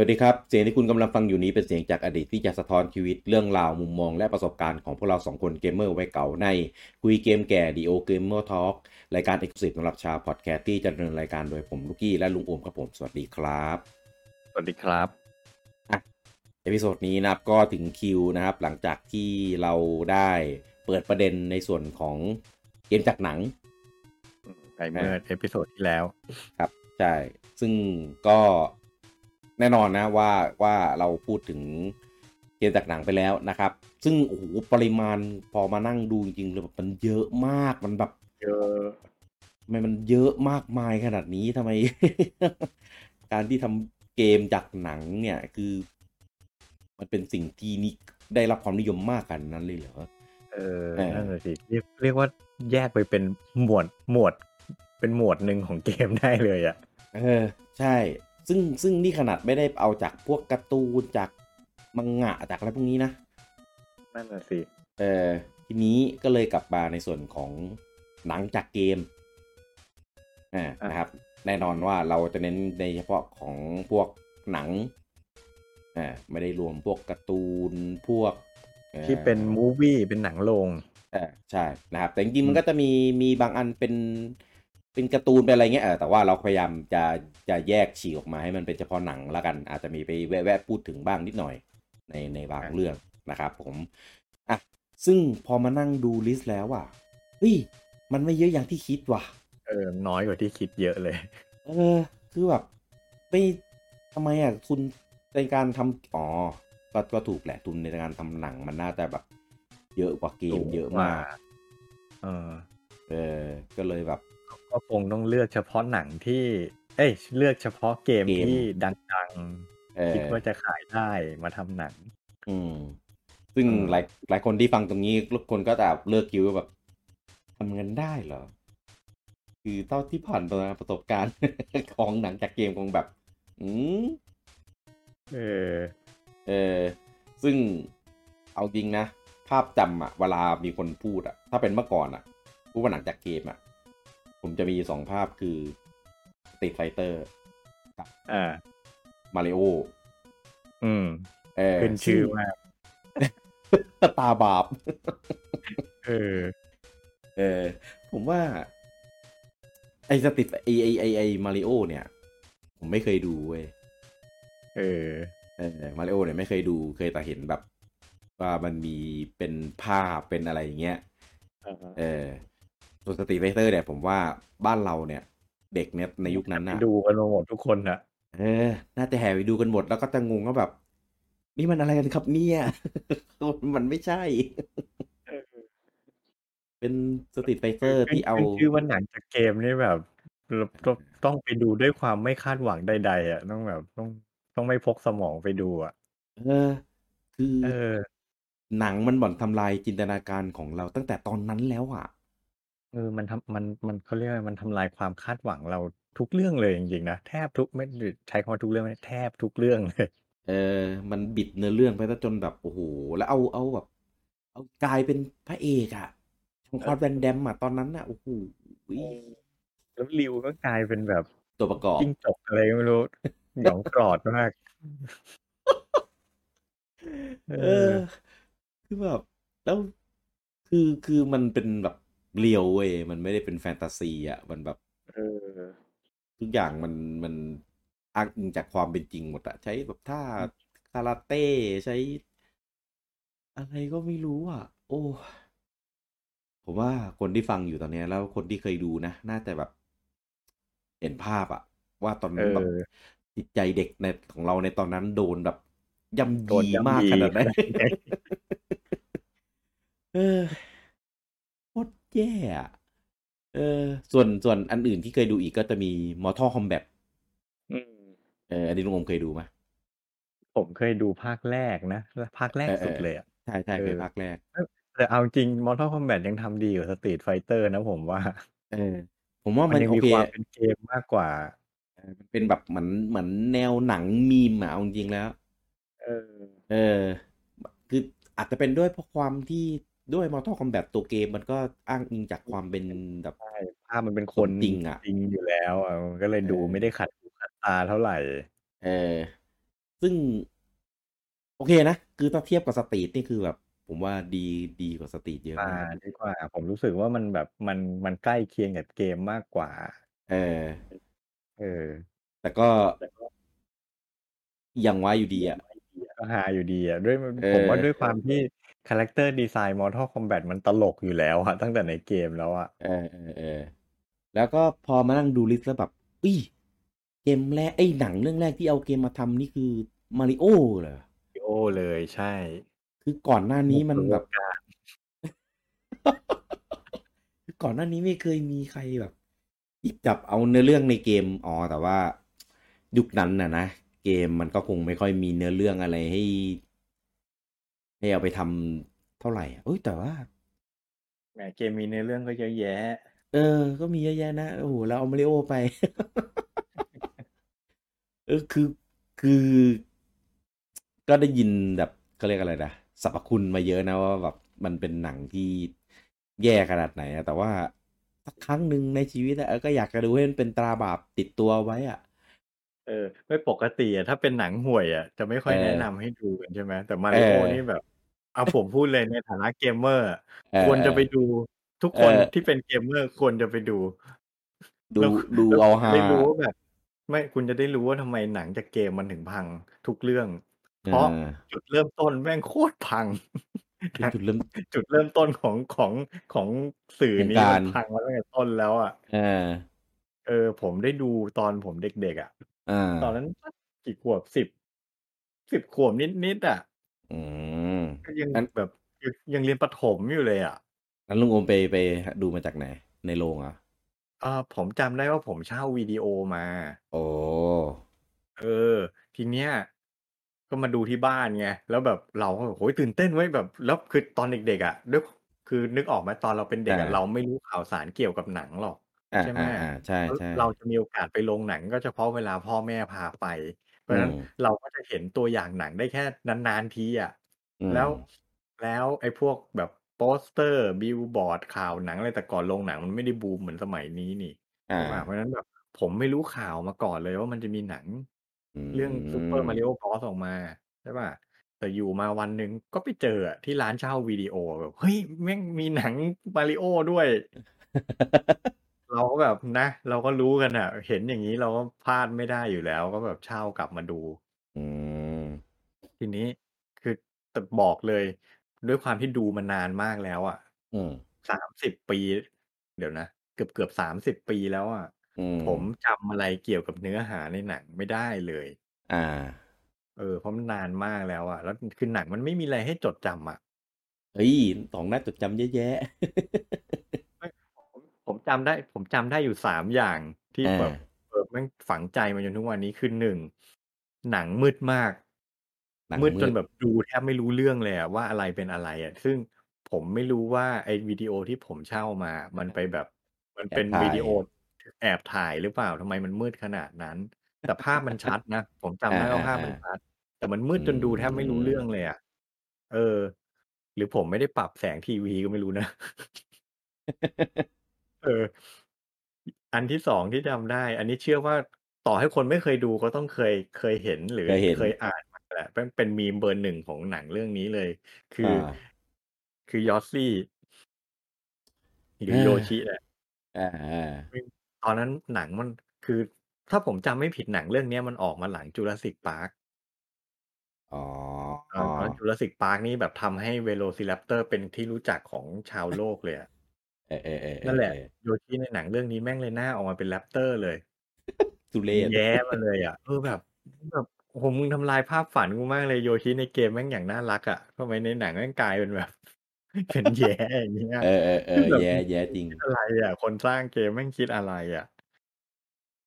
วัสดีครับ เสียงที่คุณกำลังฟังอยู่นี้เป็นเสียงจากอดีตที่จะสะท้อนชีวิตเรื่องราวมุมมองและประสบการณ์ของพวกเราสองคนเกมเมอร์วัยเก่าในคุยเกมแก่ The Old Gamer Talk รายการเอกสิทธิ์สำหรับชาวพอดแคสต์ที่จะดำเนินรายการโดยผมลูกี้และลุงโอมครับผม สวัสดีครับ สวัสดีครับ episode นี้นะครับก็ถึงคิวนะครับ หลังจากที่เราได้เปิดประเด็นในส่วนของเกมจากหนังไปเมื่อ episode ที่แล้วครับใช่ซึ่งก็ แน่นอนนะว่าว่าเราพูดถึงเกมจากหนังไปแล้วนะครับ ซึ่งโอ้โหปริมาณพอมานั่งดูจริงๆเลยแบบมันเยอะมากมันแบบเยอะทำไมมันเยอะมากมายขนาดนี้ทำไม การที่ทำเกมจากหนังเนี่ยคือ มันเป็นสิ่งที่นี่ได้รับความนิยมมากกันนั้นเลยเหรอเออเออนั่นแหละสิเรียกเรียกว่าแยกไปเป็นหมวดหมวดเป็นหมวดหนึ่งของเกมได้เลยอะเออ ใช่ ซึ่งซึ่งนี่ขนาดไม่ได้เอาจากพวกการ์ตูนจากมังงะจากอะไรพวกนี้นะนั่นแหละสิเออทีนี้ก็เลยกลับมาในส่วนของหนังจากเกมอ่านะครับ แน่นอนว่าเราจะเน้นในเฉพาะของพวกหนังอ่าไม่ได้รวมพวกการ์ตูนพวกอ่อที่เป็น movie เป็นหนังโรงเออใช่นะครับแต่จริงๆมันก็จะมีมีบางอันเป็น เป็นการ์ตูนเป็นอะไรเงี้ยเออแต่ว่าเราพยายามจะจะแยกฉีกออกมาให้มันเป็นเฉพาะหนังแล้วกัน อาจจะมีไปแวะๆพูดถึงบ้างนิดหน่อยในในบางเรื่องนะครับผมอะซึ่งพอมานั่งดู list แล้วอะเฮ้ยมันไม่เยอะอย่างที่คิดว่ะ เออ น้อยกว่าที่คิดเยอะเลย เออ คือแบบไม่ทำไมอะทุนในการทำอ๋อก็ก็ถูกแหละทุนในการทำหนังมันน่าจะแบบ เยอะกว่าเกมเยอะมาก เออ เออ ก็เลยแบบ ก็คงต้องเลือกเฉพาะหนังที่ เอ้ย เลือกเฉพาะเกมเกม ที่ดังเออๆคิดว่าจะขายได้มาทำหนัง อืม ซึ่งอืม หลายหลายคนที่ฟังตรงนี้ทุกคนก็จะเลิกคิวว่าแบบทำเงินได้เหรอ คือเท่าที่ผ่านมาประสบการณ์ ของหนังจากเกมคงแบบ อืม เออ เออซึ่งเอาจริงนะ ภาพจำอะเวลามีคนพูดอะถ้าเป็นเมื่อก่อนอะพูดว่าหนังจากเกมอะ ผมจะมีสองภาพคือติดไฟเตอร์อ่ามาริโออืมเออขึ้นชื่อมากซึ่งตาบาปเออเออผมว่า ไอสติไอไอไอไอมาริโอเนี่ย ผมไม่เคยดูเว้ยเออเออมาริโอเนี่ยไม่เคยดูเคยแต่เห็นแบบ ว่ามันมีเป็นภาพเป็นอะไรอย่างเงี้ยเออ ส่วน Street Fighter เนี่ยผมว่าบ้านเราเนี่ย เด็กเนี่ยในยุคนั้นไปน่ะดูกันมาหมดทุกคนอะเออ น่าจะแห่ไปดูกันหมดแล้วก็จะงงว่าแบบ นี่มันอะไรกันครับเนี่ย มันไม่ใช่ เป็น Street Fighter ที่เอาขึ้นชื่อว่าหนังจากเกมนี่แบบเราต้องต้องไปดูด้วยความไม่คาดหวังใด ๆ อะ ต้องแบบต้องต้องไม่พกสมองไปดู อะ เออ คือเออ หนังมันบ่อนทำลายจินตนาการของเราตั้งแต่ตอนนั้นแล้วอะ เออ มันทำ มัน มัน เขาเรียกว่ามันทำลายความคาดหวังเราทุกเรื่องเลยจริง ๆ นะ แทบทุก ไม่ ใช้คำว่าทุกเรื่องไม่ได้ แทบทุกเรื่อง เลย เออ มันบิดเนื้อเรื่องไปซะจนแบบ โอ้โหแล้วเอา เอาแบบ เอากลายเป็นพระเอกอะชองคอร์ดแวนแดมอะ ตอนนั้นอะโอ้โหแล้วริวก็กลายเป็นแบบ ตัวประกอบ จิ้งจกอะไรก็ไม่รู้ หยองกรอดมาก เอเออ อ คือแบบ แล้ว คือ คือมันเป็นแบบ เรียวเว้ยมันไม่ได้เป็นแฟนตาซีอะมันแบบเออทุกอย่างมันมันอ้างอิงจากความเป็นจริงหมดอะใช้แบบท่าคาราเต้ใช้ อะไรก็ไม่รู้อะ โอ้ผมว่าคนที่ฟังอยู่ตอนเนี้ยแล้วคนที่เคยดูนะ น่าจะแบบ เห็นภาพอะว่าตอนนั้นแบบเออจิตใจเด็กในของเราในตอนนั้นโดนแบบย่ำโดนยีย่ำมากยีขนาดไหน แย่อะเออ ส่วนส่วนอันอื่นที่เคยดูอีกก็จะมี Mortal Kombat อืมเอออันนี้ลุงอมเคยดูไหมผมเคยดูภาคแรกนะ ภาคแรกเออเออสุดเลยอะใช่ใช่เออเคยภาคแรก แต่เอาจริง Mortal Kombat ยังทำดีกว่า Street Fighter นะผมว่า เออ ผมว่ามัมันนยังโอมีเคความเป็นเกมมากกว่าเออมันเป็นแบบเหมือนเหมือนแนวหนังมีมอะเอาจริงๆแล้ว เออ เออ คืออาจจะเป็นด้วยเพราะความที่ ด้วย Mortal Kombat ตัวเกมมันก็อ้างอิงจากความเป็นแบบใช่ภาพมันเป็นคนจริงอะจริงอยู่แล้วอะมันก็เลยดูเออไม่ได้ขัดหูขัดตาเท่าไหร่ เออ ซึ่ง โอเคนะ คือถ้าเทียบกับ Street นี่คือแบบ ผมว่าดีดีกว่า Street เยอะอ่ามากดีกว่า ผมรู้สึกว่ามันแบบมันมันใกล้เคียงกับเกมมากกว่า เออ เออ แต่ก็ยังว่าอยู่ดีอะก็ฮาอยู่ดีอะด้วยเออผมว่าด้วยความที่ character design Mortal Kombat มันตลกอยู่แล้วอะตั้งแต่ในเกมแล้วอะเออเออเออแล้วก็พอมานั่งดู list แล้วแบบอุ้ยเกมแรกเอ้ยหนังเรื่องแรกที่เอาเกมมาทำนี่คือมาริโอเหรอโอ้เลยใช่ คือก่อนหน้านี้มันบุกแบเบิกวงการคือก่อนหน้านี้ไม่เคยมีใครแบบหยิบจับเอาเนื้อเรื่องในเกมอ๋อแต่ว่า ยุคนั้นน่ะนะเกมมันก็คงไม่ค่อยมีเนื้อเรื่องอะไรให้ ให้เอาไปทำเท่าไหร่อะเอ้ยแต่ว่าแหมเกมมีเนื้อเรื่องก็เยอะแยะ เออ ก็มีเยอะแยะนะโอ้โหเราเอามาริโอไป เออคือคือ ก็ได้ยินแบบเขาเรียกอะไรนะสรรพคุณมาเยอะนะว่าแบบมันเป็นหนังที่แย่ขนาดไหนอะแต่ว่าสักครั้งหนึ่งในชีวิตอะเออก็อยากจะดูให้มันเป็นตราบาปติดตัวไว้อะเออ ไม่ปกติอะถ้าเป็นหนังห่วยอะจะไม่ค่อยเออแนะนำให้ดูกันใช่ไหมแต่มาเอริโออนี่แบบ เอาผมพูดเลยในฐานะเกมเมอร์อะเออ ควรจะไปดูทุกคนที่เป็นเกมเมอร์ควรจะไปดูดูแล้วดูแล้วเอาคุณจะฮา ได้รู้ว่าแบบ ไม่คุณจะได้รู้ว่าทำไมหนังจากเกมมันถึงพังทุกเรื่องเอเพราะจุดเริ่มต้นแม่งโคตรพังเป็นจุดเริ่ม จุดเริ่มต้นของของของสื่อแห่งนี้กามัรนพังมาตั้งแต่ต้นแล้วอะเออเออ ผมได้ดูตอนผมเด็กๆอะ อ่าตอนนั้นกี่ขวบสิบสิบขวบนิดๆอะ อืมก็ ยังงั้นแบบยังยังเรียนประถมอยู่เลยอะงั้นลุงโอมไปไปดูมาจากไหน ในโรงอะเออผมจำได้ว่าผมเช่าวิดีโอมา โอ้เออ ทีเนี้ยก็มาดูที่บ้านไงแล้วแบบเราก็แบบโอ้ยตื่นเต้นเว้ยแบบ แล้วคือตอนเด็กๆอะด้วยคือนึกออกไหมตอนเราเป็นเด็กอ่าอะเราไม่รู้ข่าวสารเกี่ยวกับหนังหรอก อ่าใช่ไหมอ่าอ่าใช่แล้วใช่เราจะมีโอกาสไปโรงหนังก็เฉพาะเวลาพ่อแม่พาไป เพราะฉะนั้นอืมเราก็จะเห็นตัวอย่างหนังได้แค่นานๆทีอะอืม แล้วแล้วไอ้พวกแบบโปสเตอร์บิลบอร์ดข่าวหนังอะไรแต่ก่อนโรงหนังมันไม่ได้บูมเหมือนสมัยนี้นี่อ่าใช่ปะเพราะฉะนั้นแบบผมไม่รู้ข่าวมาก่อนเลยว่ามันจะมีหนังอืเรื่องซูเปอร์มาริมโอบอสออกมาใช่ป่ะแต่อยู่มาวันหนึ่งก็ไปเจออะที่ร้านเช่าวิดีโอแบบเฮ้ยแม่งมีหนังมาริโอด้วย เราก็แบบนะ เราก็รู้กันอะ เห็นอย่างนี้เราก็พลาดไม่ได้อยู่แล้ว ก็แบบเช่ากลับมาดูอืมทีนี้คือ แต่บอกเลย ด้วยความที่ดูมานานมากแล้วอะอืมสามสิบปี เดี๋ยวนะ เกือบเกือบสามสิบปีแล้วอะอืมผมจำอะไรเกี่ยวกับเนื้อหาในหนังไม่ได้เลย อ่า เออเพราะมันนานมากแล้วอะ แล้วคือหนังมันไม่มีอะไรให้จดจำอะเฮ้ยสองน่าจดจำเยอะแยะไม่ผมผมจำได้ ผมจำได้อยู่สามอย่างที่อ่าแบบเออแม่งฝังใจมาจนทุกวันนี้คือหนึ่งหนังมืดมาก หนังมืดจมืนดแบบดูแทบไม่รู้เรื่องเลยอะว่าอะไรเป็นอะไรอะซึ่งผมไม่รู้ว่าไอ้วิดีโอที่ผมเช่ามา มันไปแบบ มันแอเป็บนถ่าวิย ดีโอแอบถ่ายหรือเปล่าทำไมมันมืดขนาดนั้น แต่ภาพมันชัดนะ ผมจำอ่าได้ว่าอ่าภาพอ่ามันชัด แต่มันมืดอืจนดูแทบไม่รู้เรื่อมงเลยอะเออ หรือผมไม่ได้ปรับแสงทีวีก็ไม่รู้นะ เออ อันที่สองที่จำได้ อันนี้เชื่อว่าต่อให้คนไม่เคยดูก็ต้องเคยเคยเห็นหรือเคยเห็นเคยอ่านมา แหละเป็นเป็นมีมเบอร์หนึ่งของหนังเรื่องนี้เลย คืออ่าคือ Yoshi หรือเออ Yoshi แหละอ่าอ่าตอนนั้นหนังมันคือถ้าผมจำไม่ผิดหนังเรื่องเนี้ยมันออกมาหลัง Jurassic Park อ๋อตอนนั้น Jurassic Park นี่แบบทำให้เวโ c ซิ r ร p เตอร์เป็นที่รู้จักของชาวโลกเลยอะเออเออเออเออนั่นแหละเออ Yoshi ในหนังเรื่องนี้แม่งเลยหน้าออกมาเป็น raptor เลยทุเรศแย้มาเลยอะเออแบบแบบ โอ้โหมึงทำลายภาพฝันกูมากเลย Yoshi ในเกมแม่งอย่างน่ารักอะทำไมในหนังแม่งกลายเป็นแบบ เป็นแย่อย่างเงี้ยเออเออเอคืออแบบแย่แย่จริงคิดอะไรอะ คนสร้างเกมแม่งคิดอะไรอะ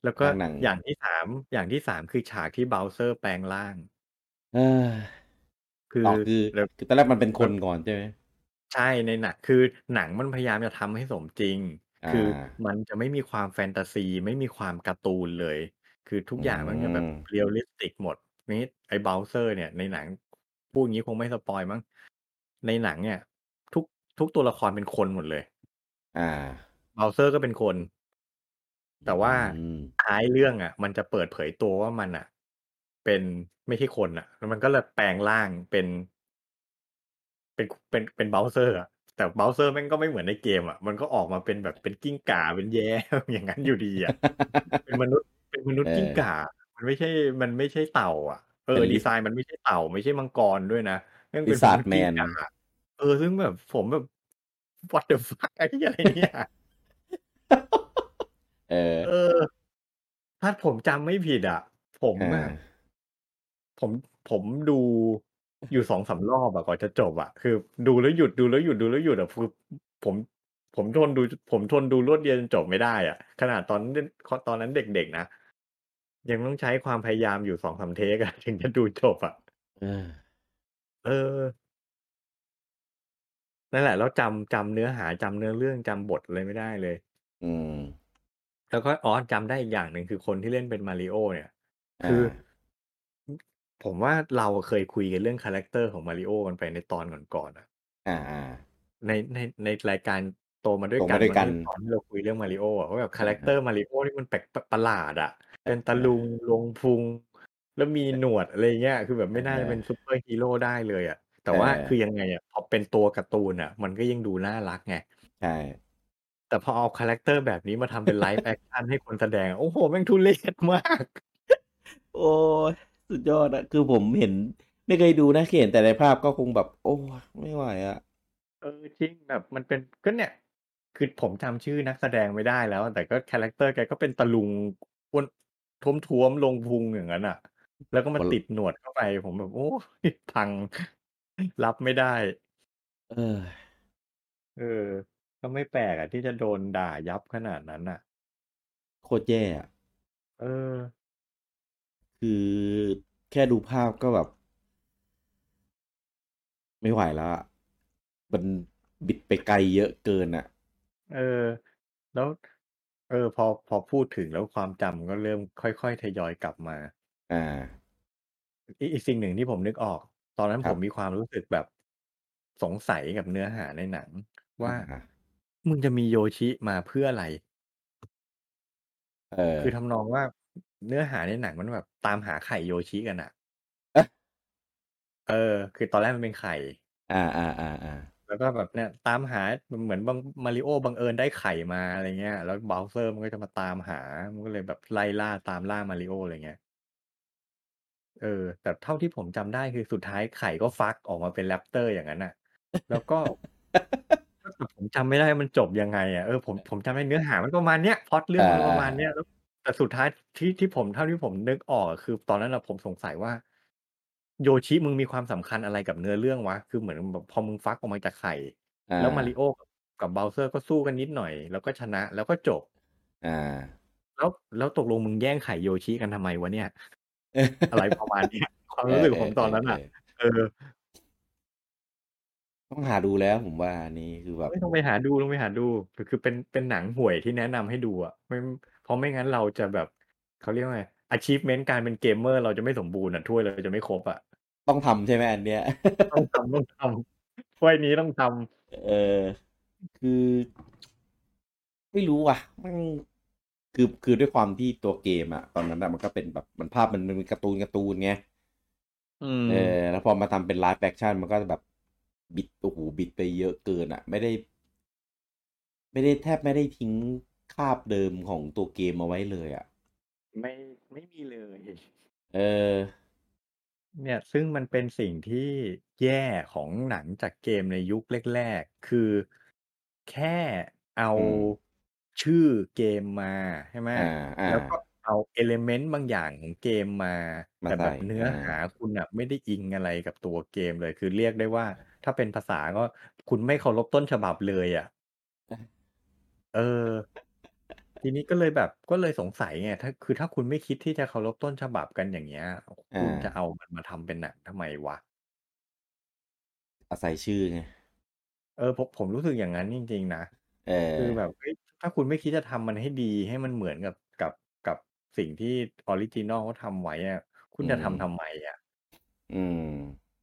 แล้วก็สร้างหนังอย่างที่สามอย่างที่สามคือฉากที่ Bowser แปลงร่างเออคืออ๋อคือแล้วคือตอนแรกมันเป็นคนก่อนใช่ไหมใช่ในหนังคือหนังมันพยายามจะทำให้สมจริงอ่าคือมันจะไม่มีความแฟนตาซี ไม่มีความการ์ตูนเลย คือทุกอย่างมันจะแบบอืม realistic หมดนี่ไอ้ Bowser เนี่ยในหนังพูดอย่างนี้คงไม่ spoil มั้งในหนังเนี่ย ทุกทุกตัวละครเป็นคนหมดเลย อ่า Bowser ก็เป็นคน แต่ว่าอืมท้ายเรื่องอะ มันจะเปิดเผยตัวว่ามันอะ เป็นไม่ใช่คนอะแล้วมันก็เลยแปลงร่างเป็น เป็นเป็นเป็น Bowser อะแต่ Bowser แม่งก็ไม่เหมือนในเกมอะมันก็ออกมาเป็นแบบเป็นกิ้งก่าเป็นแย้อย่างนั้นอยู่ดีอะเป็นมนุษย์ เป็นมนุษเอย์กิ้งอก่า มันไม่ใช่ มันไม่ใช่เต่าอะเอเป็อนดีลิไซน์มันไม่ใช่เต่า ไม่ใช่มังกรด้วยนะแม่งเป็นมนุษย์ Lizard กิ้ง Man ก่าเออ ซึ่งแบบผมแบบ What the fuck ไอ้เหี้ยอะไรเนี่ยเออ เออ ถ้าผมจำไม่ผิดอะผมอาอะผมผมดูอยู่2-3รอบอะก่อนจะจบอะคือ ดูแล้วหยุดดูแล้วหยุดดูแล้วหยุดอะคือผมผมทนดู ผมทนดูรวดเดียวจนจบไม่ได้อะขนาดตอนเล่นตอนนั้นเด็กๆนะ ยังต้องใช้ความพยายามอยู่2-3เทกอะถึงจะดูจบอะเออ เออ นั่นแหละ แล้วจำจำเนื้อหาจำเนื้อเรื่องจำบทอะไรไม่ได้เลย อืม แล้วก็อ๋อจำได้อีกอย่างหนึ่งคือคนที่เล่นเป็น Mario เนี่ยอคือาอผมว่าเราเคยคุยกันเรื่อง character ของ Mario กันไปในตอนก่อนๆอะอาๆในในในรายการโตมาด้วยโตกัมานด้วยมันกัก็นมีตอนที่เราคุยเรื่อง Mario อะว่าแบบ character Mario นี่มันแปลกประหลาดอะ เป็นตะเอลุองลงพุง แล้วมีหนวดอะไรอย่างเงี้ย คือแบบไม่น่าจะเป็นเออซูเปอร์ฮีโรได้เลยอะแต่เว่าคือออยังไงอะพอเป็นตัวการ์ตูนอะมันก็ยังดูน่ารักไง ใช่ แต่พอเอา character แบบนี้มาทำเป็น Live Action ให้คนแสดง โอ้โฮแม่งทุเรศมาก โอ๊ยสุดยอดอะคือผมเห็น ไม่เคยดูนะแค่เห็นแต่ในภาพก็คงแบบ โอ้ไม่ไหวอะเออจริงแบบมันเป็นก็เนี่ยคือผมจำชื่อนักแสดงไม่ได้แล้ว แต่ก็ character แกก็เป็นตาลุงอ้วน ท้วมๆลงพุงอย่างนั้นน่ะ แล้วก็มาคนติดหนวดเข้าไป ผมแบบ โอ๊ยพังรับไม่ได้ เออ เออ ก็ไม่แปลกอะที่จะโดนด่ายับขนาดนั้นน่ะ โคตรแย่อะเออ คือแค่ดูภาพก็แบบ ไม่ไหวแล้วอะมันบิดไปไกลเยอะเกินอะเออ แล้ว เออ พอพอพูดถึงแล้วความจำก็เริ่มค่อย ๆ ทยอยกลับมาอาอีกอีกสิ่งหนึ่งที่ผมนึกออก ตอนนั้นครผับมมีความรู้สึกแบบสงสัยกับเนื้อหาในหนังว่าอามึงจะมีโยชิมาเพื่ออะไร?เคือออทำนองว่าเนื้อหาในหนังมันแบบตามหาไข่โยชิกันน่ะเอ๊ะ!เออ คือตอนแรกมันเป็นไข่อาๆๆๆ แล้วก็แบบเนี่ยตามหาเหมือนบัง Mario บังเอิญได้ไข่มาอะไรเงี้ย แล้ว Bowser มันก็จะมาตามหา มันก็เลยแบบไล่ล่าตามล่า Mario อะไรเงี้ย เออ แต่เท่าที่ผมจำได้คือสุดท้ายไข่ก็ฟักออกมาเป็นแรปเตอร์อย่างนั้นน่ะ แล้วก็ แต่ผมจำไม่ได้ว่ามันจบยังไงอะเออผมผมจำได้เนื้อหามันประมาณเนี้ยพล็อตเรื่องมันประมาณเนี้ยแล้วแต่สุดท้ายที่ที่ผมเท่าที่ผมนึกออกอะคือ ตอนนั้นน่ะผมสงสัยว่า โยชิมึงมีความสำคัญอะไรกับเนื้อเรื่องวะ?คือเหมือนแบบพอมึงฟักออกมาจากไข่อแล้วา Mario กับ Bowser ก็สู้กันนิดหน่อย แล้วก็ชนะแล้วก็จบอาแล้วแล้วตกลงมึงแย่งไข่โยชิกันทำไมวะเนี่ย?อะไรประมาณเนี้ยความเอรู้สึกผมตอนนั้นน่ะอๆๆๆเออ ต้องหาดูแล้วผมว่าอันนี้คือแบเฮบ้ยลองไปหาดูลองไปหาดูคือคือเป็นเป็นหนังห่วยที่แนะนำให้ดูอะไม่เพราะไม่งั้นเราจะแบบเขาเรียกว่าไง achievement การเป็นเกมเมอร์เราจะไม่สมบูรณ์อะถ้วยเราจะไม่ครบอะ ต้องทำใช่ไหมอันเนี้ย?ต้องทำต้องทำถ้วยนี้ต้องทำเออ คือ ไม่รู้ว่ะแม่งคือคือด้วยความที่ตัวเกมอะตอนนั้นน่ะมันก็เป็นแบบมันภาพมันเป็นการ์ตูนๆไงอืเออมแล้วพอมาทำเป็น Live Action มันก็จะแบบบิดโอ้โฮบิดไปเยอะเกินอะไม่ได้ ไม่ได้แทบไม่ได้ทิ้งคราบเดิมของตัวเกมเอาไว้เลยอะไม่ไม่มีเลย เออ เนี่ย ซึ่งมันเป็นสิ่งที่แย่ของหนังจากเกมในยุคแรก ๆ คือแค่เอาอืม ชื่อเกมมา ใช่ไหม อาแล้วก็ๆเอาเอเลเมนต์บางอย่างของเกมมา มแาใสต่แบ่ บเนื้ออหาาคุณน่ะไม่ได้อิงอะไรกับตัวเกมเลย คือเรียกได้ว่า ถ้าเป็นภาษาก็ คุณไม่เคารพต้นฉบับเลยอะ เออ ทีนี้ก็เลยแบบก็เลยสงสัยไงถ้าคือถ้าคุณไม่คิดที่จะเคารพต้นฉบับกันอย่างเงี้ยอคุณจะาเอามันมาทำเป็นหนังทำไมวะ?อาศัยชื่อไง เออผมผมรู้สึกอย่างงั้นจริง ๆ นะเคือแบออบเฮ้ยถ้าคุณไม่คิดจะทำมันให้ดีให้มันเหมือนกับกับกับสิ่งที่ออริจินัลเขาทำไว้อะคุอืณจะทำทมำไมอะ?อืม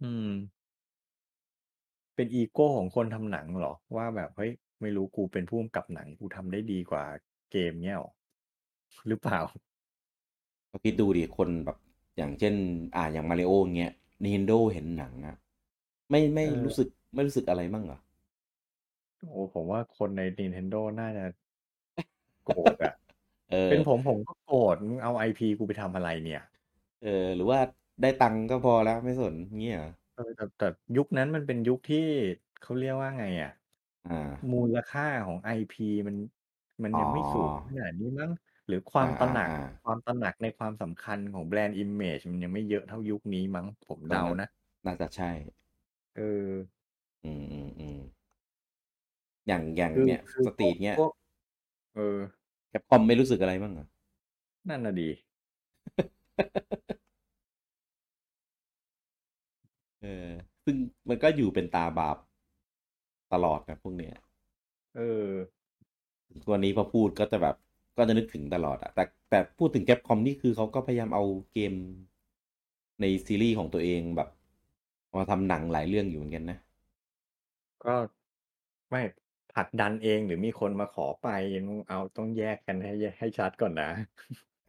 อืม เป็นอีโกของคนทำหนังเหรอ?ว่าแบบเฮ้ย ไม่รู้กูเป็นผู้กำกับหนังกูทำได้ดีกว่าเกมเงี้ยเหรอ?หรือเปล่า?ก็คิดดูดิคนแบบอย่างเช่น อ่าอย่างมาริโอเงี้ย Nintendo เห็นหนังอะไม่ไม่เออรู้สึกไม่รู้สึกอะไรมั่งเหรอโอ้ผมว่าคนใน Nintendo น่าจะโกรธอะเออเป็นผมผมก็โกรธมึงเอา IP กูไปทำอะไรเนี่ย เออ หรือว่าได้ตังค์ก็พอแล้วไม่สนเงี้ยเหรอเออแต่แต่ยุคนั้นมันเป็นยุคที่เขาเรียกว่าไงอะ อ่ามูลค่าของ IP มัน มันอ๋อ ยังไม่สูงขนาดนี้มั้ง หรือความอ่าตระหนักอ่าความตระหนักในความสำคัญของแบรนด์ Image มันยังไม่เยอะเท่ายุคนี้มั้ง ผมก็เดาน่า นะ น่าจะใช่ เออ อืมอืมอืมอย่าง อย่างคือ เนี่ย คือสพตรีวทกเนี้ยพวก เออแคปคอมไม่รู้สึกอะไรบ้างเหรอ นั่นน่ะดีเออ ซึ่งมันก็อยู่เป็นตาบาป ตลอดนะพวกเนี้ย เออตัวนี้พอพูดก็จะแบบ ก็จะนึกถึงตลอดอะแต่แต่พูดถึงแคปคอมนี่คือเขาก็พยายามเอาเกมในซีรีส์ของตัวเองแบบมาทำหนังหลายเรื่องอยู่เหมือนกันนะ ก็ไม่ผลักดันเองหรือมีคนมาขอไปยังเอาต้องแยกกันให้แยกให้ชัดก่อนนะ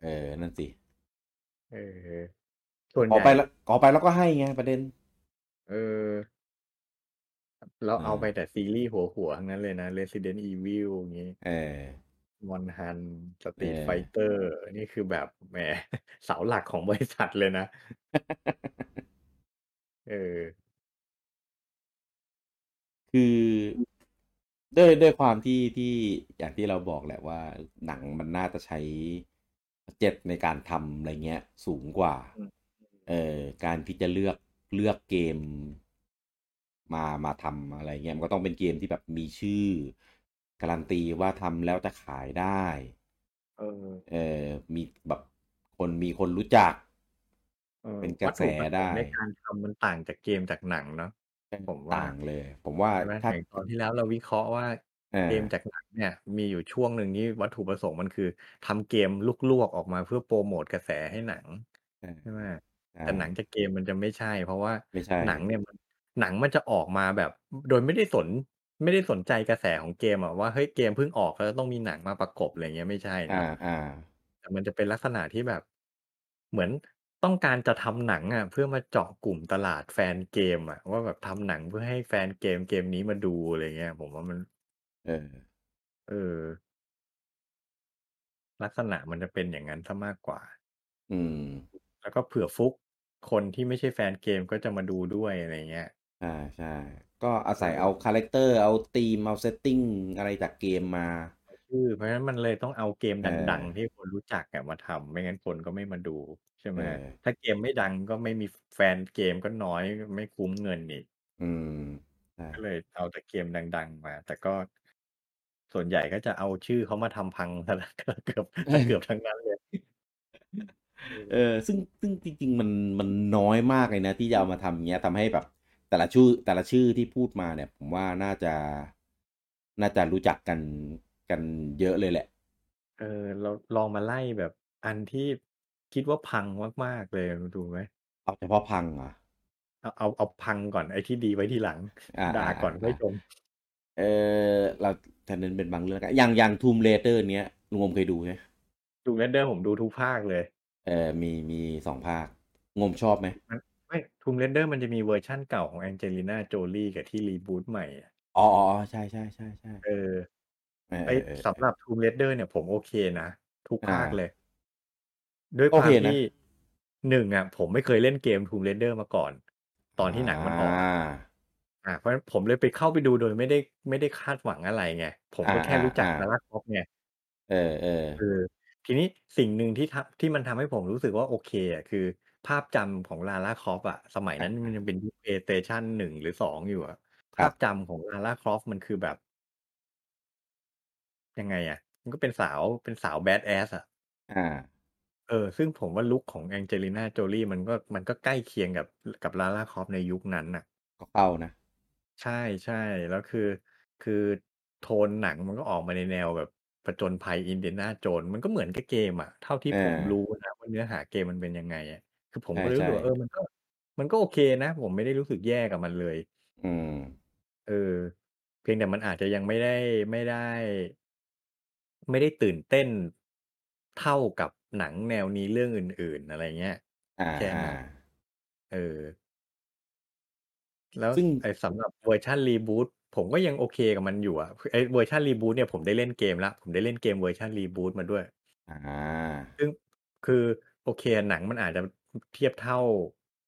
เออ นั่นสิ เออส่วนขอใหญ่ไปแล้วขอไปแล้วก็ให้ไงประเด็น เออ เราเอเอาอไปแต่ซีรีส์หัวหัวๆทั้งนั้นเลยนะ Resident Evil อย่างงี้เออ Mon Han เอ Street อ Fighter นี่คือแบบแหมเสาหลักของบริษัทเลยนะ เออ คือด้วยด้วยความที่ที่อย่างที่เราบอกแหละว่า หนังมันน่าจะใช้เจ็ตในการทำอะไรเงี้ย สูงกว่าอืมเออการที่จะเลือกเลือกเกม มามาทำอะไรเงี้ยมันก็ต้องเป็นเกมที่แบบมีชื่อ การันตีว่าทำแล้วจะขายได้ เออ เออมีแบบคนมีคนรู้จักเออเป็นกระวัตแสถุประสงได้ค์ในการทำมันต่างจากเกมจากหนังเนาะผมว่าต่างเลย ผมว่าใช่ไหมถ้าอย่างตอนที่แล้วเราวิเคราะห์ว่าเออเกมจากหนังเนี่ย มีอยู่ช่วงหนึ่งที่วัตถุประสงค์มันคือทำเกมลวกๆออกมาเพื่อโปรโมทกระแสให้หนังเออใช่ไหมใช่แต่หนังจากเกมมันจะไม่ใช่ เพราะว่าไม่ใช่หนังเนี่ยมัน หนังมันจะออกมาแบบ โดยไม่ได้สน ไม่ได้สนใจกระแสของเกมอะว่าเฮ้ยเกมเพิ่งออกแล้วต้องมีหนังมาประกบอะไรเงี้ยไม่ใช่อ่านะอ่าแต่มันจะเป็นลักษณะที่แบบ เหมือนต้องการจะทำหนังอะเพื่อมาเจาะกลุ่มตลาดแฟนเกมอะว่าแบบทำหนังเพื่อให้แฟนเกมเกมนี้มาดูอะไรเงี้ย ผมว่ามัน เออ เออ ลักษณะมันจะเป็นอย่างนั้นซะมากกว่า อืม แล้วก็เผื่อฟลุกคนที่ไม่ใช่แฟนเกมก็จะมาดูด้วยอะไรเงี้ย ใช่ใช่ ก็อาศัยเอา character เอาธีม เอา settingอะไรจากเกมมาชื่อเพราะฉะนั้นมันเลยต้องเอาเกมเออดัง ๆ ที่คนรู้จักอะมาทำไม่งั้นคนก็ไม่มาดูใช่ไหเอมอถ้าเกมไม่ดังก็ไม่มีแฟนเกมก็น้อยไม่คุ้มเงินอีกอืมใช่ก็เลยเอาแต่เกมดัง ๆ มา แต่ก็ส่วนใหญ่ก็จะเอาชื่อเขามาทำพังซะแล้วก็เกือบเกือบทั้งนั้นเลยเออซึ่งซึ่งจริง ๆ มันมันน้อยมากเลยนะ ที่จะเอามาทำอย่างเงี้ยทำให้แบบ แต่ละชื่อแต่ละชื่อที่พูดมาเนี่ย ผมว่าน่าจะน่าจะรู้จักกันกันเยอะเลยแหละ เออ เราลองมาไล่แบบอันที่คิดว่าพังมากๆเลยดูไหมเอาเฉพาะพังเหรอเอาเอาเอาพังก่อนไอ้ที่ดีไว้ทีหลังอ่าด่าอ่าก่อนอ่าค่อยชมเออเราแต่นั้นเป็นบางเรื่องกันอย่างอย่าง Tomb Raider เนี้ยลุงงมเคยดูไหม Tomb Raider ผมดูทุกภาคเลย เออมีมีสองภาคผมชอบไหมมัน ไอ้ Tomb Raider มันจะมีเวอร์ชั่นเก่าของแองเจลิน่าโจลี่กับที่ reboot ใหม่อะ อ๋ออ๋ออ๋อใช่ใช่ใช่ใช่เออเออไอ้เออสำหรับ Tomb Raider เนี่ย ผมโอเคนะ ทุกอ่าภาคเลยโอเคนะด้วยความเคนะที่หนึ่งอะผมไม่เคยเล่นเกม Tomb Raider มาก่อน ตอนที่หนังมันออกอ่าอ่าเพราะฉะนั้นผมเลยไปเข้าไปดูโดยไม่ได้ ไม่ได้คาดหวังอะไรไง ผมก็อ่าแค่รู้จักอ่า Lara Croft ไง เออ เออเออทีนี้สิ่งหนึ่งที่ทำ ที่มันทำให้ผมรู้สึกว่าโอเคอะคือ ภาพจำของ Lara Croft อะสมัยนั้นมันยังเป็นยุค PlayStation หนึ่งหรือสองอยู่อะครัภาบพจำของ Lara Croft มันคือแบบ ยังไงอะมันก็เป็นสาวเป็นสาว badass อะอ่า เออ ซึ่งผมว่า look ของแองเจลิน่าโจลี่มันก็มันก็ใกล้เคียงกับกับ Lara Croft ในยุคนั้นน่ะ ก็เข้านะ ใช่ใช่แล้วคือคือโทนหนังมันก็ออกมาในแนวแบบผจญภัยอินเดียนาโจนส์มันก็เหมือนกับเกมอะเท่าที่เอผมอรู้นะว่าเนื้อหาเกมมันเป็นยังไงอะ คือผมใช่ก็เลยรู้ใช่สึกว่าเออมันก็ มันก็โอเคนะ ผมไม่ได้รู้สึกแย่กับมันเลย อืม เออ เพียงแต่มันอาจจะยังไม่ได้ไม่ได้ ไม่ได้ตื่นเต้นเท่ากับหนังแนวนี้เรื่องอื่น ๆ อะไรเงี้ยอาแค่นั้นๆเออ แล้วซึ่ง ไอ้สำหรับเวอร์ชัน Reboot ผมก็ยังโอเคกับมันอยู่อะคือไอ้เวอร์ชัน Reboot เนี่ยผมได้เล่นเกมแล้วผมได้เล่นเกมเวอร์ชัน Reboot มาด้วยอาซึ่งคือโอเคหนังมันอาจจะ เทียบเท่า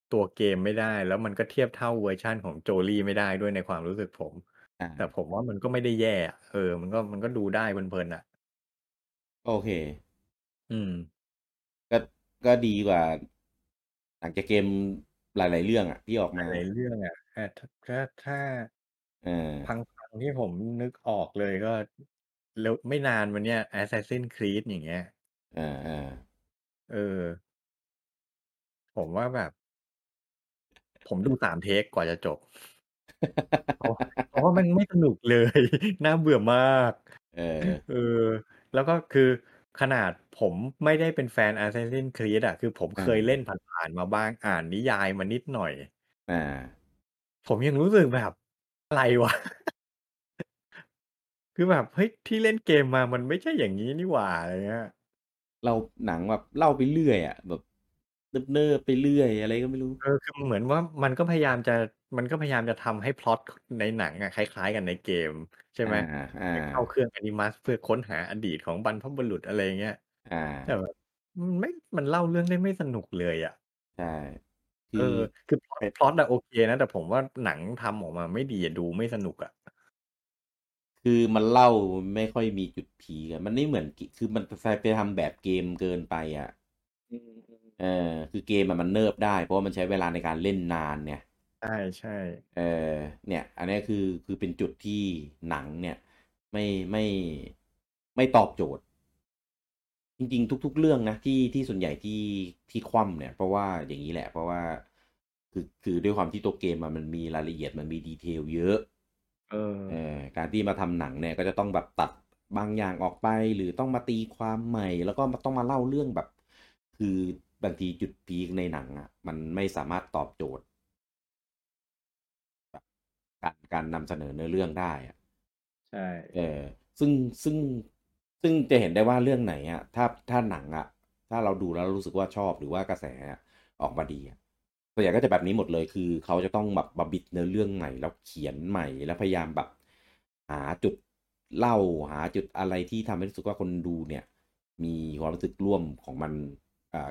ตัวเกมไม่ได้ แล้วมันก็เทียบเท่าเวอร์ชันของ Jolie ไม่ได้ด้วยในความรู้สึกผมอาแต่ผมว่ามันก็ไม่ได้แย่อะเออ มันก็มันก็ดูได้เพลินๆอะโอเค อืม ก็ก็ดีกว่าหนังจากเกมหลาย ๆ เรื่องอะที่ออกหมาลายๆเรื่องอะถ้าถ้าถ้าเออพังๆที่ผมนึกออกเลยก็เร็วไม่นานมาเนี้ย Assassin's Creed อย่างเงี้ยอาๆเออ ผมว่าแบบ ผมดู3เทกกว่าจะจบ เพราะเพราะว่ามันไม่สนุกเลย น่าเบื่อมาก เออ เออ แล้วก็คือขนาดผมไม่ได้เป็นแฟน Assassin's Creed อะ คือผมอาเคยเล่นผ่านๆมาบ้าง อ่านนิยายมานิดหน่อย อา ผมยังรู้สึกแบบ อะไรวะ คือแบบ เฮ้ย ที่เล่นเกมมามันไม่ใช่อย่างงี้นี่หว่า อะไรเงี้ย เราหนังแบบเล่าไปเรื่อยอะแบบ เนิบๆไปเรื่อยอะไรก็ไม่รู้ เออคือเหมือนว่ามันก็พยายามจะมันก็พยายามจะทำให้พล็อตในหนังอะคล้าย ๆ กันในเกม ใช่ไหมอาไปเข้าๆเครื่อง Animus เพื่อค้นหาอดีตของบรรพบุรุษอะไรเงี้ยอแต่าแบบมันไม่มันเล่าเรื่องได้ไม่สนุกเลยอะใช่คเอืออ คือพล็อตไอ้พล็อตอะโอเคนะ แต่ผมว่าหนังทำออกมาไม่ดีอะดูไม่สนุกอะคือมันเล่าไม่ค่อยมีจุดพีกอะมันไม่เหมือนกิคือมันไปไปทำแบบเกมเกินไปอะอืม เออคือเกมอะมันเนิบได้ เพราะว่ามันใช้เวลาในการเล่นนานไงใช่ๆเออเนี่ย อันเนี้ยคือคือเป็นจุดที่หนังเนี่ย ไม่ไม่ไม่ตอบโจทย์ จริง ๆ ทุก ๆ เรื่องนะที่ที่ส่วนใหญ่ที่ที่คว่ำเนี่ย เพราะว่าอย่างงี้แหละ เพราะว่าคือคือด้วยความที่ตัวเกมอะมันมีรายละเอียดมันมี detail เยอะเออเออการที่มาทำหนังเนี่ยก็จะต้องแบบตัดบางอย่างออกไป หรือต้องมาตีความใหม่ แล้วก็มาต้องมาเล่าเรื่องแบบ คือ บางทีจุดพีกในหนังอะมันไม่สามารถตอบโจทย์แบบการการนำเสนอเนื้อเรื่องได้อะใช่เออซึ่งซึ่งซึ่งจะเห็นได้ว่าเรื่องไหนอะถ้าถ้าหนังอะถ้าเราดูแล้วรู้สึกว่าชอบหรือว่ากระแสอะออกมาดีอะส่วนใหญ่ก็จะแบบนี้หมดเลย คือเขาจะต้องแบบมาบิดเนื้อเรื่องใหม่ แล้วเขียนใหม่ แล้วพยายามแบบหาจุดเล่าหาจุดอะไรที่ทำให้รู้สึกว่าคนดูเนี่ย มีความรู้สึกร่วมของมันอ่า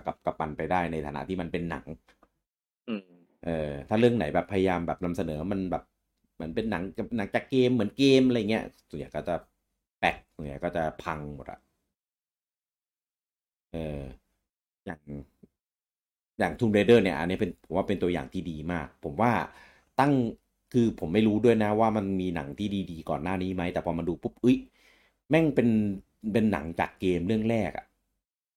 กับกับมันไปได้ในฐานะที่มันเป็นหนังอืมเออถ้าเรื่องไหนแบบพยายามแบบนำเสนอมันแบบเหมือนเป็นหนังกับหนังจากเกมเหมือนเกมอะไรเงี้ยส่วนใหญ่ก็จะแป๊กส่วนใหญ่ก็จะพังหมดอะเอออย่างอย่าง Tomb Raider เนี่ย อันนี้เป็นผมว่าเป็นตัวอย่างที่ดีมาก ผมว่าตั้งคือผมไม่รู้ด้วยนะว่ามันมีหนังที่ดีๆก่อนหน้านี้ไหมแต่พอมาดูปุ๊บอุ๊ยแม่งเป็นเป็นหนังจากเกมเรื่องแรกอะ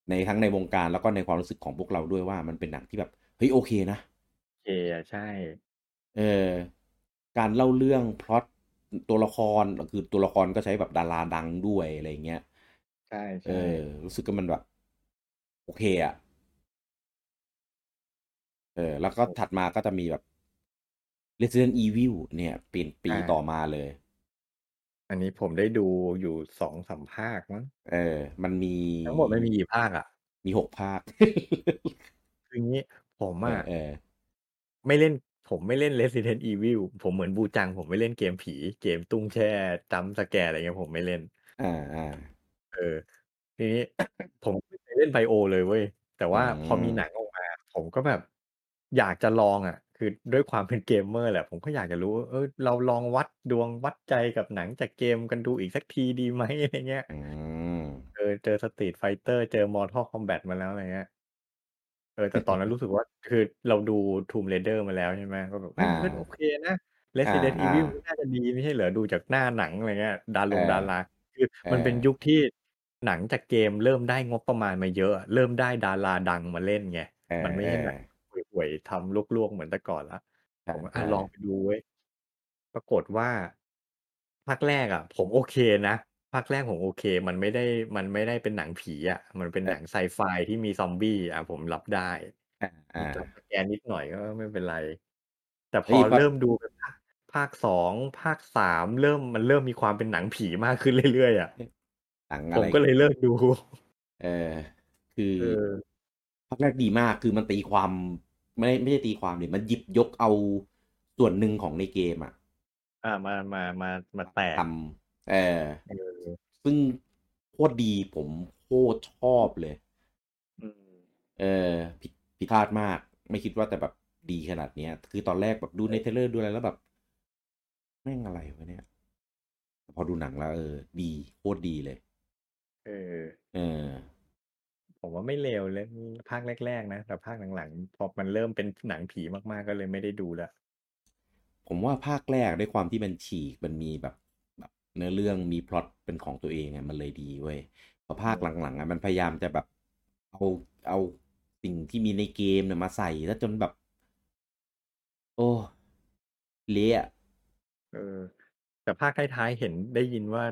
ในทั้งในวงการแล้วก็ในความรู้สึกของพวกเราด้วยว่ามันเป็นหนังที่แบบเฮ้ยโอเคนะโอเคอะใช่เออการเล่าเรื่องพล็อตตัวละครคือตัวละครก็ใช้แบบดาราดังด้วยอะไรอย่างเงี้ยใช่เออๆรู้สึกว่ามันแบบ โอเคอะเออ แล้วก็ถัดมาก็จะมีแบบ Resident Evil เนี่ยเป็นปีอาต่อมาเลย อันนี้ผมได้ดูอยู่ 2-3 ภาคมั้ง เออ มันมี ทั้งหมดมันมีกี่ภาคอะ?มี 6 ภาค คืองี้ ผมเออะอๆไม่เล่น ผมไม่เล่น Resident Evil ผมเหมือนบูจัง ผมไม่เล่นเกมผี เกมตุ้งแช่ jump scare อะไรเงี้ย ผมไม่เล่น อา ๆ เออ ทีนี้ ผมไม่เคยเล่น BIO เลยเว้ย แต่อืว่าพอมีหนัม งออกมา ผมก็แบบอยากจะลองอะ คือด้วยความเป็น gamer แหละ ผมก็อยากจะรู้ว่าเออเราลองวัดดวงวัดใจกับหนังจากเกมกันดูอีกสักทีดีไหมอะไรเงี้ยอืมเออเจอ Street Fighter เจอ Mortal Kombat มาแล้วอะไรเงี้ยเออแต่ตอนนั้นรู้สึกว่าคือเราดู Tomb Raider มาแล้วใช่ไหมก็แบบเฮ้อยมันก็โอาเคนะอา Resident Evil มันก็ๆน่าจะดีไม่ใช่เหรอดูจากหน้าหนังอะไรเงี้ยดาเออรงดาราคือเออมันเป็นยุคที่หนังจากเกมเริ่มได้งบประมาณมาเยอะอะเริ่มได้ดาราดังมาเล่นไง เออมันไม่ใช่หนังๆ ห่วยๆทำลวกๆเหมือนแต่ก่อนแล้วใผมก็ชอ่าลองๆไปดูเว้ยปรากฏว่าภาคแรกอะผมโอเคนะภาคแรกผมโอเค มันไม่ได้มันไม่ได้เป็นหนังผีอะมันเป็นเหนัอองไซไฟที่มีซอมบี้อาผมรับได้อมีา jump ๆ scare นิดหน่อยก็ไม่เป็นไร แต่เพฮ้ยภาอเคริ่มดูเป็นภาคภาค2ภาค3เริ่มมันเริ่มมีความเป็นหนังผีมากขึ้นเรื่อยๆอะหนังผอะไร?มก็เลยเลิกดู เออ คือเออภาคแรกดีมากคือมันตีความ ไม่ไม่ใช่ตีความดิมันหยิบยกเอาส่วนหนึ่งของในเกมอะอ่ามามามามาแตกทำเออเออซึ่งโคตรดีผมโคตรชอบเลยอืมเออผิดผิดคาดมาก ไม่คิดว่าแม่งแบบดีขนาดเนี้ย คือตอนแรกแบบดูใน trailer ดูอะไรแล้วแบบแม่งอะไรวะเนี่ย พอดูหนังแล้ว เออ ดีโคตรดีเลย เออ เออ ผมว่าไม่เลวเลยภาคแรก ๆ นะ แต่ภาคหลังๆพอมันเริ่มเป็นหนังผีมากๆก็เลยไม่ได้ดูแล้วผมว่าภาคแรกด้วยความที่มันฉีกมันมีแบบแบบเนื้อเรื่องมีพล็อตเป็นของตัวเองไงมันเลยดีเว้ยพอภาคหลังๆอะมันพยายามจะแบบเอาเอาสิ่งที่มีในเกมเนี่ยมาใส่แล้วจนแบบ โอ้เละอะเออ แต่ภาคท้ายๆเห็นได้ยินว่า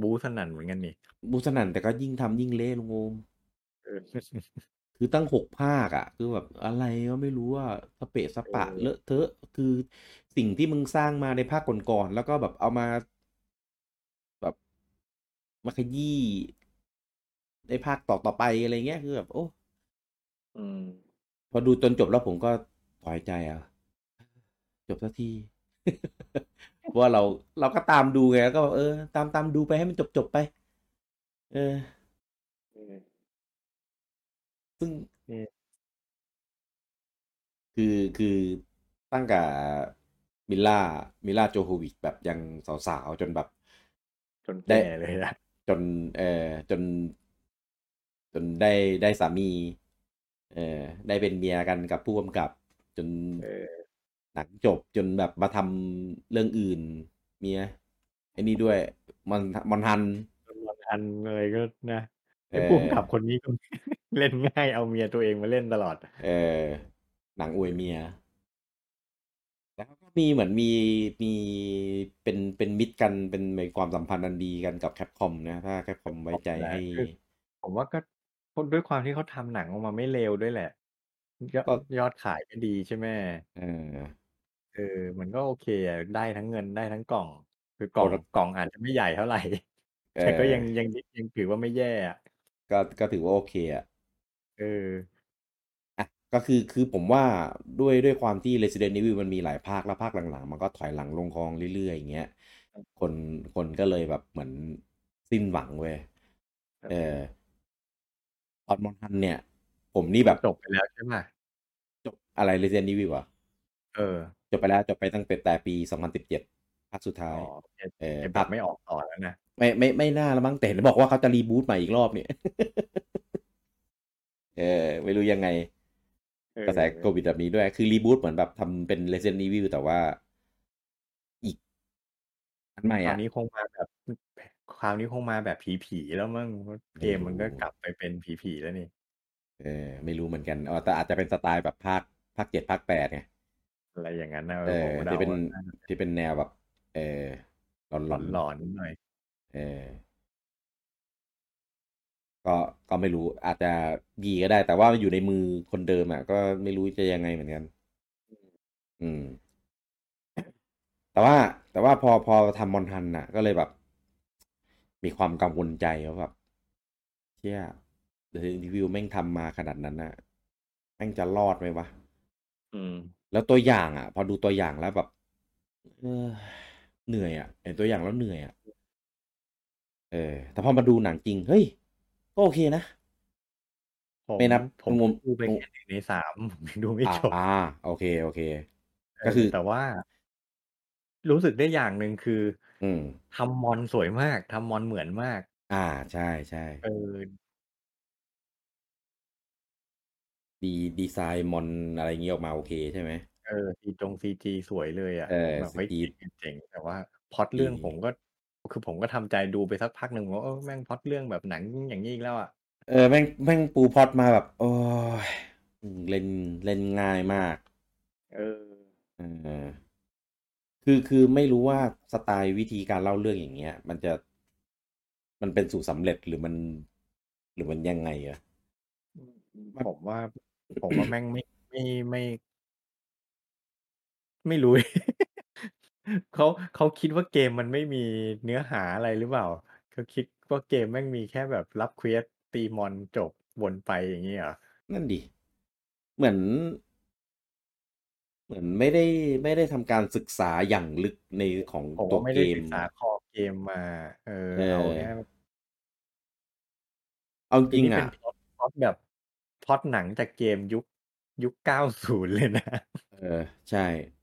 บู๊สนั่นเหมือนกันนี่บูสนันแต่ก็ยิ่งทำยิ่งเละลุงโอมเออ คือตั้งหกภาคอะคือแบบอะไรก็ไม่รู้ว่าสเปะสปะเออเลอะเทอะ คือสิ่งที่มึงสร้างมาในภาคก่อนๆแล้วก็แบบเอามา แบบมาขยี้ในภาคต่อต่อไปอะไรเงี้ยคือแบบ โอ้อืมพอดูจนจบแล้วผมก็ถอยใจอะ จบสักทีเพราะว่าเราเราก็ตามดูไงก็แบบเออ ตามตามดูไปให้มันจบจบไป เออเออ ซึ่งนี่คือคือตั้งแต่มิลล่ามิลล่าโจโควิชแบบยังสาวๆ จนแบบ จนได้แก่เลยอะจนเออจน จนได้ได้สามี เออได้เป็นเมียกันกับผู้กำกับ จนเออหนังจบจนแบบมาทำเรื่องอื่น เมียไอ้นี่ด้วยมอนมอนฮันจนวันอันอะไรก็นะเอไอ้อ ผู้กำกับคนนี้ก็ เล่นง่ายเอาเมียตัวเองมาเล่นตลอด เออ หนังอวยเมีย แล้วก็มีเหมือนมีมีเป็นเป็นมิตรกันเป็นในความสัมพันธ์อันดีกันกับแคปคอมนะถ้าแคปคอมไว้ใจแหละให้คือผมว่าก็ด้วยความที่เขาทำหนังออกมาไม่เลวด้วยแหละ ยอดก็ยอดขายก็ดีใช่ไหมเออเออ มันก็โอเคอะได้ทั้งเงินได้ทั้งกล่อง คือกโปล่รองดักกล่องอาจจะไม่ใหญ่เท่าไหร่เอแต่ก็อยังยังยังถือว่าไม่แย่อะก็ก็ถือว่าโอเคอะ เอออะก็คือ คือผมว่าด้วย ด้วยความที่ Resident Evil มันมีหลายภาค แล้วภาคหลัง ๆ มันก็ถอยหลังลงคลองเรื่อย ๆ อย่างเงี้ยคนคนก็เลยแบบเหมือนสิ้นหวังเว้ยเออตอนมอนทันเนี่ย ผมนี่แบบจบไปแล้วใช่ไหมจบ อะไร Resident Evil อะเออ จบไปแล้ว จบไปตั้งแต่ปี 2017 ภาคสุดท้าอ๋ย อเอเออเอภาบัคบไม่ออกต่อแล้วนะ ไม่ ไม่ ไม่น่าละมั้ง แต่เห็นบอกว่าเขาจะรีบูตใหม่อีกรอบเนี่ย เออไม่รู้ยังไงเอกระแสอโควิดแบบนี้ด้วย คือรีบูตเหมือนแบบทำเป็น Resident Evil แต่ว่าอีกอันใหม่คราวอะนี้คงมาแบบคราวนี้คงมาแบบผีๆแล้วมั้งเกไม่มมันก็รู้กลับไปเป็นผีๆแล้วนี่ เออ ไม่รู้เหมือนกันอ๋อแต่อาจจะเป็นสไตล์แบบภาคภาคเจ็ดภาคแปดไงอะไรอย่างนั้นนะเอผอมเดาที่เป็นว่าน่าจะที่เป็นแนวแบบ เออหลอนหหลอนลอนๆนิดหน่อย เออ ก็ก็ไม่รู้อาจจะดีก็ได้ แต่ว่าอยู่ในมือคนเดิมอะก็ไม่รู้จะยังไงเหมือนกัน อืม แต่ว่า แต่ว่าพอพอทำมอนทันน่ะ ก็เลยแบบ มีความกังวลใจว่าแบบเชี่ยเดอะรีวิวแม่งทำมาขนาดนั้นน่ะ แม่งจะรอดไหมวะอืม แล้วตัวอย่างอะ พอดูตัวอย่างแล้วแบบเออเหนื่อยอะเห็นตัวอย่างแล้วเหนื่อยอะเออแต่พอมาดูหนังจริง เฮ้ย ก็โอเคนะผมไม่นับผมงมดูไปงมแค่หนึ่งในสามผมยังดูไม่อ่าจบอ่า โอเค โอเคเอก็อคือแต่ว่า รู้สึกได้อย่างหนึ่งคืออืม ทำมอนสวยมากทำมอนเหมือนมาก อ่าใช่ใช่เออ ดีดีไซน์มอนอะไรอย่างงี้ออกมาโอเคใช่ไหม เออซีจงซีจีสวยเลยอะเออผมแบบเฮ้ยเจ๋งเจ๋งแต่ว่าพล็อตเรื่องดีผมก็ คือผมก็ทำใจดูไปสักพักหนึ่งว่าเออแม่งพล็อตเรื่องแบบหนังอย่างนี้อีกแล้วอะเออแม่งแม่งปูพล็อตมาแบบ โอ้ยอืมเล่นเล่นง่ายมาก เออเออคือคือไม่รู้ว่าสไตล์วิธีการเล่าเรื่องอย่างเงี้ย มันจะมันเป็นสูตรสำเร็จหรือมัน หรือมันยังไงอะมันผมว่า ผมว่าแม่งไม่ไม่ไม่ ไม่รู้ เขา เขาคิดว่าเกมมันไม่มีเนื้อหาอะไรหรือเปล่า เขาคิดว่าเกมแม่งมีแค่แบบรับ quest ตีมอนจบ วนไป อย่างนี้เหรอ นั่นดิ เหมือน เหมือนไม่ได้ ไม่ได้ทำการศึกษาอย่างลึกใน ของผมตัวว่าไม่เกได้ม ศึกษาคอเกมมา เออ เอเอาอแค่เอาจคือริง นี่เป็อะน พล็อต พล็อต แบบ พล็อตหนังจากเกมยุค ยุคเก้าศูนย์เลยนะ เออ ใช่เออ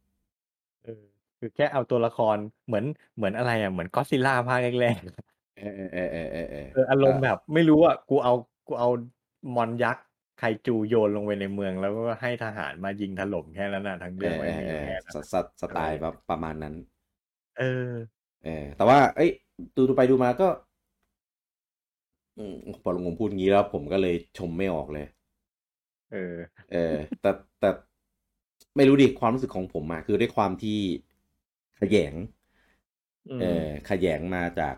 คือแค่เอาตัวละครเหมือนเหมือนอะไรอะเหมือนก็ซิล่าภาคแรกๆเออเออเออเออเออเออเอออารมณ์ก็แบบ ไม่รู้อะกูเอากูเอามอนยักษ์ไคจูโยนลงไปในเมือง แล้วก็ให้ทหารมายิงถล่มแค่นั้นน่ะทั้งเอเรื่องอไม่เออมีเออแค่สนั้นสสไตล์แบบประมาณนั้น เออ เออ แต่ว่า เอ้ยดูดูไปดูมาก็อืมพอลุงผมพูดงี้แล้วผมก็เลยชมไม่ออกเลย เออ เออ แต่แต่ไม่รู้ดิความรู้สึกของผมอะคือด้วยความที่ ขยงอืเอมอขยงมาจาก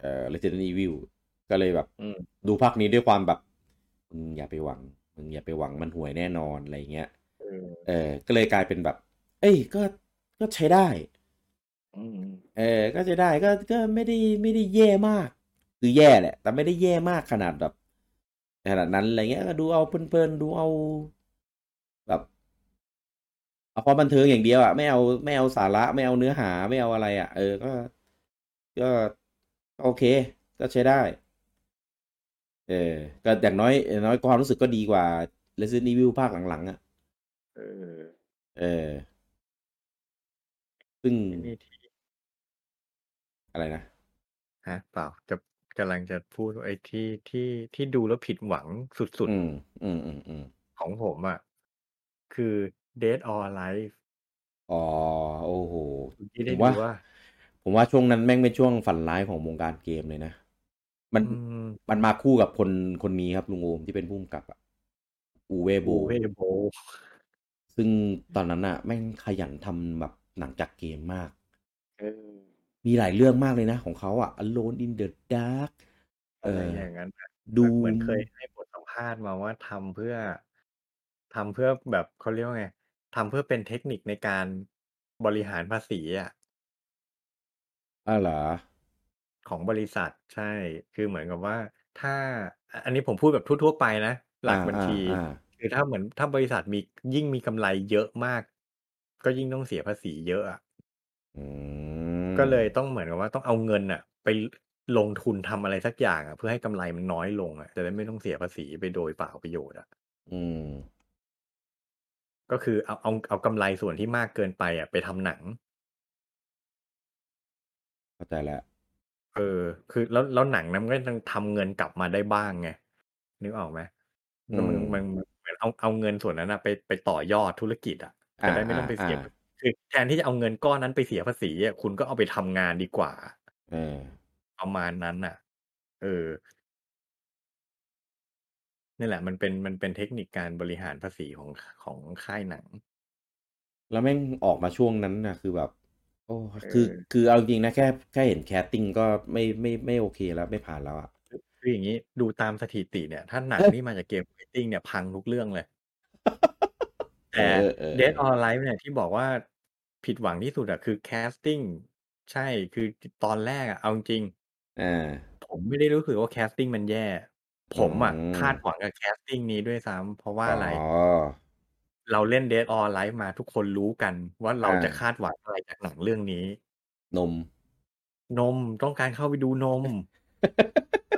เอ่อ Resident Evil ก็เลยแบบอืมดูภาคนี้ด้วยความแบบมึงอย่าไปหวังมึงอย่าไปหวังมันห่วยแน่นอนอะไรเงี้ยเออเออก็เลยกลายเป็นแบบ เอ้ยก็ก็ใช้ได้อืมเออ ก็ใช้ได้ก็ก็ไม่ได้ไม่ได้แย่มาก คือแย่แหละ แต่ไม่ได้แย่มากขนาดแบบขนาดนั้นอะไรเงี้ยก็ดูเอาเพลินๆดูเอาแบบ เอาความบันเทิงอย่างเดียวอะไม่เอาไม่เอาสาระไม่เอาเนื้อหาไม่เอาอะไร อะ เออก็ ก็โอเค ก็ใช้ได้ เออก็อย่างน้อยอย่างน้อยความรู้สึกก็ดีกว่า Resident Evil ภาคหลังๆอะเออ เออ ซึ่งนี่ที่อะไรนะฮะเปล่าจะกำลังจะพูดว่าไอ้ที่ที่ที่ดูแล้วผิดหวังสุดอืมอืมอืมอืมๆของผมอะ คือ Dead or Alive อ๋อ โอ้โหคุณที่ผได้มดูว่าว่า ผมว่าช่วงนั้นแม่งเป็นช่วงฝันร้ายของวงการเกมเลยนะ มันอืมมันมาคู่กับคนคนนี้ครับลุงโอมที่เป็นผู้กำกับอะอูเวโบบูเวโบซึ่งตอนนั้นอะแม่งขยันทำแบบหนังจากเกมมากเออมีหลายเรื่องมากเลยนะ ของเขาอะ Alone in the Dark เออะไรออย่างนั้นอะดูเหมือนเคยให้บทสัมภาษณ์มาว่าทำเพื่อทำเพื่อแบบเขาเรียกว่าไง ทำเพื่อเป็นเทคนิคในการบริหารภาษีอะอ้าวเหรอ ของบริษัทใช่ คือเหมือนกับว่า ถ้าอันนี้ผมพูดแบบทั่วๆไปนะ หลัอ่ากบัญอ่าชี อ่าคือถ้าเหมือนถ้าบริษัทมียิ่งมีกำไรเยอะมาก ก็ยิ่งต้องเสียภาษีเยอะอะ อืมก็เลยต้องเหมือนกับว่าต้องเอาเงินอะไปลงทุนทำอะไรสักอย่างอะเพื่อให้กำไรมันน้อยลงอะจะได้ไม่ต้องเสียภาษีไปโดยเปล่าประโยชน์อะอืม ก็คือเอาเอาเอากำไรส่วนที่มากเกินไปอะไปทำหนัง เข้าใจแล้วเออ คือแล้วแล้วหนังนั้นมันก็ต้องทำเงินกลับมาได้บ้างไงนึกออกไหมอืก็มันมมันมันเหมือนเอาเอาเงินส่วนนั้นอะไปไปต่อยอดธุรกิจอะอ่าจะได้ไม่อ่าต้องไปอ่าเสียคือแทนที่จะเอาเงินก้อนนั้นไปเสียภาษีอะคุณก็เอาไปทำงานดีกว่า เออ ประมาณนั้นน่ะ เออ นี่แหละ มันเป็น มันเป็นเทคนิคการบริหารภาษีของของค่ายหนัง แล้วแม่งออกมาช่วงนั้นนะคือแบบ โอ้เออคือคือเอาจริงนะแค่แค่เห็น casting ก็ไม่ไม่ไม่โอเคแล้วไม่ผ่านแล้วอะคืออย่างนี้ดูตามสถิติเนี่ย ถ้าหนังเอ้ยที่มาจากเกม fighting เนี่ยพังทุกเรื่องเลยเอแต่อเออเออ Dead or Alive เนี่ยที่บอกว่าผิดหวังที่สุดอะคือแคสติ้งใช่คือตอนแรกอะเอาจริงอ่าผมไม่ได้รู้สึกว่าแคสติ้งมันแย่อื ผมอะมคาดหวังกับแคสติ้งนี้ด้วยซ้ำเพราะว่าอ๋ออะไรเราเล่น Dead or Alive มาทุกคนรู้กันว่าเราอ่าจะคาดหวังอะไรจากหนังเรื่องนี้ นม นมต้องการเข้าไปดูนม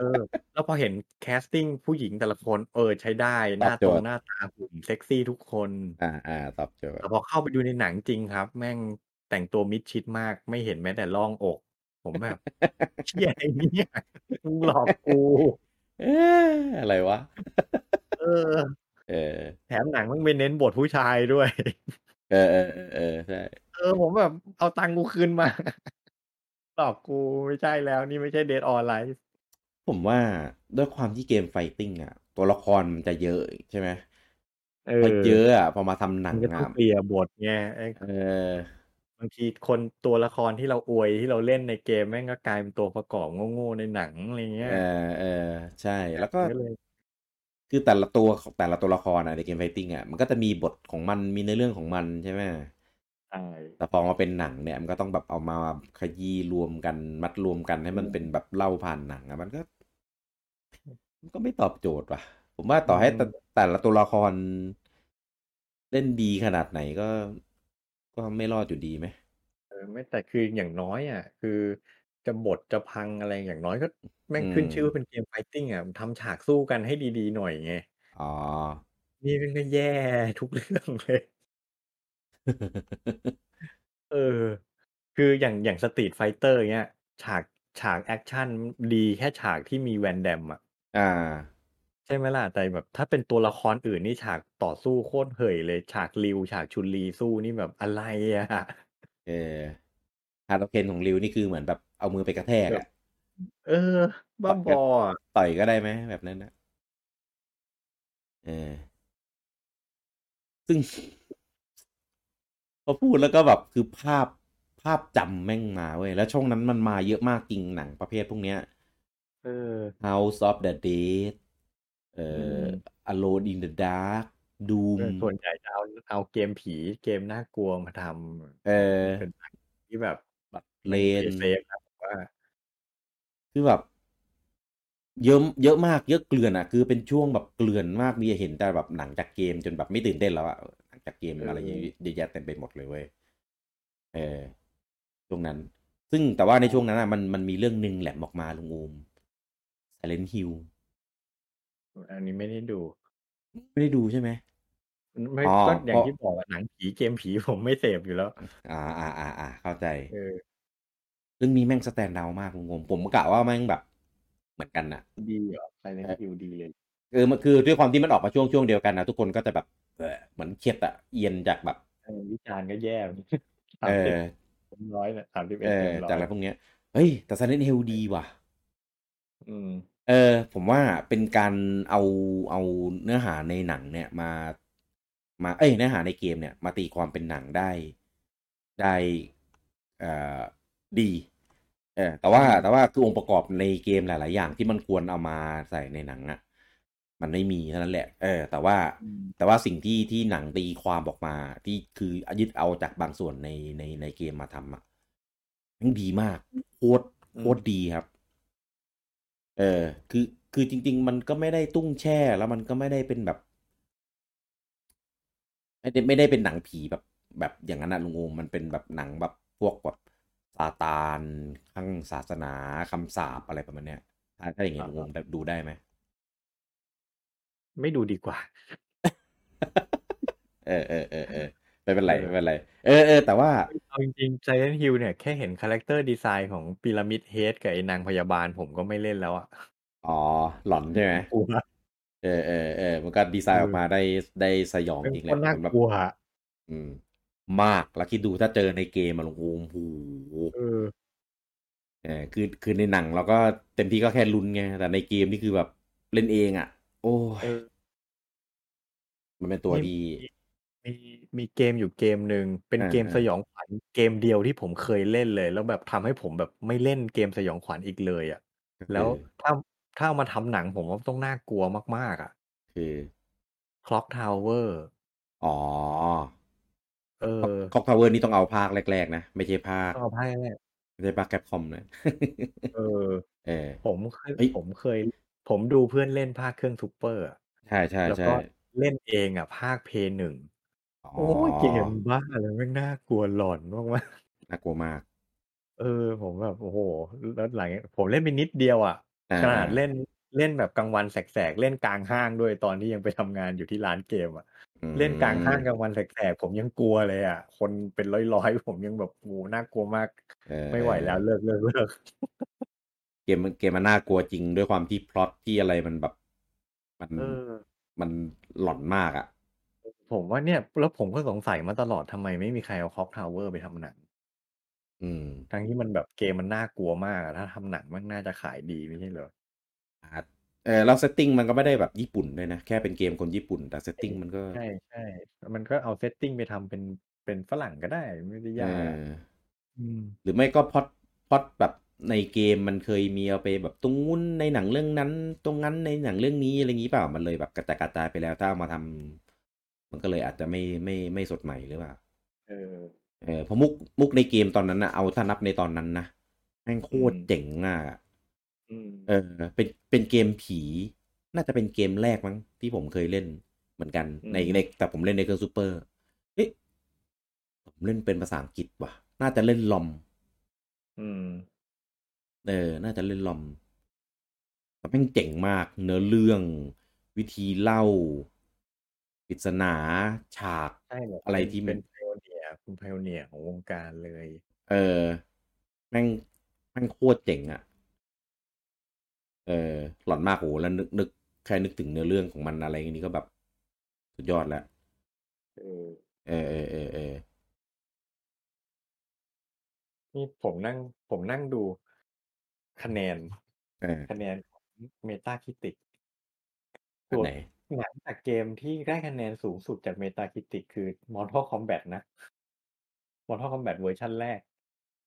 เออ แล้วพอเห็นแคสติ้งผู้หญิงแต่ละคน เออ ใช้ได้หตอบน้าโจตรงทย์หน้าตาหุ่นเซ็กซี่ทุกคน อ่าอ่าตอบโจทแต่ย์พอเข้าไปดูในหนังจริงครับ แม่งแต่งตัวมิดชิดมาก ไม่เห็นแม้แต่ร่องอก ผมแบบเชี่ยไอ้เนี่ยมึงหลอกกู เอ๊ะอะไรวะ เออ เออ แถมหนังมันไปเน้นบทผู้ชายด้วยเออเออเออเออใช่ เออ ผมแบบเอาตังค์กูคืนมา หลอกกูไม่ใช่แล้ว นี่ไม่ใช่ Dead or Alive ผมว่าด้วยความที่เกมไฟติ้งอะ ตัวละครมันจะเยอะใช่ไหมเอพออเยอะอะพอมาทำหนัมังนก็ต้ออะงเปลี่ยบทไงไอ้เออบางทีคนตัวละครที่เราอวยที่เราเล่นในเกมแม่งก็กลายเป็นตัวประกอบโง่ๆในหนังอะไรเงี้ยเออเออใช่ แล้วก็มันก็เลย คือแต่ละตัวแต่ละตัวละครอะในเกมไฟติ้งอะมันก็จะมีบทของมันมีในอเรื่องของมันใช่ไหมใช่ แต่พอมาเป็นหนังเนี่ยมันก็ต้องแบบเอามาขยี้รวมกันมัดรวมกันให้มันเป็นแบบเล่าผ่านหนังอะมันก็ก็ไม่ตอบโจทย์ว่ะ ผมว่าต่อให้แต่แต่ละตัวละคร เล่นดีขนาดไหนก็ ก็ไม่รอดอยู่ดีไหม เออไม่แต่คืออย่างน้อยอะคือจะบทจะพังอะไรอย่างน้อยก็แม่งอืขึ้นชื่อว่ามเป็นเกม Fighting อะทำฉากสู้กันให้ดีๆหน่อยไง อ๋อ นี่แม่งก็แย่ทุกเรื่องเลย เออ คืออย่างอย่าง Street Fighter อย่างเงี้ย ฉากฉากแอกชันดีแค่ฉากที่มี Van Damme อะอา ใช่ไหมล่ะ แต่แบบถ้าเป็นตัวละครอื่นนี่ฉากต่อสู้โคตรเห่ยเลย ฉาก Ryu ฉาก Chun-Li สู้นี่แบบอะไรอะ?เออ Hadouken ของ Ryu นี่คือเหมือนแบบเอามือไปกระแทกแบอบะเออ บ้าบออะต่อยก็ได้ไหมแบบนั้นน่ะ?เออ ซึ่ง พอพูดแล้วก็แบบคือภาพภาพจำแม่งมาเว้ย แล้วช่วงนั้นมันมาเยอะมากจริงหนังประเภทพวกเนี้ย เออ House of the Dead เอ่อือม Alone in the Dark เออ Doom ส่วนใหญ่จะเอาเอาเกมผีเกมน่ากลัวมาทเอำมันเป็อนหนังที่แบบแบบมัน Rain เซฟๆนะผมว่าคือแบบ เยิ้มเยอะมากเยอะเกลื่อนอะคือเป็นช่วงแบบเกลื่อนมากมีให้เห็นแต่แบบหนังจากเกมจนแบบไม่ตื่นเต้นแล้วอะหนังจากเกมอะไรเยอะเออเยอะแยะเต็มไปหมดเลยเว้ยเออช่วงนั้น ซึ่งแต่ว่าในช่วงนั้นน่ะมันมันมีเรื่องหนึ่งแหลมออกมาลุงโอม Silent Hill อันนี้ไม่ได้ดู ไม่ได้ดูใช่ไหม?อืมไม่อ๋อก็อย่เพางราะที่บอกอะหนังผีเกมผีผมไม่เสพอยู่แล้วอาๆๆๆเข้าใจเออเรื่องนี้แม่งสแตนด์เอาต์มากลุงโอมผมกะว่าแม่งแบบ เหมือนกันน่ะดีเหรอ? Silent เออ Hill ดีเลยเออมันคือด้วยความที่มันออกมาช่วงช่วงเดียวกันน่ะทุกคนก็จะแบบเหมือนเข็ดอะเอียนจากแบบเออวิจารณ์ก็แย่สเามสิบออเต็ม100น่ะ31เอเต็อม100จากอะไรพวกเนี้ยเฮ้ยแต่ Silent Hill ดีว่ะ อืม เออผมว่าเป็นการเอาเอาเนื้อหาในหนังเนี่ยมา มาเอ๊ยเนื้อหาในเกมเนี่ยมาตีความเป็นหนังได้ได้เอ่อดีเออแต่ว่าอืมแต่ว่าคือองค์ประกอบในเกมหลาย ๆ อย่างที่มันควรเอามาใส่ในหนังอะมันไม่มีเท่านั้นแหละ เออ แต่ว่าอืมแต่ว่าสิ่งที่ที่หนังตีความออกมา ที่คือยึดเอาจากบางส่วนในในในเกมมาทำอะแม่งดีมากโคตรอืโคตรมดีครับ เออ คือ คือจริง ๆ มันก็ไม่ได้ตุ้งแช่ แล้วมันก็ไม่ได้เป็นแบบ ไม่ได้ไม่ได้เป็นหนังผีแบบ แบบอย่างนั้นน่ะลุงโอมมันเป็นแบบหนังแบบพวกแบบซาตานคลั่งศาสนาคำสาปอะไรประมาณเนี้ยถ้าถ้าอย่างงี้อะฮลุงโอมะแบบดูได้ไหม?ไม่ดูดีกว่า เออๆๆๆ ไม่เป็นไรไม่เออเป็นไร เออๆแต่ว่าเฮ้ยเอาจริงๆ Silent Hill เนี่ยแค่เห็นคาแรกเตอร์ดิไซน์ของ Pyramid Head กับไอ้นางพยาบาลผมก็ไม่เล่นแล้วอะอ๋อ หลอนใช่ไหม?ผมกลัวเออๆๆมันก็ดิไซน์ออกเออมาได้ได้สยองแม่งจริงโคแหละตรน่เหามือนแบบกลัวอะอืม มากแล้วคิดดูถ้าเจอในเกมอะลุงโอมโอ้โฮเออเออคือคือในหนังเราก็เต็มที่ก็แค่ลุ้นไงแต่ในเกมนี่คือแบบเล่นเองอะโอ๊เยออมันเป็นตัวนี่ที่ มีมี มีเกมอยู่เกมหนึ่ง เป็นอเกมสาๆยองขวัญเกมเดียวที่ผมเคยเล่นเลย แล้วแบบทำให้ผมแบบไม่เล่นเกมสยองขวัญอีกเลยอะ ก็แคล้ืวอถ้า ถ้าเอามาทำหนังผมว่าต้องน่ากลัวมาก ๆ อะ คือ Clock Tower อ๋อ Clock เออ Clock Tower นี่ต้องเอาภาคแรก ๆ นะ ไม่ใช่ภาค ต้องเอาภาคแรก ๆ ไม่ใช่ภาค Capcom นะ เออ เออ ผมเคย เฮ้ย ผมเคย ผมดูเพื่อนเล่นภาคเครื่อง Super อะใแล้วช่ก็ๆ ๆ เล่นเองอะภาค Play 1 อ๋โอ๊ยเกมอบ้าอะไรแม่งน่ากลัวหลอนมากๆน่ากลัวมาก เออ ผมแบบโอ้โฮแล้วหลังจากผมเล่นไปนิดเดียวอะอขนาดาเล่ๆนเล่นแบบกลางวันแสกๆ เล่นกลางห้างด้วยตอนที่ยังไปทำงานอยู่ที่ร้านเกมอะอืเล่นกลางห้างมกลางวันแสกๆผมยังกลัวเลยอะคนเป็นร้อยๆ ผมยังแบบโอ้โฮน่ากลัวมาก เอไม่ไหวแล้วอเๆลิกๆๆเกมมันเกมมันน่ากลัวจริงด้วยความที่พล็อตที่อะไรมันแบบ มันเออ มันหลอนมากอะ ผมว่าเนี่ย แล้วผมก็สงสัยมาตลอดทำไมไม่มีใครเอา Clock Tower ไปทำหนัง อืม ทั้งที่มันแบบเกมมันน่ากลัวมากอะถ้าทำหนังแม่งน่าจะขายดีไม่ใช่เหรอ?อาจเออแล้ว setting มันก็ไม่ได้แบบญี่ปุ่นด้วยนะ แค่เป็นเกมคนญี่ปุ่น แต่เออ setting มันก็ใช่ๆมันก็เอา setting ไปทำเป็นเป็นฝรั่งก็ได้ไม่ได้เอยากอะออืม หรือไม่ก็พล็อตพล็อตแบบในเกมมันเคยมีเอาไปแบบตรงนู้นในหนังเรื่องนั้น ตรงนั้นในหนังเรื่องนี้อะไรงี้เปล่ามันเลยแบบกระจัดกระจายไปแล้วถ้าเอามาทำ มันก็เลยอาจจะไม่ไม่ไม่สดใหม่หรือเปล่า?เออ เออเพราะมุกมุกในเกมตอนนั้นน่ะเอาถ้านับในตอนนั้นนะแม่งโคอืตรมเจ๋งอะอืมเออ เป็นเป็นเกมผี น่าจะเป็นเกมแรกมั้งที่ผมเคยเล่นเหมือนกันอืมในในแต่ผมเล่นในเครื่องซูเปอร์เอ๊ะผมเล่นเป็นภาษาอังกฤษว่ะ น่าจะเล่นลอม อืม เออ น่าจะเล่นลอมแต่แม่งเจ๋งมาก เนื้อเรื่องวิธีเล่า ปริศนาฉากใช่แบบอะไรเป็นที่มัเป็นน ไพโอเนียเป็นไพโอเนียของวงการเลย เออ แม่งแม่งโคตรเจ๋งอะ่ะ เออ หลอนมากโหแล้วนึกนึกแค่นึกถึงเนื้อเรื่องของมันอะไรอย่างนี้ก็แบบ สุดยอดแล้ว เออ เออเออเออเออนี่ผมนั่งผมนั่งดูคะแนนเออคะแนนของMetacritic อันไหน หนังจากเกมที่ได้คะแนนสูงสุดจาก Metacritic คือ Mortal Kombat นะ Mortal Kombat เวอร์ชันแรก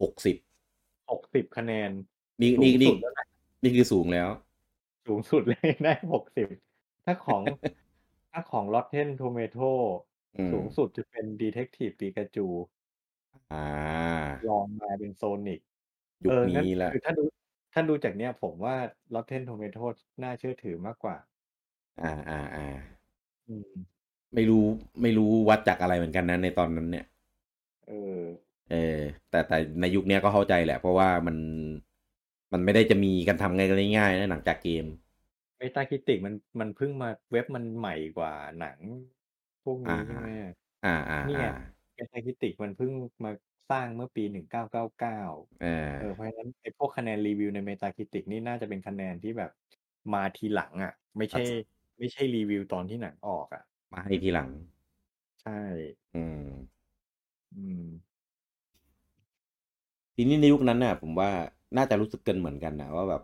หกสิบหกสิบคะแนน นี่สูนี่งนี่สุดแล้วนะ นี่คือสูงแล้ว สูงสุดเลยได้หกสิบถ้าของ ถ้าของ Rotten Tomato อืมสูงสุดจะเป็น Detective Pikachu อ่าลองมาเป็น Sonicยุคเอองั้นนี้ละ คือถ้าดูถ้าดูจากเนี้ยผมว่า Rotten Tomato น่าเชื่อถือมากกว่า อ่าอ่าอ่าอืมไม่รู้ไม่รู้วัดจากอะไรเหมือนกันนะในตอนนั้นเนี่ย เออ เออ แต่แต่ในยุคเนี้ยก็เข้าใจแหละ เพราะว่ามันมันไม่ได้จะมีกันทำง่ายๆนะหนังจากเกม เมตาคิติกมันมันเพิ่งมาเว็บมันใหม่กว่าหนัง พวกอ่านี้ใช่ไหมอ่าอ่านี่ไงอ่าเมตาคิติกมันเพิ่งมาสร้างเมื่อปีหนึ่งเก้าเก้าเก้าเออ เออเพราะฉะนั้นไอ้พวกคะแนนรีวิวในเมตาคิติกนี่น่าจะเป็นคะแนนที่แบบมาทีหลังอะ ไม่ใช่ ไม่ใช่รีวิวตอนที่หนังออกอะ มาให้ทีหลัง ใช่ อืม อืม ทีนี้ในยุคนั้นน่ะ ผมว่าน่าจะรู้สึกกันเหมือนกันนะว่าแบบ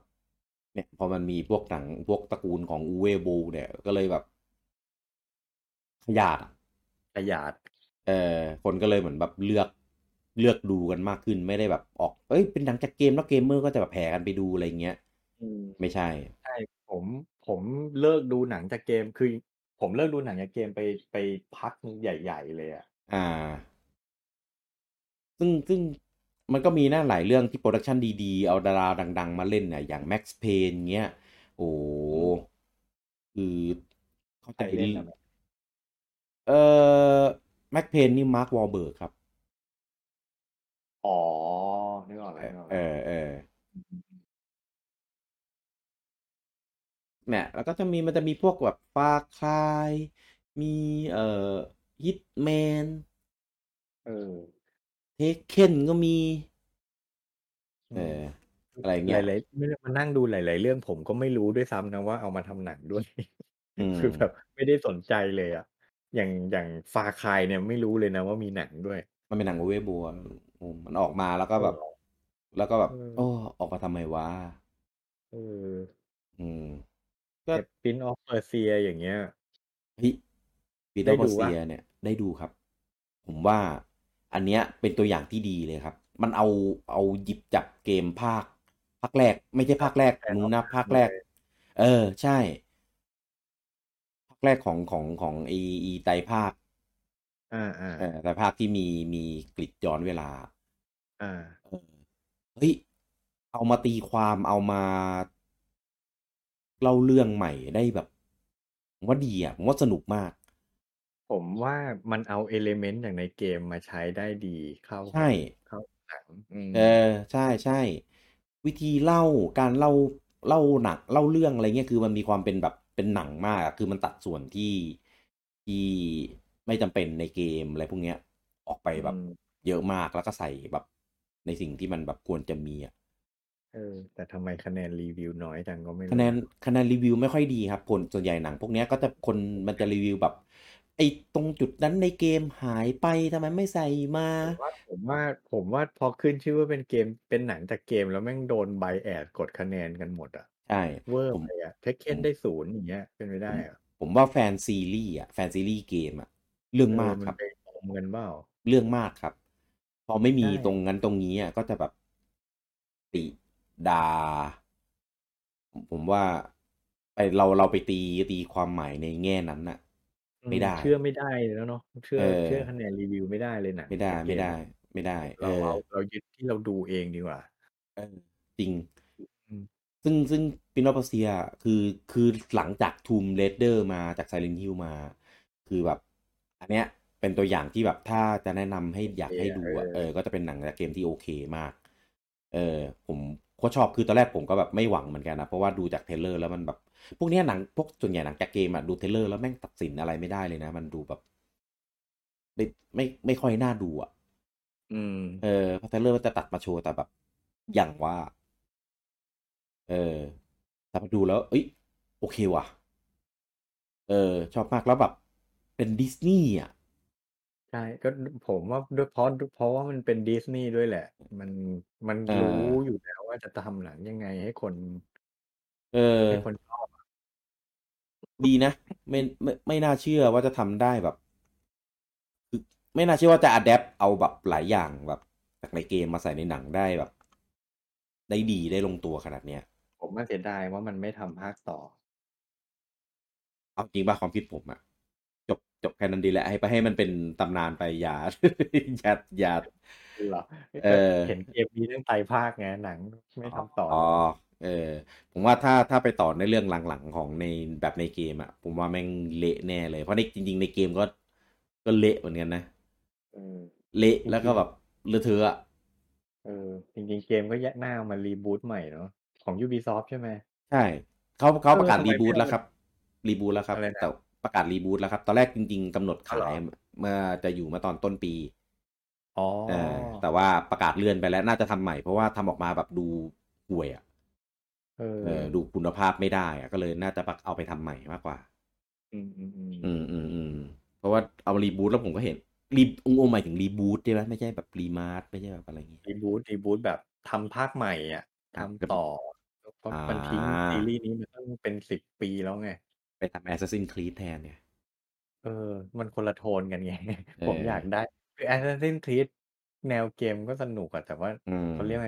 เนี่ย พอมันมีพวกหนังพวกตระกูลของอูเวบูเนี่ย ก็เลยแบบ ขยาดอะประหยัดเออคนก็เลยเหมือนแบบเลือกเลือกดูกันมากขึ้นไม่ได้แบบออก เอ้ยเป็นหนังจากเกมแล้วเกมเมอร์ก็จะแบบแห่กันไปดูอะไรเงี้ยอืมไม่ใช่ ใช่ผม ผมเลิกดูหนังจากเกม คือ ผมเลิกดูหนังจากเกมไปไปพักใหญ่ ๆ เลยอะอ่า ซึ่งซึ่งมันก็มีหน้าหลายเรื่องที่ production ดีๆ เอาดาราดัง ๆ มาเล่นเนี่ยอย่าง Max Payne เงี้ย โอ้คือเข้าใครเล่นอะเออ Max Payne นี่มาร์ควอลเบิร์กครับ อ๋อ นึกออกแล้วนึกออกแล้วเออเออ เนี่ยแล้วก็จะมีมันจะมีพวกแบบ Far Cry มีเอ่อ Hitman เออ Tekken ก็มี เอออะไรเงี้ยหลายๆไม่ได้มานั่งดูหลาย ๆ เรื่องผมก็ไม่รู้ด้วยซ้ำนะว่าเอามาทำหนังด้วยอืมคือแบบไม่ได้สนใจเลยอะอย่างอย่างฟาคายเนี่ยไม่รู้เลยนะว่ามีหนังด้วย มันเป็นหนังเวบัวมันออกมาแล้วก็แบบ แล้วก็แบบเออโอ้ออกมาทำไมวะเออ อืม ก็แต่ปินออฟเปอร์เซียอย่างเงี้ยเฮ้ยปีเตอได้ร์พอดูปะเซียเนี่ยได้ดูครับ ผมว่าอันเนี้ยเป็นตัวอย่างที่ดีเลยครับ มันเอาเอาหยิบจับเกมภาค ภาคแรก ไม่ใช่ภาคแรกนู้นนะภาคแรก เออ ใช่ ภาคแรกของของของไอไอีไตรภาค อ่าอ่าเออแต่ภาคที่มีมีกลิดย้อนเวลา อ่าเออเฮ้ยเอามาตีความเอามา เล่าเรื่องใหม่ได้แบบผมว่าดีอะผมว่าสนุกมาก ผมว่ามันเอาเอลิเมนต์อย่างในเกมมาใช้ได้ดีเข้ากับใช่ เข้าหนังอืมเออใช่ใช่ วิธีเล่าการเล่าเล่าหนักเล่าเรื่องอะไรเงี้ยคือมันมีความเป็นแบบเป็นหนังมากอะคือมันตัดส่วนที่ที่ไม่จำเป็นในเกมอะไรพวกเนี้ย ออกไปแบบอืม เยอะมากแล้วก็ใส่แบบในสิ่งที่มันแบบควรจะมีอะ เออแต่ทำไมคะแนนรีวิวน้อยจังก็ไม่รู้คะแนนคะแนนรีวิวไม่ค่อยดีครับคนส่วนใหญ่หนังพวกเนี้ยก็จะคนมันจะรีวิวแบบ ไอ้ตรงจุดนั้นในเกมหายไปทำไมไม่ใส่มา ผมว่าผมว่าผมว่าพอขึ้นชื่อว่าเป็นเกมเป็นหนังจากเกมแล้วแม่งโดนไบแอดกดคะแนนกันหมดอะใช่เวอร์ผมไปอะเทคเคนได้ศูนย์อย่างเงี้ย เป็นไปได้เหรอผมว่าแฟนซีรีส์อะแฟนซีรีส์เกมอะเรื่องมากเออครับนไปตรงกันเปล่า เรื่องมากครับ พอไม่มีใช่ ตรงนั้นตรงนี้อะก็จะแบบติ ดาผมว่าไปเราเราไปตีตีความหมายในแง่นั้นน่ะ ไม่ได้ เชื่อไม่ได้แล้วเนาะเชื่อเออเชื่อคะแนนรีวิวไม่ได้เลยหนังไม่ได้จากเกไม่ได้ ไม่ได้เอเราอเอาเรายึดที่เราดูเองดีกว่าเออจริงอืมซึ่งซึ่ง Prince of Persia คือคือหลังจาก Tomb Raider มาจาก Silent Hill มา คือแบบ อันเนี้ยเป็นตัวอย่างที่แบบถ้าจะแนะนำให้อยากให้ดูอะเออ ก็จะเป็นหนังจากเกมที่โอเคมาก เออ ผม โคตรชอบคือตอนแรกผมก็แบบไม่หวังเหมือนกันนะเพราะว่าดูจาก trailer แล้วมันแบบพวกเนี้ยหนังพวกส่วนใหญ่หนังจากเกมอะดู trailer แล้วแม่งตัดสินอะไรไม่ได้เลยนะ มันดูแบบ ไม่ไม่ไม่ค่อยน่าดูอะอืมเออเพราะ trailer มันจะตัดมาโชว์แต่แบบอย่างว่า เออแต่พอดูแล้ว เอ้ย โอเคว่ะ เออ ชอบมากแล้วแบบ เป็นดิสนีย์อะ ใช่ ก็ผมว่าด้วย เพราะเพราะว่ามันเป็นดิสนีย์ด้วยแหละ มัน มันเออรู้อยู่แล้วว่าจะทำหนังยังไงให้คน เออให้คนชอบอะ ดีนะ ไม่ ไม่ ไม่น่าเชื่อว่าจะทำได้แบบ คือ ไม่น่าเชื่อว่าจะอัดแอปเอาแบบหลายอย่างแบบจากในเกมมาใส่ในหนังได้แบบ ได้ดี ได้ลงตัวขนาดเนี้ย ผมว่าเสียดายว่ามันไม่ทำภาคต่อ เอาจริงป่ะความคิดผมอะ จบจบแค่นั้นดีแหละ ให้ไปให้มันเป็นตำนานไปอย่าอย่าอย่าเหรอเออเห็นเกมนี้ตั้งไตรภาคไงหนังไม่ทำต่ออ๋อเออผมว่าถ้าถ้าไปต่อในเรื่องหลังๆของในแบบในเกมอะผมว่าแม่งเละแน่เลย เพราะในจริง ๆ ในเกมก็ก็เละเหมือนกันนะเออเละแล้วก็แบบเลอะเทอะอะเออจริงๆเกมก็แยกหน้ามารีบูตใหม่เนาะของ Ubisoft ใช่ไหมใช่เขาเขาเออประกาศทำไมรีบูตไม่เอาแล้วครับ reboot แล้วครับอะไรนะแต่ ประกาศ reboot แล้วครับ ตอนแรกจริง ๆกำหนดอ๋อเหรขาอยเมื่อจะอยู่มาตอนต้นปีอ๋อเออแต่ว่าประกาศเลื่อนไปแล้วน่าจะทำใหม่เพราะว่าทำออกมาแบบดูห่วยอะเออเออดูคุณภาพไม่ได้อะก็เลยน่าจะเอาไปทำใหม่มากกว่าอืมอืมอืมอืมอืมอืมเพราะว่าเอา reboot แล้วผมก็เห็นรีองค์หมายถึง reboot ใช่ไหมไม่ใช่แบบ remaster ไม่ใช่แบบอะไรอย่างงี้ reboot reboot แบบทำภาคใหม่อะอะทำต่อเพราะอ่ามัมันทิ้งซีรีส์นี้มาตั้งเป็นสิบปีแล้วไง ไปทำ Assassin's Creed แทนเนี่ยเออ มันคนละโทนกันไงเออผมอยากได้ คือ Assassin's Creed แนวเกมก็สนุกอะแต่ว่าอืมเขาเรียกว่า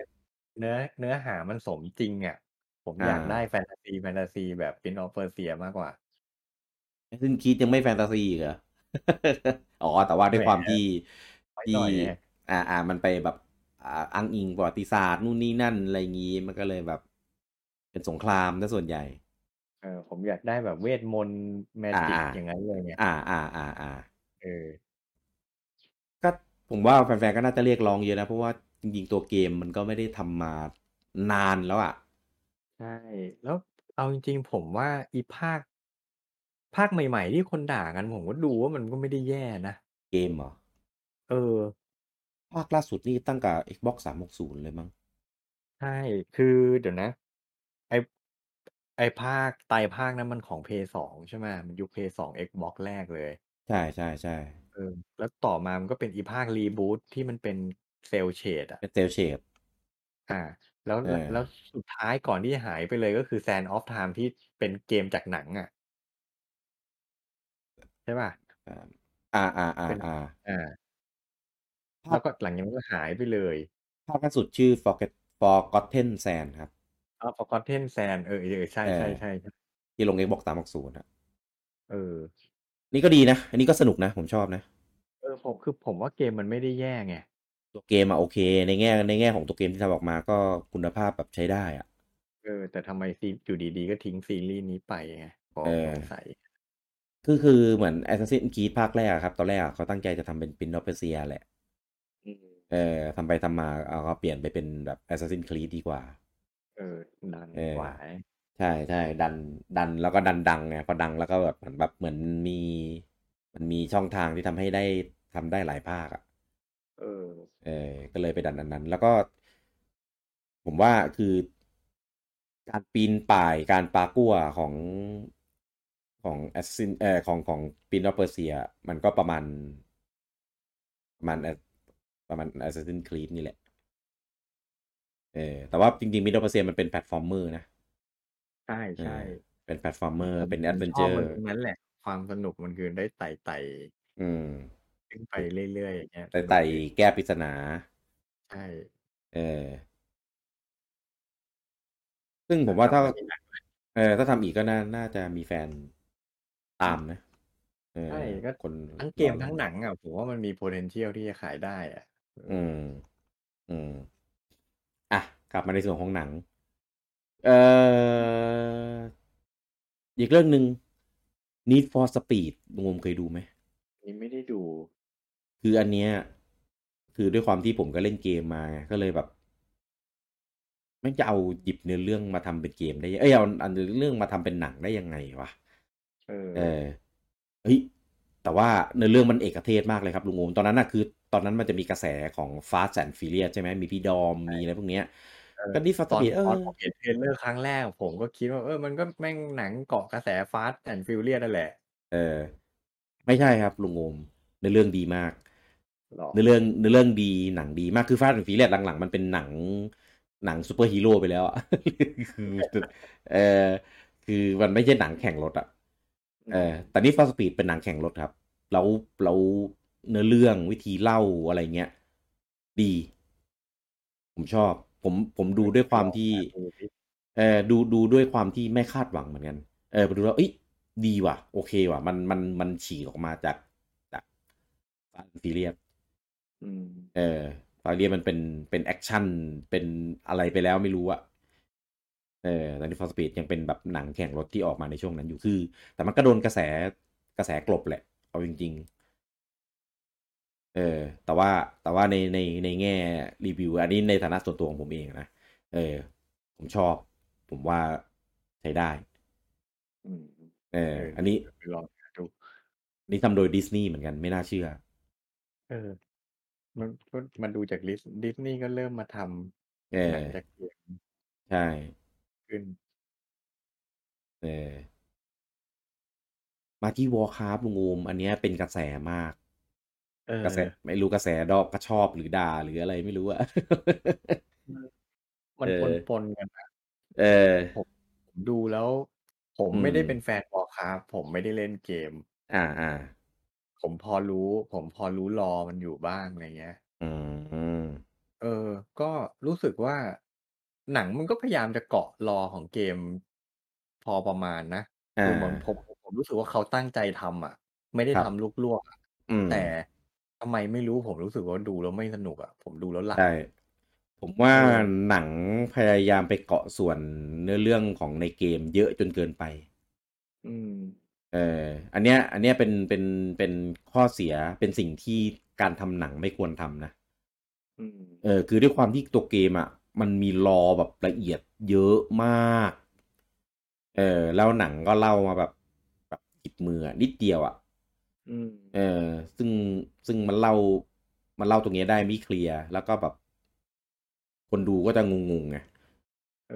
เนื้อเนื้อหามันสมจริงอะผมอยากอ่าได้แฟนตาซีแฟนตาซีแบบ Prince of Persia มากกว่า Assassin's Creed ยังไม่แฟนตาซีอีกเหรอ อ๋อ แต่ว่าด้วยความที่ไว้หที่น่อยไงอ่าอ่ามันไปแบบอ่าอ้างอิงประวัติศาสตร์นู่นนี่นั่นอะไรอย่างงี้ มันก็เลยแบบ เป็นสงครามซะส่วนใหญ่เออผมอยากได้แบบเวทมนต์แมจิกอ่าอย่างนั้นเลยไงอ่าอ่าอ่าอ่าเออ ก็ผมว่าแฟนๆก็น่าจะเรียกร้องเยอะนะเพราะว่าจริงๆตัวเกมมันก็ไม่ได้ทำมานานแล้วอะ ใช่ แล้วเอาจริงๆ ผมว่าอีภาค ภาคใหม่ๆ ที่คนด่ากันผมก็ดูว่ามันก็ไม่ได้แย่นะ เกมเหรอ เออ ภาคล่าสุดนี่ตั้งกับ Xbox 360 เลยมั้ง ใช่ คือเดี๋ยวนะ ไอ ไอภาค ไตรภาคนั้นมันของ p สองใช่ไหม มันยุค p สอง Xbox แรกเลย ใช่ใช่ใช่เออ แล้วต่อมามันก็เป็นอีภาครีบูตที่มันเป็นเซลเชดอะเป็นเซลเชดอ่าแล้ว เออแล้วสุดท้ายก่อนที่จะหายไปเลย ก็คือ Sand of Time ที่เป็นเกมจากหนังอะใช่ป่ะอ่าอ่าอ่าอ่าเป็นอ่าอ่าภาแล้ควก็หลังจากนั้นก็หายไปเลย ภาคล่าสุดชื่อ Forget Forgotten Sand ครับ อ๋อ Forgotten Sand เออเออใช่เออ ใช่ใช่ใช่ที่ลง Xbox 360อะเออ นี่ก็ดีนะ อันนี้ก็สนุกนะ ผมชอบนะ เออ ผมคือผมว่าเกมมันไม่ได้แย่ไง ตัวเกมอะโอเค ในแง่ในแง่ของตัวเกมที่ทำออกมาก็คุณภาพแบบใช้ได้อะเออ แต่ทำไมซีอยู่ดีๆ ก็ทิ้งซีรีส์นี้ไปไงพอเออสงสัยคือคือเหมือน Assassin's Creed ภาคแรกอะครับ ตอนแรกอะเขาตั้งใจจะทำเป็น Prince of Persia แหละอืมเออทำไปทำมาเอาก็เปลี่ยนไปเป็นแบบ Assassin's Creed ดีกว่า เออดันเออกว่าใช่ใช่ดันดันแล้วก็ดันดังไงพอดังแล้วก็แบบเหมือนแบบเหมือนมี มันมีช่องทางที่ทำให้ได้ทำได้หลายภาคอะเออ เออ ก็เลยไปดันอันนั้นแล้วก็ ผมว่าคือการปีนป่ายการปากั้วของของแอสซินเอ่อของของปีนอเปอร์เซีย มันก็ประมาณ ประมาณประมาณ Assassin's Creed นี่แหละ เออแต่ว่าจริงๆมิดเดิลเปอร์เซียมันเป็นแพลตฟอร์มเมอร์นะ ใช่ใช่เออเป็นแพลตฟอร์มเมอร์เป็นผแอมดเวนชเจออบมันร์ตรงนั้นแหละ ความสนุกมันคือได้ไต่ไต่อืมขึ้นไปเรื่อยๆอย่างเงี้ยไต่สนุไต่กดีแก้ปริศนา ใช่ เออ ซึ่งผมว่าถ้าทำให้หนักเออถ้าทำอีกก็น่าน่าจะมีแฟนตามนะเออใช่ก็คนทั้งเกมทั้งหนังอะผมว่ามันมี potential ที่จะขายได้อะเอออืม อืมอะ กลับมาในส่วนของหนัง เอ่ออีกเรื่องหนึ่ง Need for Speed ลุงโอมเคยดูไหมนี่ไม่ได้ดู คืออันเนี้ย คือด้วยความที่ผมก็เล่นเกมมาไงก็เลยแบบแม่งจะเอาหยิบเนื้อเรื่องมาทำเป็นเกมได้ยังเอ้ยเอาอันเนื้อเรื่องมาทำเป็นหนังได้ยังไงวะเออเออเฮ้ยแต่ว่าเนื้อเรื่องมันเอกเทศมากเลยครับลุงโอมตอนนั้นน่ะคือ ตอนนั้นมันจะมีกระแสของ Fast and Furious ใช่ไหมมีพี่ดอมมีอะไรพวกเนี้ยเออ ก็ Need for Speed เอตอนอผมเห็น trailer ครั้งแรกผมก็คิดว่าเออมันก็แม่งหนังเกาะกระแส Fast and Furious นั่นแหละ เออ ไม่ใช่ครับลุงโอมเนื้อเรื่องดีมากหรอเนื้อเรื่องเนื้อเรื่องดีหนังดีมากคือ Fast and Furious หลังๆ มันเป็นหนังหนังซูเปอร์ฮีโร่ไปแล้วอะคือเออคือมันไม่ใช่หนังแข่งรถอะเออแต่ Need for Speed เป็นหนังแข่งรถครับ แล้วแล้วเนื้อเรื่องวิธีเล่าอะไรเงี้ย ดี ผมชอบ ผมผมดูด้วยความที่ดูสิเออดูดูด้วยความที่ไม่คาดหวังเหมือนกันเออไปดูแล้วเอ้ยดีว่ะ โอเคว่ะ มันมันมันฉีกออกมาจากจาก Fast Furious อืมเออ Furious มันเป็นเป็น action เป็นอะไรไปแล้วไม่รู้อะเออแต่ Need for Speed ยังเป็นแบบหนังแข่งรถที่ออกมาในช่วงนั้นอยู่คือ แต่มันก็โดนกระแสกระแสกลบแหละ เอาจริงๆ เออ แต่ว่าแต่ว่าในในในแง่รีวิว อันนี้ในฐานะส่วนตัวของผมเองนะ เออ ผมชอบ ผมว่าใช้ได้อืมเออเออ อันนี้ไปลองหาดูนี่ทำโดยดิสนีย์เหมือนกันไม่น่าเชื่อ เออ มันก็มันดูจากดิสดิสนีย์ก็เริ่มมาทเอำหอนังจากเกมใช่ ขึ้น เออมาที่วอ r c ค a f t ลุงโอมอันเนี้ยเป็นกระแสมากเอ กระแสอไม่รู้กระแสดอกก็ชอบหรือด่าหรืออะไรไม่รู้อะมันเอปอนปนกันนะเออผมผมดูแล้ว ผมอืไม่ได้มเป็นแฟนวอร์คราฟผมไม่ได้เล่นเกม อ่าอ่าผมพอรู้ ผมพอรู้รอมันอยู่บ้างอะไรเงี้ยอืมเออ ก็รู้สึกว่า หนังมันก็พยายามจะเกาะรอของเกม พอประมาณนะอ่าคือมันผมผมรู้สึกว่าเขาตั้งใจทำอะ ไม่ได้ครับทำลวกๆอะอืมแต่ทำไมไม่รู้ผมรู้สึกว่าดูแล้วไม่สนุกอะผมดูแล้วหลับใช่ผมว่าเออหนังพยายามไปเกาะส่วนเนื้อเรื่องของในเกมเยอะจนเกินไป อืม เอออันเนี้ย อันเนี้ยเป็นเป็นเป็นข้อเสียเป็นสิ่งที่การทำหนังไม่ควรทำนะอืมเออ คือด้วยความที่ตัวเกมอะ มันมีรอแบบละเอียดเยอะมาก เออแล้วหนังก็เล่ามาแบบแบบจิบมืออะนิดเดียวอะอืม เออ ซึ่งซึ่งมันเล่า มันเล่าตรงเนี้ยได้ไม่เคลียร์แล้วก็แบบ คนดูก็จะงงๆไงเออ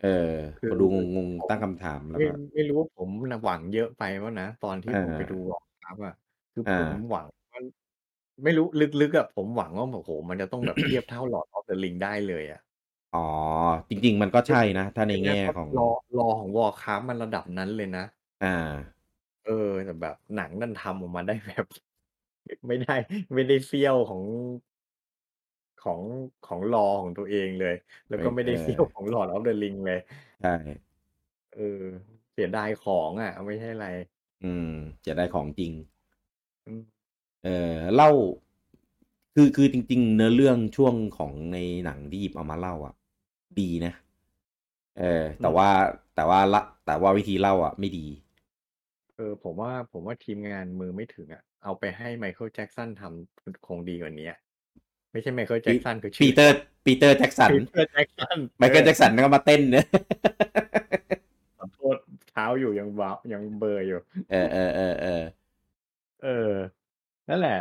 เออคือคนดูงงผๆมตั้งคำถามแล้วไม่ก็ไม่รู้ว่าผมน่ะหวังเยอะไปวะนะตอนที่อ่าผมไปดูวอร์คราฟอะคือผอ่ามหวังว่าไม่รู้ลึกๆอะผมหวังว่าโอ้โหมันจะต้องแบบเทียบเท่า Lord of the Ring ได้เลยอะอ๋อ จริง ๆ มันก็ใช่นะ ถ้าในไม่งั้นแง่เพราะของรอรอของวอร์คราฟมันระดับนั้นเลยนะ อ่า เออแต่แบบหนังนั่นทำออกมาได้แบบ ไม่ได้ ไม่ได้เสี้ยวของของของรอของตัวเองเลย แล้วก็ไม่ไม่ได้เออเสี้ยวของ Lord of the Ring เลยใช่เออ เสียดายของอะ ไม่ใช่อะไร อืมจะได้ของจริงอืมเออเล่า คือคือจริง ๆ เนื้อเรื่องช่วงของในหนังที่หยิบเอามาเล่า อะ ดีนะเออ แต่อืมว่าแต่ว่าละ แต่ว่าวิธีเล่าอะ ไม่ดี เออ ผมว่าผมว่าทีมงานมือไม่ถึงอะเอาไปให้ Michael Jackson ทำคงดีกว่านี้อะไม่ใช่ Michael ปี Jackson คือปีชื่อเตอร์ Peter Jackson Peter Jackson ไมเคิลเออ Jackson ก็มาเต้นเนี่ยขอโทษเท้าอยู่ยังเบายังเบลออยู่ เออเออเออเออเออ นั่นแหละ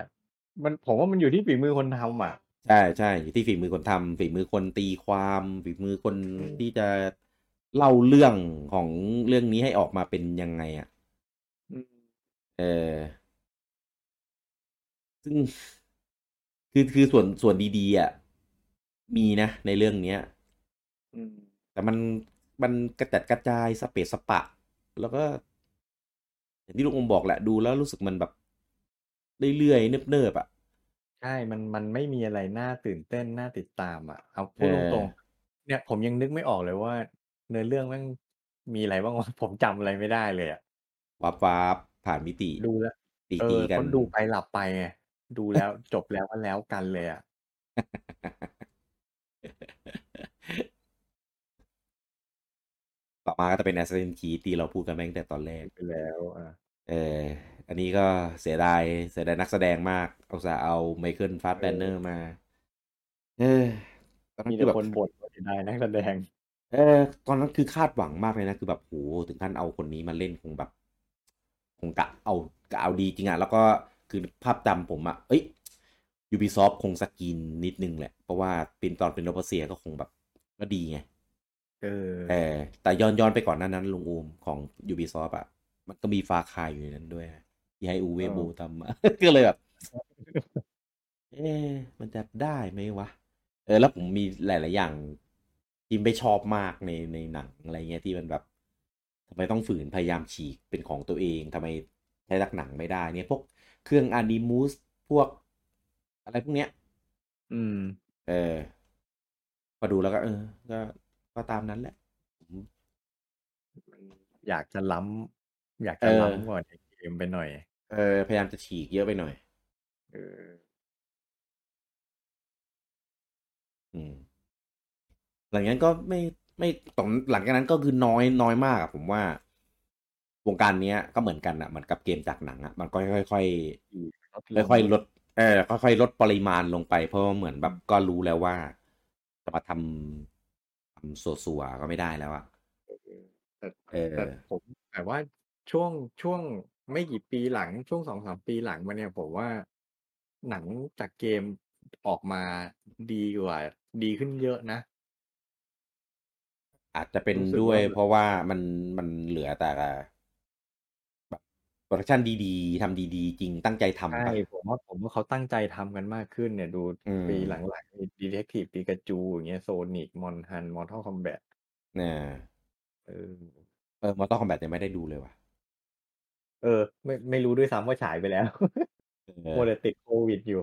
มันผมว่ามันอยู่ที่ฝีมือคนทำอะใช่ใช่อยู่ที่ฝีมือคนทำฝีมือคนตีความฝีมือคนอืมที่จะเล่าเรื่องของเรื่องนี้ให้ออกมาเป็นยังไงอะอืม เออซึ่งคือคือส่วนส่วนดีๆอะมีนะในเรื่องเนี้ยอืมแต่มันมันกระจัดกระจายสเปซสปะ แล้วก็ อย่างที่ลุงอมบอกแหละดูแล้วรู้สึกมันแบบเรื่อยๆเนิบๆอะใช่ มัน มันไม่มีอะไรน่าตื่นเต้น น่าติดตามอะเอาพูเอดอตรงๆ เนี่ยผมยังนึกไม่ออกเลยว่า เนื้อเรื่องแม่งมีอะไรบ้างวะ ผมจำอะไรไม่ได้เลยอะวับวับ ผ่านมิติดูแล้วตีเอตีอกัเพนราะดูไปหลับไปไงดูแล้วจบแล้วก็แล้วกันเลยอะต่อมาก็จะเป็น Assassin's Creed ที่เราพูดกันไปตั้งแต่ตอนแรกไปแล้วอะเอออันนี้ก็เสียดายเสียดายนักแสดงมากเอาซะเอาไมเคิลฟาสแบนเนอร์มา เออตอนนั้มีนคืแต่อแบบคนบ่นว่าเสียดายนักแสดง เออ ตอนนั้นคือคาดหวังมากเลยนะ คือแบบโหถึงขั้นเอาคนนี้มาเล่นคงแบบ คงกะเอากะเอาดีจริงอะแล้วก็คือภาพจำผมอะเอ้ย Ubisoft คงสกรีนนิดนึงแหละ เพราะว่าเป็นตอนเป็นโนเปเซียก็คงแบบก็ดีไงเออเออแต่ย้อนย้อนไปก่อนหน้านั้นลุงอูมของ Ubisoft อะมันก็มีฟาคายอยู่ในนั้นด้วยที่ให้อูเวโบทำมาก็เลยแบบ เอ๊ะมันจะได้ไหมวะ เออ แล้วผมมีหลาย ๆ อย่างที่ไม่ชอบมากในในหนังอะไรเงี้ยที่มันแบบ ทำไมต้องฝืนพยายามฉีกเป็นของตัวเองทำไมใช้รักหนังไม่ได้เนี่ยพวกเครื่องอนิมูสพวก อะไรพวกเนี้ย อืม เออพอดูแล้วก็ เออ ก็ก็ตามนั้นแหละผมมันอยากจะล้ำอยากเอจะอล้ำกว่าในเกมไปหน่อย เออ พยายามจะฉีกเยอะไปหน่อย เออ อืมหลังจากนั้นก็ไม่ ไม่ตอนหลังจากนั้นก็คือน้อยน้อยมากอะผมว่าวงการเนี้ยก็เหมือนกันอะเหมือนกับเกมจากหนังอะมันก็ค่อยค่อยอืมลดค่อยค่อยๆลดเออค่อยๆลดปริมาณลงไป เพราะว่าเหมือนแบบก็รู้แล้วว่าจะมาทำทำสัวๆก็ไม่ได้แล้วอะแต่เออแต่ผมแต่ว่าช่วงช่วงไม่กี่ปีหลังช่วงสองสามปีหลังมาเนี่ยผมว่าหนังจากเกมออกมาดีกว่า ดีขึ้นเยอะนะ อาจจะเป็นรู้สึกด้วยว่าเพราะว่ามันมันเหลือแต่แบบ production ดีๆทำดีๆ จริงตั้งใจทำใช่ปะผมว่าผมว่าเขาตั้งใจทำกันมากขึ้นเนี่ยดูอืมปีหลังๆ Detective Pikachu อย่างเงี้ย Sonic Mon Hun Mortal Kombatเนี่ยเออเออมอเตอร์คอมแบทยังไม่ได้ดูเลยว่ะ เออ ไม่ไม่รู้ด้วยซ้ำว่าฉายไปแล้วเอโมอเดติดโควิดอยู่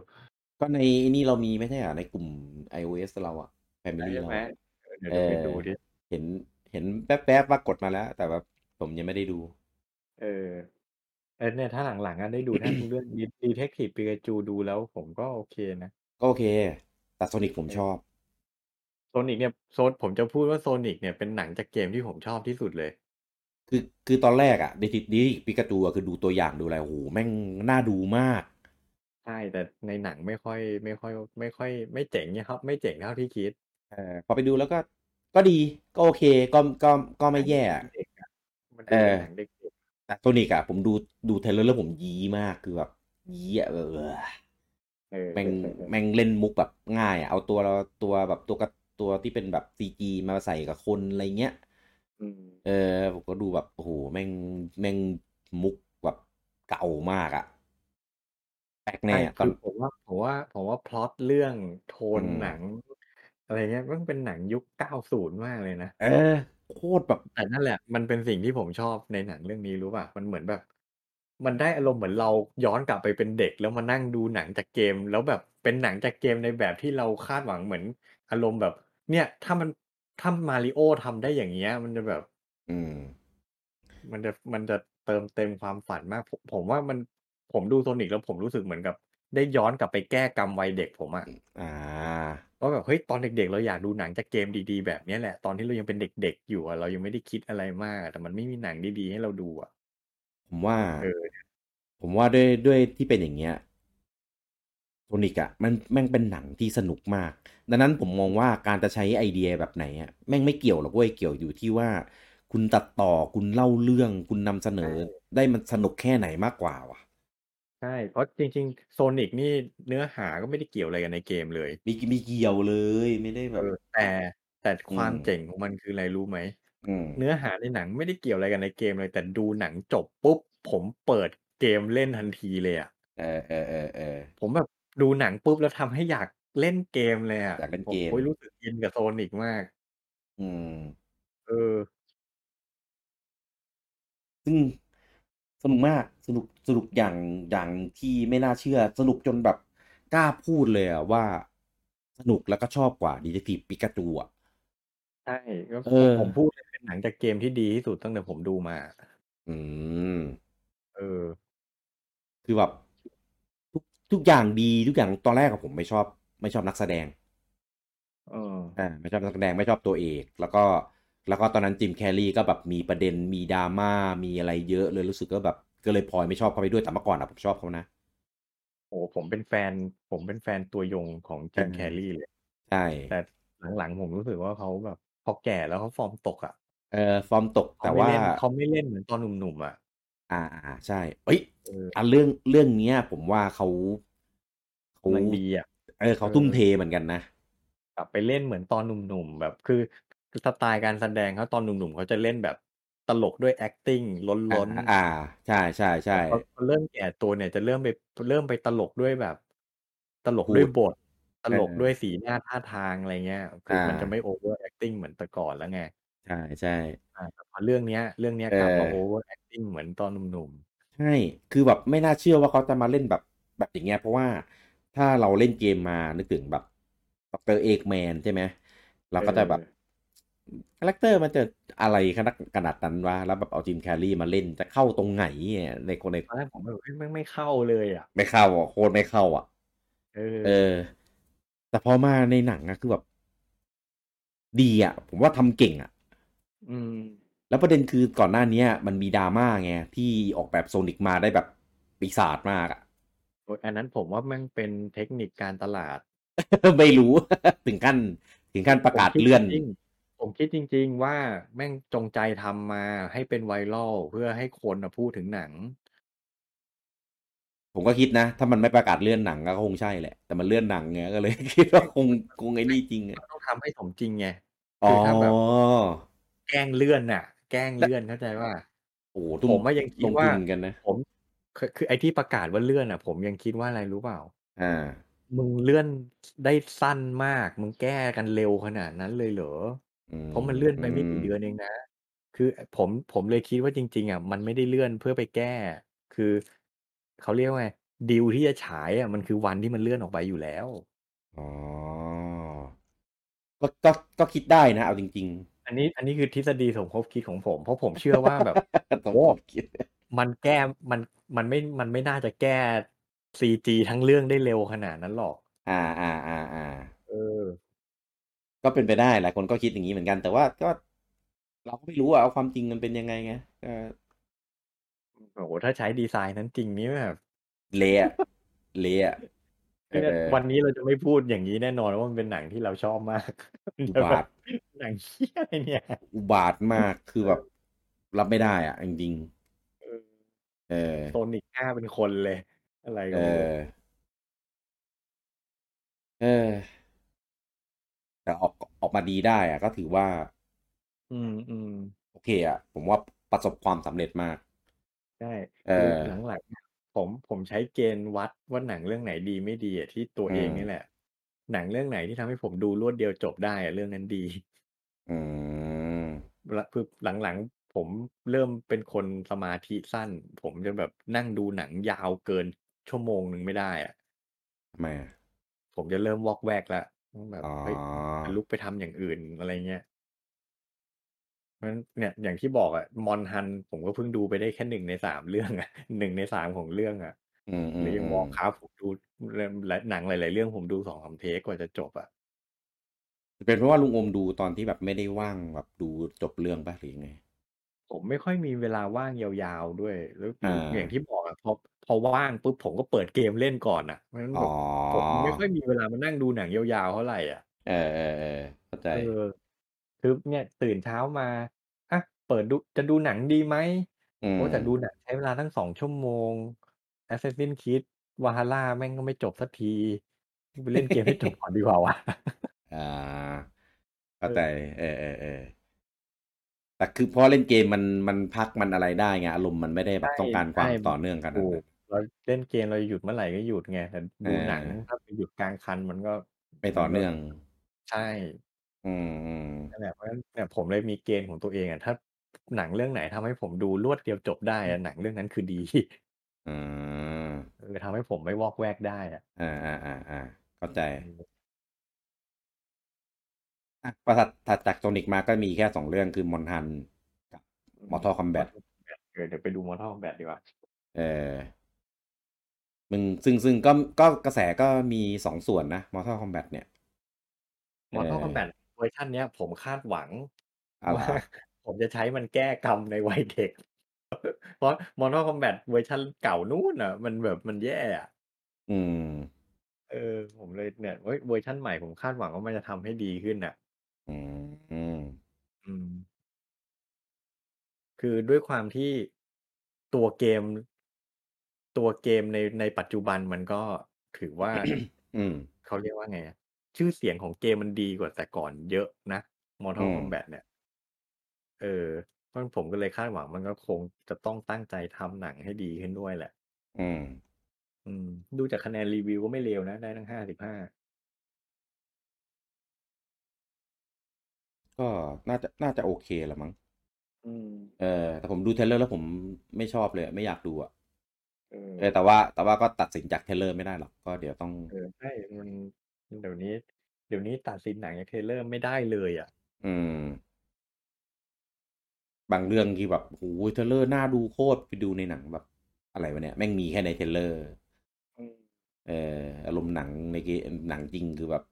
ก็ในนี่เรามีไม่ใช่เหรอในกลุ่ม iOS เราอะ Family ใช่เราไหมอะเออเดี๋ยวเอเดี๋ยวไปอดูดิเห็นเห็นแป๊บๆว่ากดมาแล้ว แต่ว่าผมยังไม่ได้ดู เออเออเนี่ยถ้าหลังๆอะได้ดูถ้าดูเรื่องดีเทคทีฟปีกาจูดูแล้วผมก็โอเคนะ ก็โอเค แต่ Sonic ผมชอบ Sonic เนี่ย Sonic ผมจะพูดว่า Sonic เนี่ยเป็นหนังจากเกมที่ผมชอบที่สุดเลย คือคือตอนแรกอะ Detective Pikachu อะคือดูตัวอย่างดูอะไรโอ้โหแม่งน่าดูมากใช่แต่ในหนังไม่ค่อยไม่ค่อย ไม่ค่อย ไม่เจ๋งเนี่ยครับ ไม่เจ๋งเท่าที่คิดเออพอไปดูแล้วก็ ก็ดีก็โอเคก็ก็ก็ไม่แย่อะเด็กอะมันเอดูอเป็นหนังเด็กแต่ Sonic อะผมดูดู trailer แล้วผมยี้มากคือแบบยี้อะเออๆเออแม่งเออเออแม่งเล่นมุกแบบง่ายอะเอาตัวเราตัวแบบตัวกับตัวที่เป็นแบบซีจีมาใส่กับคนอะไรเงี้ยอืมเออผมก็ดูแบบโอ้โหแม่งแม่งมุกแบบเก่ามากอะแปลกแน่ใช่อะตอคืนอผมว่าผมว่าผมว่าพล็อตเรื่องโทนอืมหนัง อะไรเงี้ยมันเป็นหนังยุคเก้าศูนย์มากเลยนะ เออ โคตรแบบ แต่นั่นแหละ มันเป็นสิ่งที่ผมชอบในหนังเรื่องนี้รู้ป่ะ มันเหมือนแบบ มันได้อารมณ์เหมือนเราย้อนกลับไปเป็นเด็ก แล้วมานั่งดูหนังจากเกม แล้วแบบเป็นหนังจากเกมในแบบที่เราคาดหวังเหมือนอารมณ์แบบ เนี่ย ถ้ามันถ้ามาริโอทำได้อย่างเงี้ย มันจะแบบ อืม มันจะมันจะเติมเต็มความฝันมากผมผมว่ามันผมดูโซนิกแล้วผมรู้สึกเหมือนกับ ได้ย้อนกลับไปแก้กรรมวัยเด็กผมอะอ่าว่าแบบเฮ้ยตอนเด็กๆ เราอยากดูหนังจากเกมดีๆ แบบเนี้ยแหละ ตอนที่เรายังเป็นเด็กๆ อยู่อะเรายังไม่ได้คิดอะไรมากอะแต่มันไม่มีหนังดีๆ ให้เราดูอะผมว่าเออผมว่าด้วยด้วยที่เป็นอย่างเงี้ยโทนิกอะมันแม่งเป็นหนังที่สนุกมาก ดังนั้นผมมองว่าการจะใช้ไอเดียแบบไหนอะแม่งไม่เกี่ยวหรอกเว้ยเกี่ยวอยู่ที่ว่า คุณตัดต่อคุณเล่าเรื่อง คุณนำเสนอได้มันสนุกแค่ไหนมากกว่าว่ะ ใช่ เพราะจริง ๆ โซนิกนี่เนื้อหาก็ไม่ได้เกี่ยวอะไรกันในเกมเลย มี มีเกี่ยวเลย ไม่ได้แบเอบ อ แต่ แต่ความอืมเจ๋งของมันคืออะไรรู้ไหม อืม เนื้อหาในหนังไม่ได้เกี่ยวอะไรกันในเกมเลย แต่ดูหนังจบปุ๊บ ผมเปิดเกมเล่นทันทีเลยอะ เออเออเออเออผมแบบดูหนังปุ๊บ แล้วทำให้อยากเล่นเกมเลยอะ อยากเล่นผมเกม โอ้ยรู้สึกอินกับโซนิกมาก อืม เออ ซึ่ง สนุกมากสนุกสนุกอย่างอย่างที่ไม่น่าเชื่อ สนุกจนแบบกล้าพูดเลยอะว่าสนุกแล้วก็ชอบกว่า Detective Pikachu อะใช่ก็เออผมพูดเลยเป็นหนังจากเกมที่ดีที่สุดตั้งแต่ผมดูมา อืม เออ คือแบบทุกทุกอย่างดีทุกอย่างตอนแรกอะผมไม่ชอบ ไม่ชอบนักแสดง เอออ่าไม่ชอบนักแสดงไม่ชอบตัวเอก แล้วก็ แล้วก็ตอนนั้น Jim Carrey ก็แบบมีประเด็นมีดราม่ามีอะไรเยอะเลยรู้สึกก็แบบก็เลยพลอยไม่ชอบเขาไปด้วยแต่เมื่อก่อนอะผมชอบเขานะโอ้ผมเป็นแฟน ผมเป็นแฟนตัวยงของ Jim เออแคลรี่เลยใช่แต่หลังๆผมรู้สึกว่าเขาแบบพอแก่แล้วเขาฟอร์มตกอะเออฟอร์มตกเขาแต่ไม่ว่าเล่นเขาไม่เล่นเหมือนตอนหนุ่มๆอะ อ่าอ่าใช่เอ้ยเอออันเรื่องเรื่องเนี้ย ผมว่าเขาเขากำลังดีอะเออเขาเออทุ่มเทเหมือนกันนะกลับไปเล่นเหมือนตอนหนุ่มๆแบบ คือ สไตล์การแสดงเขาตอนหนุ่มๆเขาจะเล่นแบบตลกด้วย acting ล้อ่านๆอ่า ใช่ใช่ใช่พอพอเริ่มแก่ตัวเนี่ยจะเริ่มไปเริ่มไปตลกด้วยแบบ ตลกพูดด้วยบท ตลกเออด้วยสีหน้าท่าทางอะไรเงี้ยคือมันอ่าจะไม่ over acting เหมือนแต่ก่อนแล้วไง ใช่ใช่อ่าแต่พอเรื่องเนี้ย เรื่องเนี้ยเอกลับมาอ over acting เหมือนตอนหนุ่มใช่ คือแบบไม่น่าเชื่อว่าเขาจะมาเล่นแบบแบบอย่างเงี้ย เพราะว่าถ้าเราเล่นเกมมานึกถึงแบบดรเอกแมนใช่ไหมๆเราเอก็จะอแบบคcharacter มันจะอะไรขนาดขนาดนั้นวะแล้วแบบเอา Jim Carrey มาเล่นจะเข้าตรงไหนเนี่ยในคนในตอนแรกผมแบบเฮ้ยไม่ไม่เข้าเลยอะ ไม่เข้าอะโคตรไม่เข้าอะเออเออ แต่พอมาในหนังอะคือแบบ ดีอะ ผมว่าทำเก่งอะ อืม แล้วประเด็นคือก่อนหน้าเนี้ยมันมีดราม่าไงที่ออกแบบ Sonic มาได้แบบปีศาจมากอะโอ้ยอันนั้นผมว่าแม่งเป็นเทคนิคการตลาด ไม่รู้ ถึงขั้นถึงขั้นประกาศผมคิดเลื่อนจริงๆ ผมคิดจริง ๆ ว่าแม่งจงใจทำมาให้เป็นไวรัลเพื่อให้คนน่ะพูดถึงหนัง ผมก็คิดนะ ถ้ามันไม่ประกาศเลื่อนหนังก็คงใช่แหละ แต่มันเลื่อนหนังไงก็เลย คิดว่าคงคงไอ้นี่จริงอะมันต้องทำให้สมจริงไง อ๋อ คือถ้าแบบ แกล้งเลื่อนน่ะ แกล้งเลื่อนเข้าใจว่า โอ้โหทุ่ผมว่ายังคิดลงว่า ทุนกันนะ ผมคือคือไอ้ที่ประกาศว่าเลื่อนอะ ผมยังคิดว่าอะไรรู้เปล่า อ่า มึงเลื่อนได้สั้นมาก มึงแก้กันเร็วขนาดนั้นเลยเหรอ อืม เพราะมันเลื่อนไปไม่กี่เดือนเองนะ คือผม ผมเลยคิดว่าจริง ๆอะมันไม่ได้เลื่อนเพื่อไปแก้ คือ เขาเรียกว่าไง ดีลที่จะฉายอะมันคือวันที่มันเลื่อนออกไปอยู่แล้ว อ๋อ ก็ ก็ ก็คิดได้นะเอาจริงอันนี้ อันนี้คือทฤษฎีสมคบคิดของผม เพราะผมเชื่อว่าแบบๆต้องโอ้คิด มันแก้ มัน มันไม่ มันไม่น่าจะแก้ ซีจีทั้งเรื่องได้เร็วขนาดนั้นหรอกอ่าอ่าอ่าอ่าเออ ก็เป็นไปได้หลายคนก็คิดอย่างนี้เหมือนกัน แต่ว่าก็เราก็ไม่รู้อะเอาความจริงมันเป็นยังไงไงก็โอ้โหถ้าใช้ดีไซน์นั้นจริงนี่แบบเละอะเละอะเอเนี่ยอวันนี้เราจะไม่พูดอย่างนี้แน่นอนว่ามันเป็นหนังที่เราชอบมากอุจะบาแบทบหนังเหี้ยอะไรเนี่ย อุบาทมากคือแบบ รับไม่ได้อะจริงเออๆเออโซนิกหน้าเป็นคนเลย อะไรก็เอไม่รู้อเออ แต่ออกออกมาดีได้อะก็ถือว่า อืมอืมโอเคอะผมว่าประสบความสำเร็จมากใช่เอคืออหลังๆเนี่ยผมผมใช้เกณฑ์วัดว่าหนังเรื่องไหนดีไม่ดีอะที่ตัวอืเองมนี่แหละ หนังเรื่องไหนที่ทำให้ผมดูรวดเดียวจบได้อะเรื่องนั้นดี อืมละคือหลังๆผมเริ่มเป็นคนสมาธิสั้น ผมจะแบบนั่งดูหนังยาวเกินชั่วโมงหนึ่งไม่ได้อะทำไมอะผมจะเริ่มวอกแวกแล้ว แบบ อ๋อ เฮ้ยจะลุกไปทำอย่างอื่น อะไรเงี้ย เพราะฉะนั้นเนี่ย อย่างที่บอกอะมอนฮันผมก็เพิ่งดูไปได้แค่หนึ่งในสามเรื่องอะหนึ่งในสามของเรื่องอะ อืมอืหรืมออย่างอืวอมร์คราฟผมดูหนังหลาย ๆ เรื่องผมดูสองสามเทคกว่าจะจบอะ เป็นเพราะว่าลุงอมดูตอนที่แบบไม่ได้ว่างแบบดูจบเรื่องป่ะหรือยังไง ผมไม่ค่อยมีเวลาว่างยาว ๆ ด้วย แล้วหรือ่าออย่างที่บอกอะ พอ พอว่างปุ๊บผมก็เปิดเกมเล่นก่อนอะเพราะฉะนั้นอ๋แบอบผมไม่ค่อยมีเวลามานั่งดูหนังยาวๆเท่าไหร่อะเออเออเออเข้าใจเออคือเนี่ยตื่นเช้ามาอะเปิดดูจะดูหนังดีไหมอืมโอ้แต่ดูหนังใช้เวลาตั้งสองชั่วโมง Assassin's Creed Valhalla แม่งก็ไม่จบสักทีไปเล่นเกมให้จบก่อนดีกว่าวะอ่าเข้าใจเออเออเออแต่คือพอเล่นเกมมันมันพักมันอะไรได้ไงอารมณ์มันไม่ได้แบบใช่ต้องการความใช่ต่อเนื่องขนาดถูนั้กน เราเล่นเกมเราหยุดเมื่อไหร่ก็หยุดไง แต่ดูเออหนังถ้าไปหยุดกลางคันมันก็ ไม่ต่อเนื่อง ใช่อืมอืม นั่นแหละ เพราะฉะนั้นเนี่ยผมเลยมีเกณฑ์ของตัวเองอะถ้าหนังเรื่องไหนทำให้ผมดูรวดเดียวจบได้อะ หนังเรื่องนั้นคือดีอืมเออ ทำให้ผมไม่วอกแวกได้อะอ่าอ่าอ่าอ่าเข้าใจอะประถัด ถัดจากโซนิกมาก็มีแค่สองเรื่อง คือมอนฮันกับมอ r ท a l คอมแบทเออ เดี๋ยวไปดูมอ r ท a l คอมแบทดีกว่า เออ มึงซึ่งซึ่งก็ก็กระแสก็มีสองส่วนนะมอ r ท a l คอมแบทเนี่ยมอ r ท a l เออคอมแบทเวอร์ชันเนี้ยผมคาดหวังอะไรว่าผมจะใช้มันแก้กรรมในวัยเด็ก เพราะ Mortal Kombat เวอร์ชันเก่านู่นน่ะ มันแบบมันแย่อะอืม เออ ผมเลยเนี่ยเฮ้ยเวอร์ชันใหม่ผมคาดหวังว่ามันจะทำให้ดีขึ้นน่ะอืมอืมคือด้วยความที่ตัวเกม ตัวเกมในในปัจจุบันมันก็ถือว่า อืมเขาเรียกว่าไงอะชื่อเสียงของเกมมันดีกว่าแต่ก่อนเยอะนะอื Mortal ม Kombat เนี่ย เออเพราะผมก็เลยคาดหวังมันก็คงจะต้องตั้งใจทำหนังให้ดีขึ้นด้วยแหละ อืม อืม ดูจากคะแนนรีวิวก็ไม่เลวนะ ได้ตั้ง55ก็น่าจะน่าจะโอเคแหละมั้งอืม เออแต่ผมดู trailer แล้วผมไม่ชอบเลย ไม่อยากดูอะ เออเออแต่ว่าแต่ว่าก็ตัดสินจาก trailer ไม่ได้หรอกก็เดี๋ยวต้องเออใช่มันเดี๋ยวนี้ เดี๋ยวนี้ตัดสินหนังจาก trailer ไม่ได้เลยอะอืม บางเรื่องที่แบบโอ้โฮ trailer น่าดูโคตรไปดูในหนังแบบ อะไรวะเนี่ยแม่งมีแค่ใน trailer อืมเอออารมณ์หนังในเกหนังจริงคือแบบ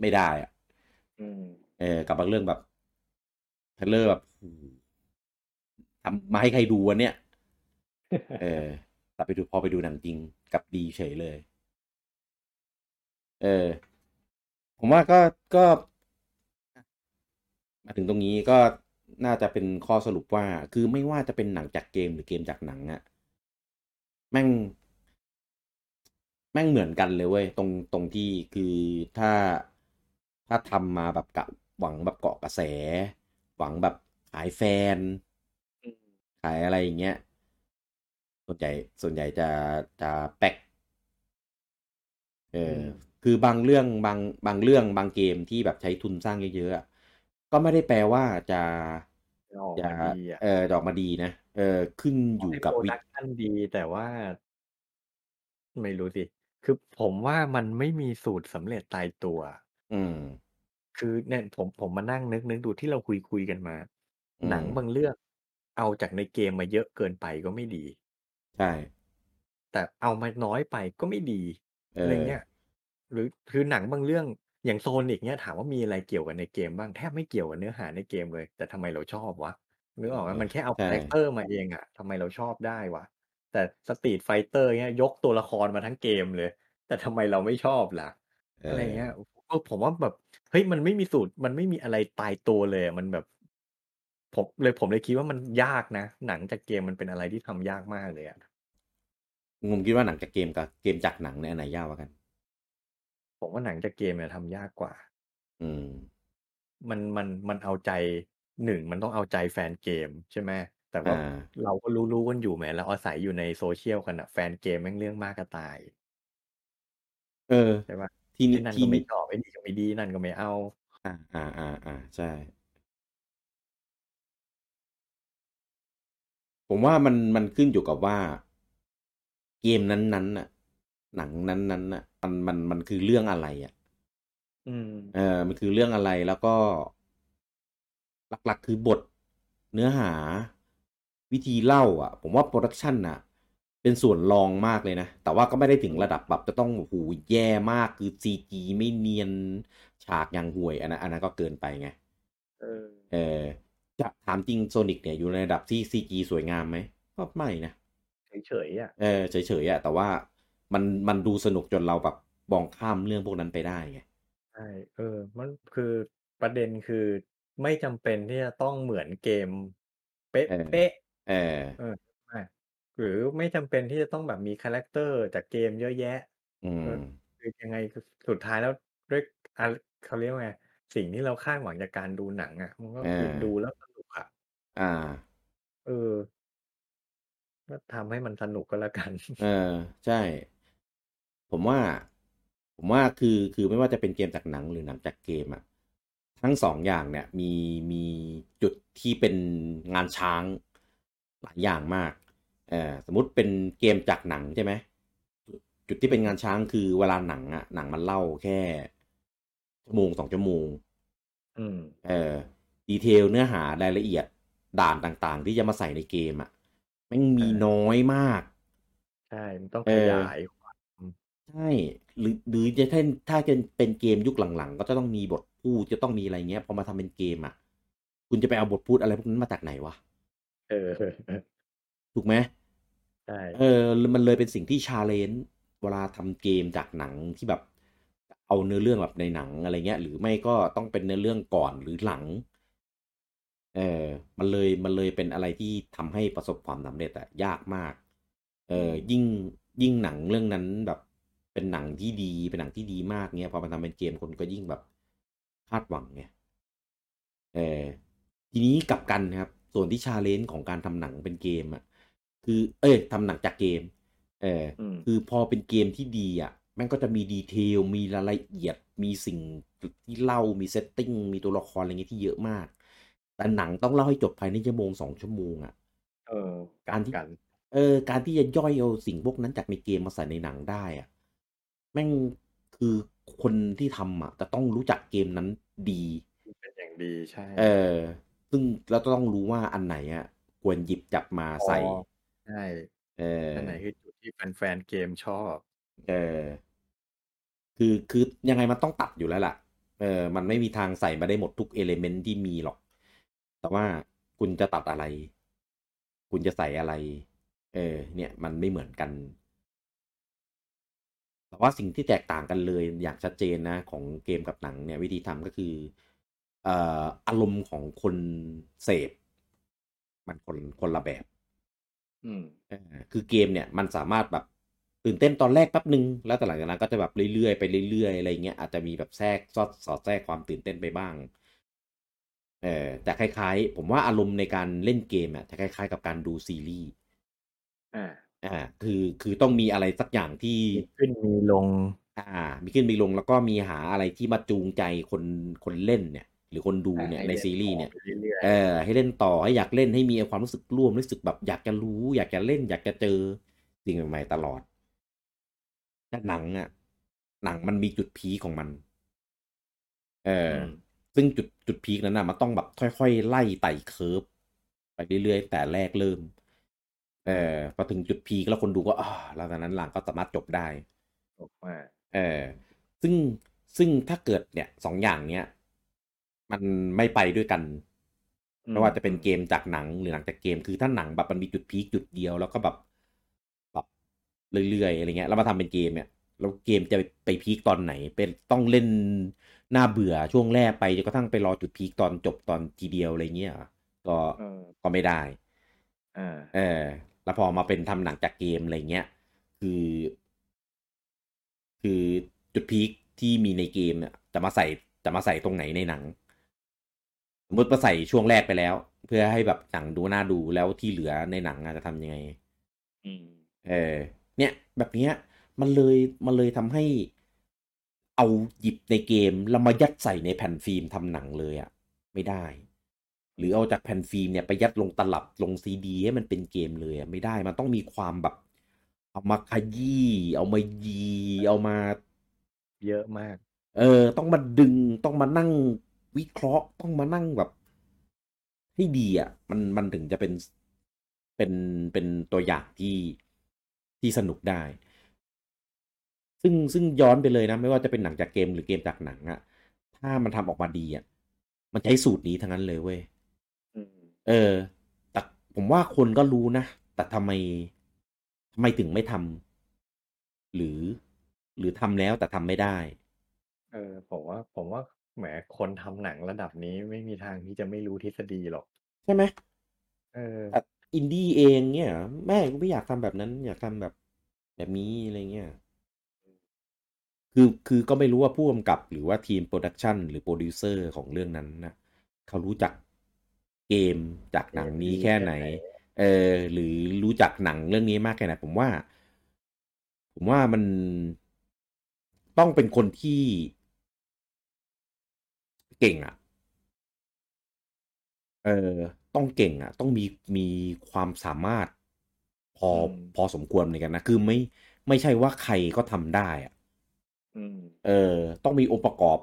ไม่ได้อะอืมเออ กับบางเรื่องแบบ trailer แบบโอ้โฮทำมาให้ใครดูวะเนี่ย เออแต่ไปดูพอไปดูหนังจริงกลับดีเฉยเลย เออ ผมว่าก็ก็มาถึงตรงนี้ก็น่าจะเป็นข้อสรุปว่า คือไม่ว่าจะเป็นหนังจากเกมหรือเกมจากหนังอะแม่ง แม่งเหมือนกันเลยเว้ยตรงตรงที่คือถ้าถ้าทำมาแบบกะหวังแบบเกาะกระแส หวังแบบขายแฟนอืมขายอะไรอย่างเงี้ย ส่วนใหญ่ส่วนใหญ่จะจะแป๊กเออือมคือบางเรื่องบางบางเรื่องบางเกมที่แบบใช้ทุนสร้างเยอะๆอะก็ไม่ได้แปลว่าจะจะออกจะมาดีอะเออจะออกมาดีนะเออขึ้นต่ออยู่ให้กับโพรวิดักชันดีแต่ว่า ไม่รู้สิคือผมว่ามันไม่มีสูตรสำเร็จตายตัว อืม คือเนี่ยผมผมมานั่งนึกๆดูที่เราคุยๆกันมาอืหนังมบางเรื่องเอาจากในเกมมาเยอะเกินไปก็ไม่ดี ใช่ แต่เอามาน้อยไปก็ไม่ดีเออะไรอเงี้ยหรือคือหนังบางเรื่องอย่าง Sonic เงี้ยถามว่ามีอะไรเกี่ยวกับในเกมบ้างแทบไม่เกี่ยวกับเนื้อหาในเกมเลย แต่ทำไมเราชอบวะนึกออกไหมเออมันแค่เอาใช่คาแรกเตอร์มาเองอะทำไมเราชอบได้วะแต่ Street Fighter เงี้ยยกตัวละครมาทั้งเกมเลย แต่ทำไมเราไม่ชอบล่ะเออะไรอเงี้ยเออผมว่าแบบเฮ้ยมันไม่มีสูตรมันไม่มีอะไรตายตัวเลยอะมันแบบ ผมเลยผมเลยคิดว่ามันยากนะ หนังจากเกมมันเป็นอะไรที่ทำยากมากเลยอะผมคิดว่าหนังจากเกมกับเกมจากหนังเนี่ยอันไหนยากกว่ากัน?ผมว่าหนังจากเกมเนี่ยทำยากกว่า อืม มันมันมันเอาใจ1มันต้องเอาใจแฟนเกมใช่ไหมแต่อว่าาเราก็รู้ๆกันอยู่แหมเราอาศัยอยู่ใน social กันน่ะแฟนเกมแม่งเรื่องมากจะตาย เออใช่เปล่าทีไอนี้้นั่นทีก็ไม่นี้ชอบไอ้นี่ก็ไม่ดีนั่นก็ไม่เอาอาๆๆๆใช่ ผมว่ามันมันขึ้นอยู่กับว่า เกมนั้นๆน่ะ หนังนั้นๆน่ะ มันมันมันคือเรื่องอะไรอะอืมเออ มันคือเรื่องอะไรแล้วก็ หลักๆคือบทเนื้อหาวิธีเล่าอะผมว่า Production น่ะ เป็นส่วนรองมากเลยนะ แต่ว่าก็ไม่ได้ถึงระดับแบบจะต้องโอ้โฮแย่มากคือ CG ไม่เนียน ฉากอย่างห่วย อันนั้นอันนั้นก็เกินไปไงเออเออจะ ถามจริง Sonic เนี่ยอยู่ในระดับที่ CG สวยงามไหม?ก็ไม่นะเฉยๆอะเออเฉยๆอะแต่ว่ามันมันดูสนุกจนเราแบบมองข้ามเรื่องพวกนั้นไปได้ไงใช่เออ มันคือประเด็นคือไม่จำเป็นที่จะต้องเหมือนเกม เปเออ๊ะเออๆเออใช่หรือไม่จำเป็นที่จะต้องแบบมีคาแรกเตอร์จากเกมเยอะแยะ อืเออมคือยังไงคือสุดท้ายแล้วด้วยอาเขาเรียกว่าไงสิ่งที่เราคาดหวังจากการดูหนังอะมันก็เอคืออดูแล้วสนุก อะอาเออก็ทำให้มันสนุกก็แล้วกัน เออ ใช่ ผมว่า ผมว่าคือคือไม่ว่าจะเป็นเกมจากหนังหรือหนังจากเกมอะทั้ง2อย่างเนี่ย มีมีจุดที่เป็นงานช้างหลายอย่างมากเอ่อสมมุติเป็นเกมจากหนังใช่ไหมจุดจุดที่เป็นงานช้างคือเวลาหนังอะหนังมันเล่าแค่ชั่วโมง2ชั่วโมงอืมเออ detail เนื้อหารายละเอียด ด่านต่างๆ ที่จะมาใส่ในเกมอะแม่งมีใช่น้อยมาก ใช่ มันต้องเอขอยายความใช่หรือหรือจะเท่นถ้าเป็นเป็นเกมยุคหลังๆ ก็จะต้องมีบทพูดจะต้องมีอะไรเงี้ยพอมาทำเป็นเกมอะคุณจะไปเอาบทพูดอะไรพวกนั้นมาจากไหนวะเออถูกไหมใช่เออ มันเลยเป็นสิ่งที่ชาเลนจ์เวลาทำเกมจากหนังที่แบบ เอาเนื้อเรื่องแบบในหนังอะไรเงี้ย หรือไม่ก็ต้องเป็นเนื้อเรื่องก่อนหรือหลัง เออมันเลยมันเลยเป็นอะไรที่ทำให้ประสบความสำเร็จอะยากมาก เออยิ่งยิ่งหนังเรื่องนั้นแบบเป็นหนังที่ดีเป็นหนังที่ดีมากเงี้ยพอมันทำเป็นเกมคนก็ยิ่งแบบคาดหวังไงเออทีนี้กลับกันนะครับ ส่วนที่ชาเลนจ์ของการทำหนังเป็นเกมอะคือ เอ้ยทำหนังจากเกม เอออืมคือพอเป็นเกมที่ดีอะแม่งก็จะมี detail มีรายละเอียดมีสิ่งที่เล่ามี setting มีตัวละครอะไรเงี้ยที่เยอะมาก แต่หนังต้องเล่าให้จบภายในชั่วโมงสองชั่วโมงอะเออ การที่กันเออ การที่จะย่อยเอาสิ่งพวกนั้นจากในเกมมาใส่ในหนังได้อะแม่งคือคนที่ทำอะจะต้องรู้จักเกมนั้นดี เป็นอย่างดีใช่ เออ ซึ่งเราต้องรู้ว่าอันไหนอะควรหยิบจับมาใส่อ๋อใช่เอออันไหนคือจุดที่แฟนๆเกมชอบ เออ คือคือยังไงมันต้องตัดอยู่แล้วล่ะ เออ มันไม่มีทางใส่มาได้หมดทุกเอลิเมนต์ที่มีหรอก แต่ว่าคุณจะตัดอะไร คุณจะใส่อะไร เออ เนี่ย มันไม่เหมือนกัน แต่ว่าสิ่งที่แตกต่างกันเลยอย่างชัดเจนนะ ของเกมกับหนังเนี่ย วิธีทำก็คือเอ่ออารมณ์ของคนเสพ มันคนคนละแบบ อืมเออคือเกมเนี่ยมันสามารถแบบตื่นเต้นตอนแรกแป๊บหนึ่งแล้วแต่หลังจากนั้นก็จะแบบเรื่อยๆไปเรื่อยๆอะไรเงี้ยอาจจะมีแบบแทรกสอดสอดแทรกความตื่นเต้นไปบ้าง เออแต่คล้ายๆ ผมว่าอารมณ์ในการเล่นเกมอะจะคล้ายๆ กับการดูซีรีส์อ่าอ่าคือคือต้องมีอะไรสักอย่างที่มีขึ้นมีลง อ่า มีขึ้นมีลงแล้วก็มีหาอะไรที่มาจูงใจคนคนเล่นเนี่ย หรือคนดูเนี่ยให้ในเล่นซีรีส์เนี่ยต่อไปเรื่อยๆเออให้เล่นต่อให้อยากเล่นให้มีความรู้สึกร่วมรู้สึกแบบอยากจะรู้ อยากจะเล่น อยากจะเจอสิ่งใหม่ๆตลอดแต่หนังอะหนังมันมีจุดพีคของมัน เอออม ซึ่งจุดจุดพีคนั้นน่ะมันต้องแบบค่อย ๆ ไล่ไต่เคิร์ฟไปเรื่อยๆ แต่แรกเริ่ม เออพอถึงจุดพีคแล้วคนดูก็อ่าแล้วจากนั้นหลังก็สามารถจบได้บอกว่าเออซึ่งซึ่งถ้าเกิดเนี่ยสองอย่างเนี้ย มันไม่ไปด้วยกันไม่ว่าจะเป็นเกมจากหนังหรือหนังจากเกม คือถ้าหนังแบบมันมีจุดพีคจุดเดียวแล้วก็แบบแบบเรื่อยๆอะไรเงี้ยแล้วมาทำเป็นเกมเนี่ยแล้วเกมจะไปพีคตอนไหน เป็นต้องเล่นห น้าเบื่อช่วงแรกไปจนกระทั่งไปรอจุดพีคตอนจบตอนทีเดียวอะไรเงี้ยก็เออก็ไม่ได้อ่าเออ แล้วพอมาเป็นทำหนังจากเกมอะไรเงี้ย คือ คือจุดพีคที่มีในเกมเนี่ยจะมาใส่จะมาใส่ตรงไหนในหนัง สมมติมาใส่ช่วงแรกไปแล้ว เพื่อให้แบบหนังดูน่าดูแล้วที่เหลือในหนังอะจะทำยังไงอืมเออ เนี่ย แบบเนี้ย มันเลยมันเลยทำให้ เอาหยิบในเกมแล้วมายัดใส่ในแผ่นฟิล์มทำหนังเลยอะไม่ได้ หรือเอาจากแผ่นฟิล์มเนี่ยไปยัดลงตลับลงซีดีให้มันเป็นเกมเลยอะไม่ได้มันต้องมีความแบบ เอามาขยี้เอามายีเอามา เยอะมาก เออ ต้องมาดึงต้องมานั่งวิเคราะห์ต้องมานั่งแบบ ให้ดีอะ มันมันถึงจะเป็นเป็นเป็นตัวอย่างที่ที่สนุกได้ ซึ่งซึ่งย้อนไปเลยนะ ไม่ว่าจะเป็นหนังจากเกมหรือเกมจากหนังอะถ้ามันทำออกมาดีอะมันใช้สูตรนี้ทั้งนั้นเลยเว้ยอืมเออ แต่ผมว่าคนก็รู้นะ แต่ทำไมทำไมถึงไม่ทำหรือ หรือทำแล้วแต่ทำไม่ได้ เออ ผมว่า ผมว่าแหมคนทำหนังระดับนี้ไม่มีทางที่จะไม่รู้ทฤษฎีหรอก ใช่ไหมเออแต่อินดี้เองเนี่ย แม่กูไม่อยากทำแบบนั้น อยากทำแบบ แบบนี้อะไรเงี้ย คือคือก็ไม่รู้ว่าผู้กำกับหรือว่าทีม production หรือโปรดิวเซอร์ของเรื่องนั้นนะเขารู้จักเกมจากหนังนี้แค่ไหน เออ หรือรู้จักหนังเรื่องนี้มากแค่ไหน ผมว่า ผมว่ามันต้องเป็นคนที่เก่งอะ่ะ เออ ต้องเก่งอะ่ะ ต้องมีมีความสามารถพออืมพอสมควรเหมือนกันนะ คือไม่ไม่ใช่ว่าใครก็ทำได้อะอืม เออ ต้องมีองค์ประกอบ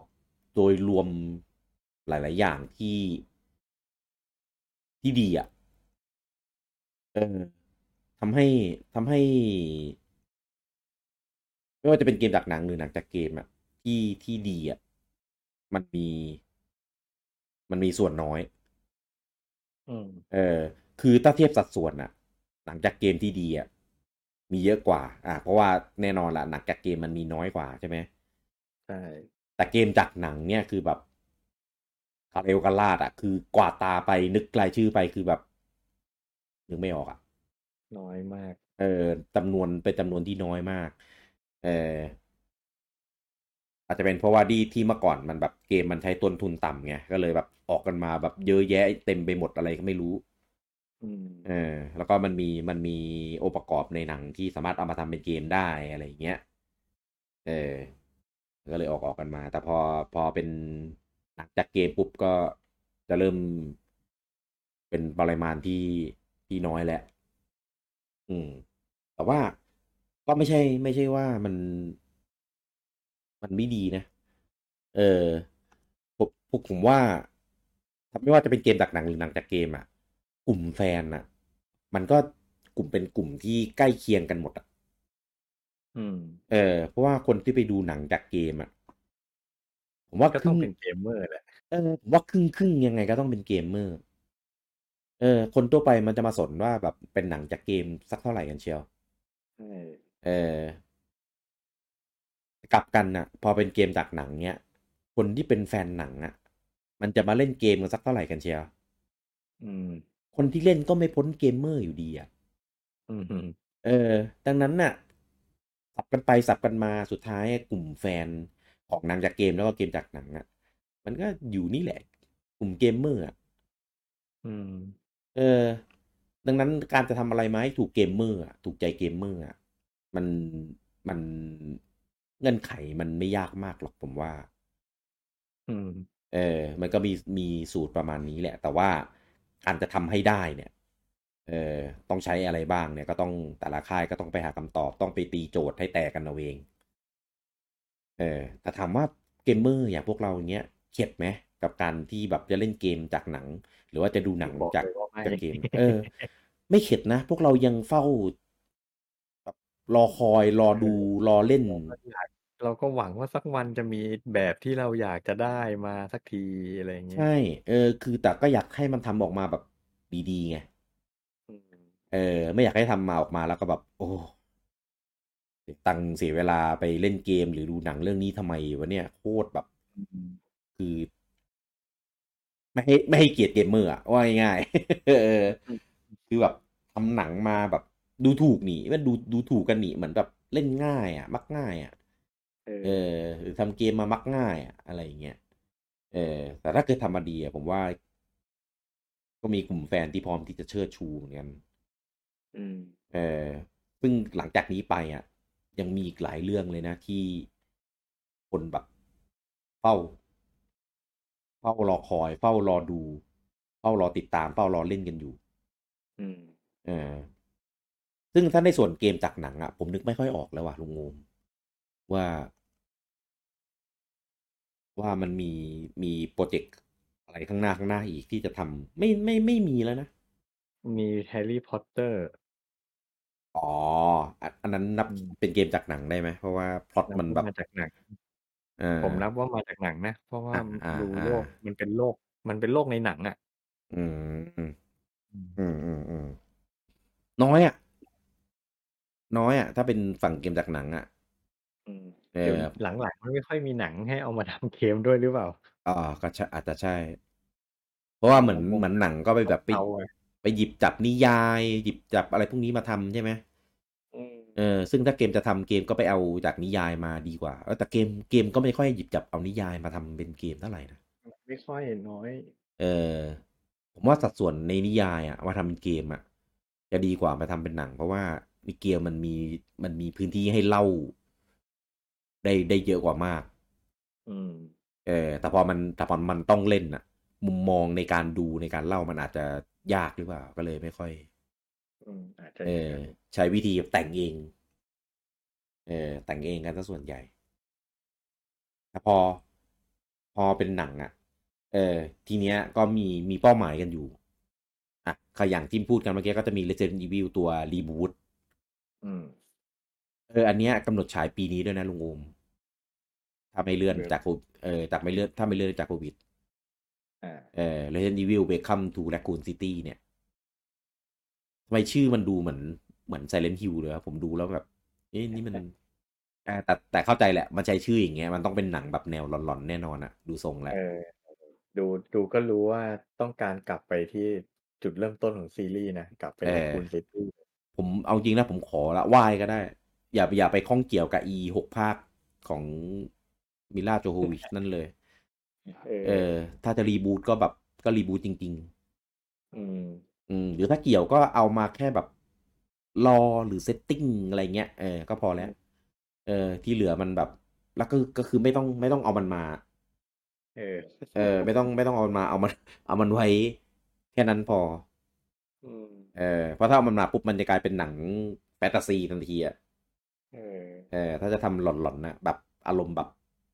โดยรวมหลาย ๆ อย่างที่ที่ดีอะ่ะ เออทำให้ทำให้ ไม่ว่าจะเป็นเกมจากหนังหรือหนังจากเกมอะที่ที่ดีอะมันมี มันมีส่วนน้อยอืมเออ คือถ้าเทียบสัดส่วนอะหนังจากเกมที่ดีอะ มีเยอะกว่า อะเพราะว่าแน่นอนละหนังจากเกมมันมีน้อยกว่าใช่ไหมใช่แต่เกมจากหนังเนี่ยคือแบบคาเรลกาลาดอะคือกวาดตาไปนึกรายชื่อไปคือแบบนึกไม่ออกอะน้อยมาก เออจำนวนเป็นจำนวนที่น้อยมาก เอออาจจะเป็นเพราะว่าดีที่เมื่อก่อนมันแบบเกมมันใช้ต้นทุนต่ำไงก็เลยแบบออกกันมาแบบเยอะแยะเต็มไปหมดอะไรก็ไม่รู้อืม เออ แล้วก็มันมีมันมีองค์ประกอบในหนังที่สามารถเอามาทำเป็นเกมได้อะไรอย่างเงี้ย เออ ก็เลยออกออกกันมา แต่พอพอเป็นหนังจากเกมปุ๊บก็จะเริ่มเป็นปริมาณที่ที่น้อยแหละ อืม แต่ว่าก็ไม่ใช่ ไม่ใช่ว่ามัน มันไม่ดีนะ เออผมผมผมว่าไม่ว่าจะเป็นเกมจากหนังหรือหนังจากเกมอะ กลุ่มแฟนอะมันก็กลุ่มเป็นกลุ่มที่ใกล้เคียงกันหมดอะอืมเออ เพราะว่าคนที่ไปดูหนังจากเกมอะผมว่าก็คต้รึ่องงเป็นเกมเมอร์แหละเออผมว่าครึ่งครึ่งยังไงก็ต้องเป็นเกมเมอร์ เออ คนทั่วไปมันจะมาสนว่าแบบเป็นหนังจากเกมสักเท่าไหร่กันเชียวใช่เออ กลับกันน่ะ พอเป็นเกมจากหนังเนี้ย คนที่เป็นแฟนหนังอะ มันจะมาเล่นเกมกันสักเท่าไหร่กันเชียว อืม คนที่เล่นก็ไม่พ้นเกมเมอร์อยู่ดีอะอืมอืมเออ ดังนั้นน่ะ สับกันไปสับกันมาสุดท้ายกลุ่มแฟนของหนังจากเกมแล้วก็เกมจากหนังอะ มันก็อยู่นี่แหละ กลุ่มเกมเมอร์อะอืมเออ ดังนั้นการจะทำอะไรมาให้ถูกเกมเมอร์อะถูกใจเกมเมอร์อะมันมันเงื่อนไขมันไม่ยากมากหรอกผมว่า อืม เออ มันก็มีมีสูตรประมาณนี้แหละ แต่ว่า การจะทำให้ได้เนี่ยเออต้องใช้อะไรบ้างเนี่ยก็ต้องแต่ละค่ายก็ต้องไปหาคำตอบต้องไปตีโจทย์ให้แตกกันเอาเองเออแต่ถามว่าเกมเมอร์อย่างพวกเราเนี้ยเข็ดไหมกับการที่แบบจะเล่นเกมจากหนัง หรือว่าจะดูหนังบอกจากเลยว่าไม่จากเกม เออ ไม่เข็ดนะ พวกเรายังเฝ้าแบบรอคอยรอดูรอเล่น เราก็อยากเราก็หวังว่าสักวันจะมีแบบที่เราอยากจะได้มาสักทีอะไรอย่างเงี้ย ใช่ เออ คือแต่ก็อยากให้มันทำออกมาแบบดีๆไงอืมเออ ไม่อยากให้ทำมาออกมาแล้วก็แบบ โอ้เสียตังค์เสียเวลาไปเล่นเกมหรือดูหนังเรื่องนี้ทำไมวะเนี่ยโคตรแบบอืมคือไม่ให้ไม่ให้เกียรติเกมเมอร์อะว่าง่ายๆ เออ คือแบบทำหนังมาแบบดูถูกหนีมันดูดูถูกกันหนีเหมือนแบบเล่นง่ายอะมักง่ายอะ เออเออ หรือทำเกมมามักง่ายอะอะไรอย่างเงี้ยเออ แต่ถ้าเกิดทำมาดีอะผมว่า ก็มีกลุ่มแฟนที่พร้อมที่จะเชิดชูเหมือนกันอืมเออซึ่งหลังจากนี้ไปอะ ยังมีอีกหลายเรื่องเลยนะที่คนแบบเฝ้า เฝ้ารอคอย เฝ้ารอดู เฝ้ารอติดตามเฝ้ารอเล่นกันอยู่ อืมเออซึ่งถ้าในส่วนเกมจากหนังอะ ผมนึกไม่ค่อยออกแล้วว่ะลุงงมว่า ว่ามันมีมี project อะไรข้างหน้าข้างหน้าอีกที่จะทำไม่ไม่ไม่มีแล้วนะ มี Harry Potter อ๋อ อันอันนั้นนับอืมเป็นเกมจากหนังได้ไหม เพราะว่าพล็อตมันแบบมาจากหนังเออผมนับว่ามาจากหนังนะ เพราะว่าอ่าอ่าดูอ่าโลกมันเป็นโลก มันเป็นโลกในหนังอะอืมอืมอืมอืมอืมอืมน้อยอะ น้อยอะ ถ้าเป็นฝั่งเกมจากหนังอะอืม เอเดี๋ยวอหลังๆมันไม่ค่อยมีหนังให้เอามาทำเกมด้วยหรือเปล่าอ่าก็ใช่อาจจะใช่ เพราะว่าเหมือนผมเหมือนหนังก็ไปแบบไปเอาอะไปหยิบจับนิยาย หยิบจับอะไรพวกนี้มาทำใช่ไหมอืมเออซึ่งถ้าเกมจะทำเกมก็ไปเอาจากนิยายมาดีกว่าเออแต่เกมเกมก็ไม่ค่อยหยิบจับเอานิยายมาทำเป็นเกมเท่าไหร่นะไม่ค่อยน้อย เออผมว่าสัดส่วนในนิยายอะมาทำเป็นเกมอะจะดีกว่ามาทำเป็นหนัง เพราะว่าในเกมมันมีมันมีพื้นที่ให้เล่า ได้ได้เยอะกว่ามากอืมเออแต่พอมันแต่พอมันต้องเล่นอะมุมมองในการดูในการเล่ามันอาจจะยากหรือเปล่า ก็เลยไม่ค่อยอืมอาจจะเออย่างอนั้นใช้วิธีแต่งเอง เออแต่งเองกันซะส่วนใหญ่แต่พอ พอเป็นหนังอะ่ะ เออ ทีเนี้ยก็มีมีเป้าหมายกันอยู่ อะก็อย่างที่พูดกันเมื่อกี้ก็จะมี Resident Evil ตัวรีบูตอืม เอออันเนี้ยกำหนดฉายปีนี้ด้วยนะลุงโอมถ้าไม่เลื่อนเลื่อนจากโควิดเออจากไม่เลื่อนถ้าไม่เลื่อนจากโควิดอ่าเออ Resident Evil Welcome to Raccoon City เนี่ยทำไมชื่อมันดูเหมือนเหมือน Silent Hill เลยอะผมดูแล้วแบบเอ๊ะนี่มันอ่าแต่แต่เข้าใจแหละ มันใช้ชื่ออย่างเงี้ยมันต้องเป็นหนังแบบแนวหลอนๆ แน่นอนอะดูทรงแล้วเออดูดูก็รู้ว่าต้องการกลับไปที่จุดเริ่มต้นของซีรีส์นะ กลับไปเอในอคูนซิตี้ผมเอาจริงนะผมขอละไหว้ก็ได้ อย่าอย่าไปข้องเกี่ยวกับอีหกภาคของมิลาโจโฮวิชนั่นเลยเออเออ ถ้าจะรีบูตก็แบบก็รีบูตจริงอืมๆอืม หรือถ้าเกี่ยวก็เอามาแค่แบบรอหรือเซตติ้งอะไรเงี้ย เออ ก็พอแล้ว เออ ที่เหลือมันแบบ แล้วก็ ก็คือไม่ต้องไม่ต้องเอามันมา เออ เออ ไม่ต้องไม่ต้องเอามันมา เอามัน เอามันไว้ แค่นั้นพออืมเออ เพราะถ้าเอามันมาปุ๊บมันจะกลายเป็นหนังแฟนตาซีทันทีอะ เออเออถ้าจะทำหลอนๆนะแบบอารมณ์แบบ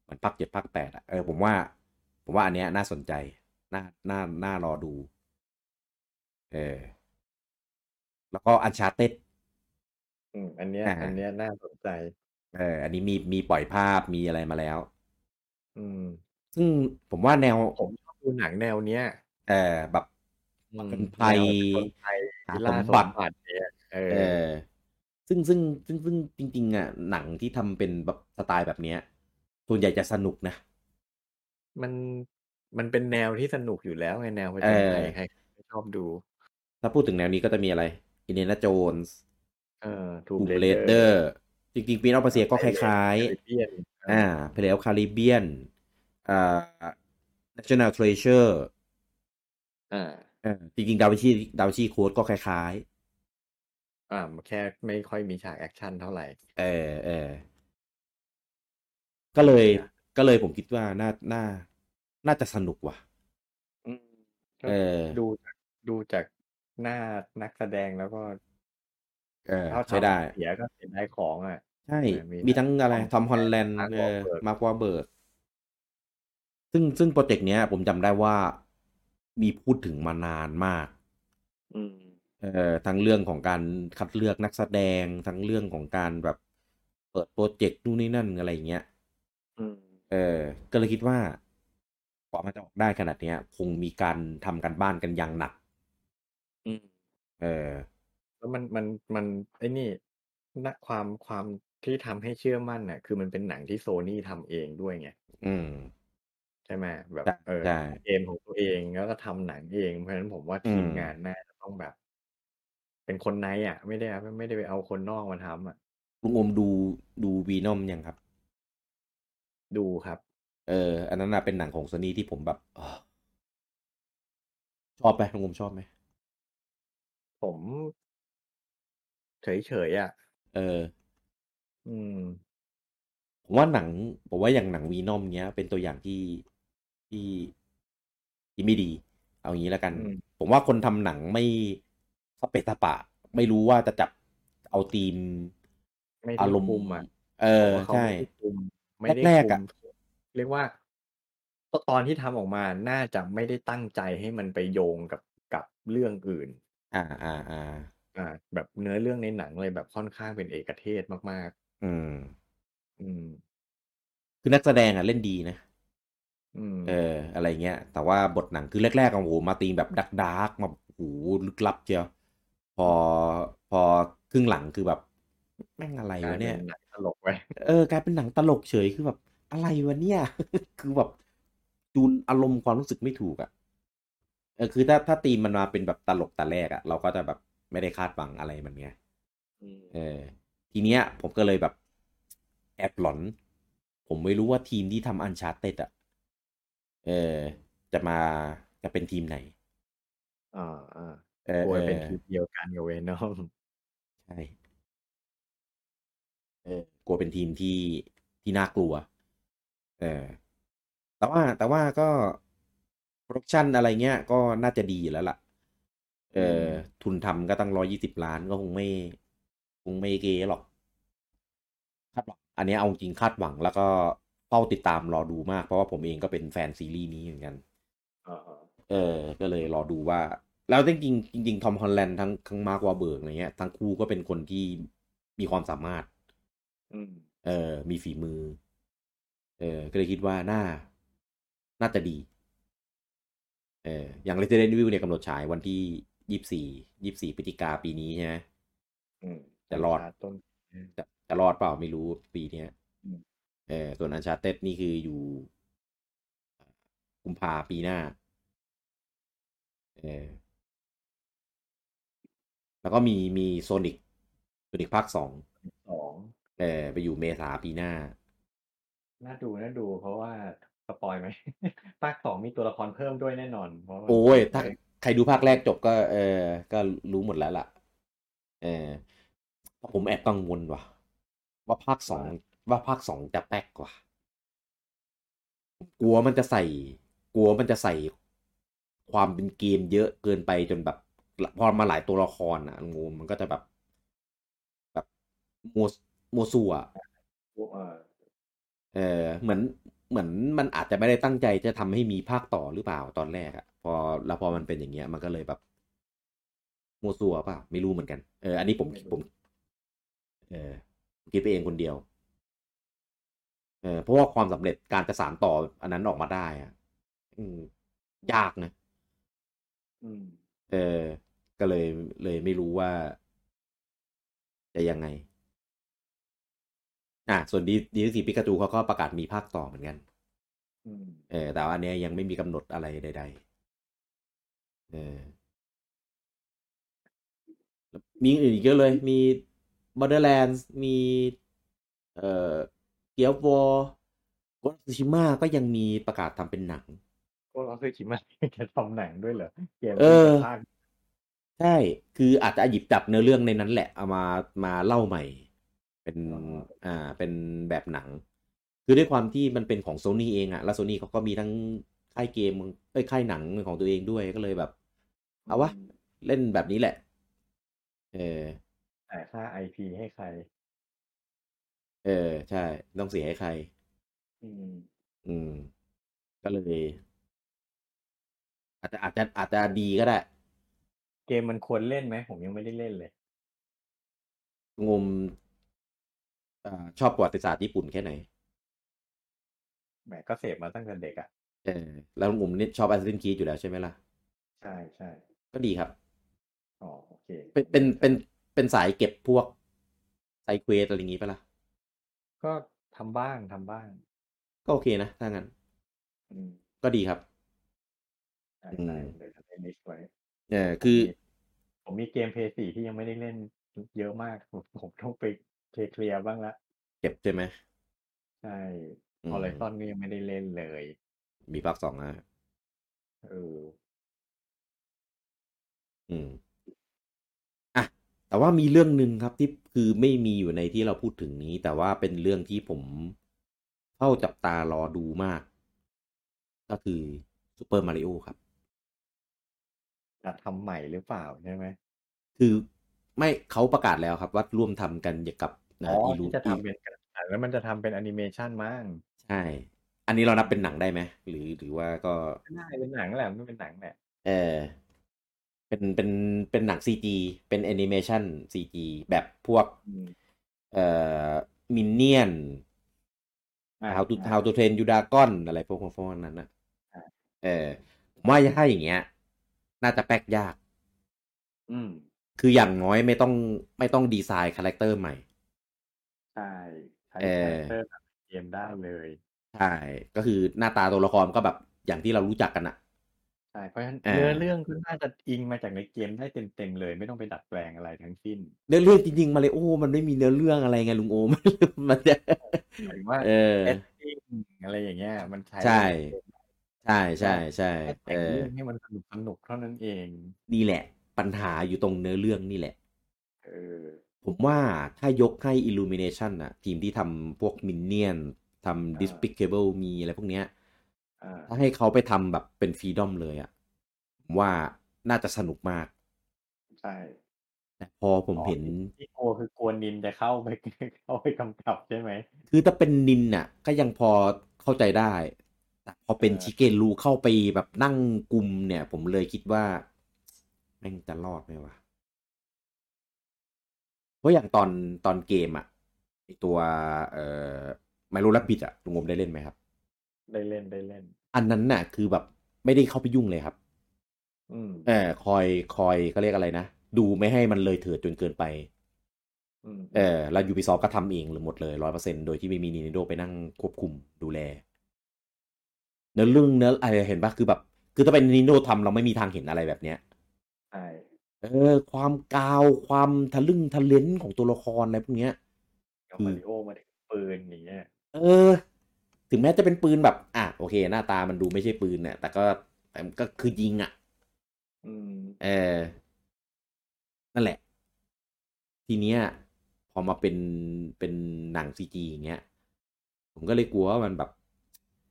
เหมือนภาคเจ็ดภาคแปดอะเออผมว่า ผมว่าอันเนี้ยน่าสนใจ น่าน่าน่ารอดู เออแล้วก็อันชาเต็ดอืมอันเนี้ยอ่าอันเนี้ยน่าสนใจ เออ อันนี้มีมีปล่อยภาพมีอะไรมาแล้ว อืม ซึ่งผมว่าแนวผมชอบดูหนังแนวเนี้ยเออแบบอืมเป็นภัยแนวเป็นภัยหาล่าสสมมบัติบัติเนี่ยเอเอออ ซึ่งซึ่งซึ่งซึ่งจริง ๆ อะ หนังที่ทำเป็นแบบสไตล์แบบเนี้ย ส่วนใหญ่จะสนุกนะ มันมันเป็นแนวที่สนุกอยู่แล้วไงแนวผจญภัยเออใครก็ชอบดู ถ้าพูดถึงแนวนี้ก็จะมีอะไร Indiana Jones เออทูทูเบเ a เดอร์ จริงๆ Prince of Persia ก็คล้ายๆอ่าPirates of Caribbean อ่า National Treasure อ่าเออจริงๆ Da Vinci Da Vinci Code ก็คล้าย อ่า แค่ไม่ค่อยมีฉาก action เท่าไหร่ๆเออเออก็เลยก็เลยผมคิดว่าน่าน่า น่าจะสนุกว่ะอืมก็เออ ดูจากดูจากหน้านักแสดงแล้วก็ เออถ้าใช้ได้ทำเสียก็เสียดายของอะ ใช่เออมีมีทั้งอะไรทั้ง Tom Holland Mark เออ Wahlberg Mark Wahlberg ซึ่งซึ่ง project เนี้ย ผมจำได้ว่ามีพูดถึงมานานมาก อืม เอ่อทั้งเรื่องของการคัดเลือกนักแสดงทั้งเรื่องของการแบบเปิด project นู่นนี่นั่นอะไรอย่างเงี้ยอืมเออ ก็เลยคิดว่ากว่ามันจะออกได้ขนาดเนี้ย คงมีการทำการบ้านกันอย่างหนักอืมเออ แล้วมันมันมันไอ้นี่นะความความที่ทำให้เชื่อมั่นน่ะ คือมันเป็นหนังที่โซนี่ทำเองด้วยไงอืมใช่ไหมแบบใช่เออใช่เกมของตัวเองแล้วก็ทำหนังเองเพราะฉะนั้นผมว่าอืทีมมงานน่าจะต้องแบบ เป็นคนในอะ ไม่ได้ไม่ได้ไปเอาคนนอกมาทำอะลุงอมดูดูวีนอมยังครับ ดูครับ เออ อันนั้นน่ะเป็นหนังของโซนี่ที่ผมแบบอ้อชอบไหมลุงอมชอบไหมผมเฉยเฉยๆอะ เออ อืม ผมว่าหนัง ผมว่าอย่างหนังวีนอมเนี้ย เป็นตัวอย่างที่ที่ที่ไม่ดี เอางี้แล้วกันอืมผมว่าคนทำหนังไม่ส เปะสปะ ไม่รู้ว่าจะจับเอาธีมไม่ได้อารมณ์คุมอะเออผมว่าเขาใช่ไม่ได้คุมไม่ได้แรกคุๆอะมเรียกว่าตอนที่ทำออกมาน่าจะไม่ได้ตั้งใจให้มันไปโยงกับกับเรื่องอื่น อ่าอ่าอ่าอ่า แบบเนื้อเรื่องในหนังเลยแบบค่อนข้างเป็นเอกเทศมากอืมๆอืม คือนักแสดงอะเล่นดีนะอืมเออ อะไรเงี้ย แต่ว่าบทหนังคือแรกๆอะโอ้โหมาตีแบบดักดาร์กมาโอ้โหลึกลับเจียว พอพอครึ่งหลังคือแบบแม่งอะไรกลายวะเนี่ยเป็นหนังตลกไปเออกลายเป็นหนังตลกเฉยคือแบบอะไรวะเนี่ย คือแบบจูนอารมณ์ความรู้สึกไม่ถูกอะ่ะเออคือถ้าถ้าตีมมันมาเป็นแบบตลกแต่แรกอะ่ะ เราก็จะแบบไม่ได้คาดหวังอะไรมันไงอืมเออ ทีเนี้ย ผมก็เลยแบบแอบหลอน ผมไม่รู้ว่าทีมที่ทำอันชาร์เต็ดอะเออ จะมาจะเป็นทีมไหนอ่าอ่า เออกลัวเอเป็นทีมเดียวกันกับ Venom ใช่เออกลัวเป็นทีมที่ที่น่ากลัว เออ แต่ว่าแต่ว่าก็ production อะไรเงี้ย ก็น่าจะดีอยู่แล้วล่ะ เออ ทุนทำก็ตั้งร้อยยี่สิบล้านก็คงไม่ คงไม่เก๋หรอกคาดหวังอันเนี้ยเอาจริงคาดหวังแล้วก็เฝ้าติดตามรอดูมาก เพราะว่าผมเองก็เป็นแฟนซีรีส์นี้เหมือนกันอ่าเออ ก็เลยรอดูว่า แล้วจริงๆจริงๆ Tom Holland ทั้งทั้ง Mark Wahlberg อะไรเงี้ยทั้งคู่ก็เป็นคนที่มีความสามารถอืมเออมีฝีมือ เออก็เลยคิดว่าน่าน่าจะดี เอออย่าง Resident Evil เนี่ยกำหนดฉายวันที่ยี่สี่ยี่สี่พฤศจิกาปีนี้ใช่ไหมอืมจะรอดปะจะจะรอดเปล่าไม่รู้ปีเนี้ยอืมเออส่วน Uncharted นี่คืออยู่กุมภาปีหน้า เออ แล้วก็มีมี Sonic Sonic ภาคสองสองเออไปอยู่เมษาปีหน้า น่าดูน่าดู เพราะว่า spoil ไหมภาคสองมีตัวละครเพิ่มด้วยแน่นอนเพราะมันโอ้ยถ้าใครดูภาคแรกจบก็ เออ ก็รู้หมดแล้วล่ะ เออผมแอบกังวลว่ะ ว่าภาคสองว่าภาคสองจะแป๊กกว่า กลัวมันจะใส่ กลัวมันจะใส่ความเป็นเกมเยอะเกินไปจนแบบ พอมาหลายตัวละครอะงูมันก็จะแบบ แบบมัวมัวซัวอะเออเออเหมือนเหมือนมันอาจจะไม่ได้ตั้งใจจะทำให้มีภาคต่อหรือเปล่าตอนแรกอะพอแล้วพอมันเป็นอย่างเงี้ย มันก็เลยแบบมัวซัวเปล่าไม่รู้เหมือนกันเอออันนี้ผมผมเออผมคิดไปเองคนเดียวเออเพราะว่าความสำเร็จการจะสานต่ออันนั้นออกมาได้อะอืม ยากนะ อืม เออ ก็เลยเลยไม่รู้ว่า จะยังไง อะส่วนดีดีสีปิกาจูเขาก็ประกาศมีภาคต่อเหมือนกันอืมเออแต่ว่าอันเนี้ยยังไม่มีกำหนดอะไรใด ๆ เออมีอื่นอีกเยอะเลย มี Borderlands มี เอ่อ Gears of War Ghost of Tsushima ก็ยังมีประกาศทำเป็นหนังพวกเราเคยคิดมาจะทำหนังด้วยเหรอ เกมเออภาค ใช่ คืออาจจะหยิบจับเนื้อเรื่องในนั้นแหละ เอามามาเล่าใหม่ เป็นอ่าเป็นแบบหนัง คือด้วยความที่มันเป็นของโซ n y เองอะแล้วโซ n y เขาก็มีทั้งค่ายเกมเอ้ยค่ายหนังของตัวเองด้วยก็เลยแบบ เอาวะ เล่นแบบนี้แหละ เออแต่ค่าไอพีให้ใคร เออ ใช่ ต้องเสียให้ใคร อืม อืม ก็เลย อาจจะอาจจะอาจจะดีก็ได้ เกมมันควรเล่นไหม ผมยังไม่ได้เล่นเลย งมอ่าชอบประวัติศาสตร์ญี่ปุ่นแค่ไหน แหมก็เสพมาตั้งแต่เด็กอะ เออ แล้วงมนี่ชอบ Assassin's Creed อยู่แล้วใช่ไหมล่ะ ใช่ใช่ก็ดีครับ อ๋อโอเค เป็นเป็นเป็นเป็นสายเก็บพวก side quest อะไรอย่างงี้ปะล่ะ ก็ทำบ้างทำบ้างก็โอเคนะ ถ้างั้น อืมก็ดีครับใช่อืมใช่เดี๋ยวจะเล่น list ไว้ เออคือ ผมมีเกมเพลย์สี่ที่ยังไม่ได้เล่นเยอะมาก ผมผมต้องไป clear บ้างละ เก็บใช่ไหมใช่อืมฮอลไลซอนก็ยังไม่ได้เล่นเลย มีภาคสองนะเออ อืมอะแต่ว่ามีเรื่องหนึ่งครับที่คือไม่มีอยู่ในที่เราพูดถึงนี้ แต่ว่าเป็นเรื่องที่ผมเฝ้าจับตารอดูมาก ก็คือซูเปอร์มาริโอครับ จะทำใหม่หรือเปล่าใช่ไหมคือไม่เขาประกาศแล้วครับ ว่าร่วมทำกันกับอ๋ออีลูที่จะทำเป็นกระดาษแล้วมันจะทำเป็นแอนิเมชันมั้งใช่ อันนี้เรานับเป็นหนังได้ไหมหรือหรือว่าก็ไม่ได้เป็นหนังแหละไม่เป็นหนังแหละเออเป็นเป็นเป็นหนังซีจีเป็นแอนิเมชันซีจีแบบพวกอืมเอ่อมินเนี่ยนอ่า How to อ่า How to Train Your Dragon อะไรพวกพวกนั้นนะอ่าเออผมว่าถ้าอย่างเงี้ย น่าจะแป๊กยาก อืม คืออย่างน้อยไม่ต้องไม่ต้องดีไซน์ character ใหม่ ใช่ใช้ character แบบเกมได้เลยใช่ก็คือหน้าตาตัวละครก็แบบอย่างที่เรารู้จักกันอะใช่เพราะฉะนั้นอ่าเนื้อเรื่องก็น่าจะอิงมาจากในเกมได้เต็มๆเลย ไม่ต้องไปดัดแปลงอะไรทั้งสิ้นเนื้อเรื่องจริงๆมาเลยโอ้มันไม่มีเนื้อเรื่องอะไรไงลุงโอมันมันจะหมายถึงว่าเออ setting อะไรอย่างเงี้ย มันใช้ใช่ ใช่ใช่ใช่แค่เอแต่งอเรื่องให้มันสนุกสนุกเท่านั้นเอง นี่แหละ ปัญหาอยู่ตรงเนื้อเรื่องนี่แหละเออผมว่าถ้ายกให้ Illumination อะทีมที่ทำพวก Minion ทำ Despicable มีอะไรพวกเนี้ยอ่าถ้าให้เขาไปทำแบบเป็น freedom เลยอะผมว่าน่าจะสนุกมาก ใช่แต่พอผมเห็นที่กลัวคือกลัวนินจะเข้าไปเข้าไปกำกับใช่ไหม คือถ้าเป็นนินน่ะ ก็ยังพอเข้าใจได้ แต่พอเป็นเออชิเกนรูเข้าไปแบบนั่งกลุ่มเนี่ย ผมเลยคิดว่าแม่งจะรอดไหมวะเพราะอย่างตอนตอนเกมอะไอตัวเอ่อไมโลลับบิดอะลุงงมได้เล่นไหมครับ ได้เล่นได้เล่น อันนั้นน่ะ คือแบบไม่ได้เข้าไปยุ่งเลยครับอืมเออคอยคอยเขาเรียกอะไรนะ ดูไม่ให้มันเลยเถิดจนเกินไปอืมเออแล้ว Ubisoft ก็ทำเองเลยหมดเลยร้อยเปอร์เซ็นโดยที่ไม่มี Nintendo ไปนั่งควบคุมดูแล เนื้อเรื่องเนื้ออะไรเห็นปะคือแบบ คือถ้าเป็น Nintendo ทำเราไม่มีทางเห็นอะไรแบบเนี้ยใช่เออ ความกาวความทะลึ่งทะเลนของตัวละครอะไรพวกเนี้ยกับคือมาริโอมาถึงปืนอย่างเงี้ยเออ ถึงแม้จะเป็นปืนแบบ อะโอเค หน้าตามันดูไม่ใช่ปืนเนี่ยแต่ก็แต่มันก็คือยิงอะอืมเออ นั่นแหละ ทีเนี้ย พอมาเป็นเป็นหนังซีจีอย่างเงี้ย ผมก็เลยกลัวว่ามันแบบ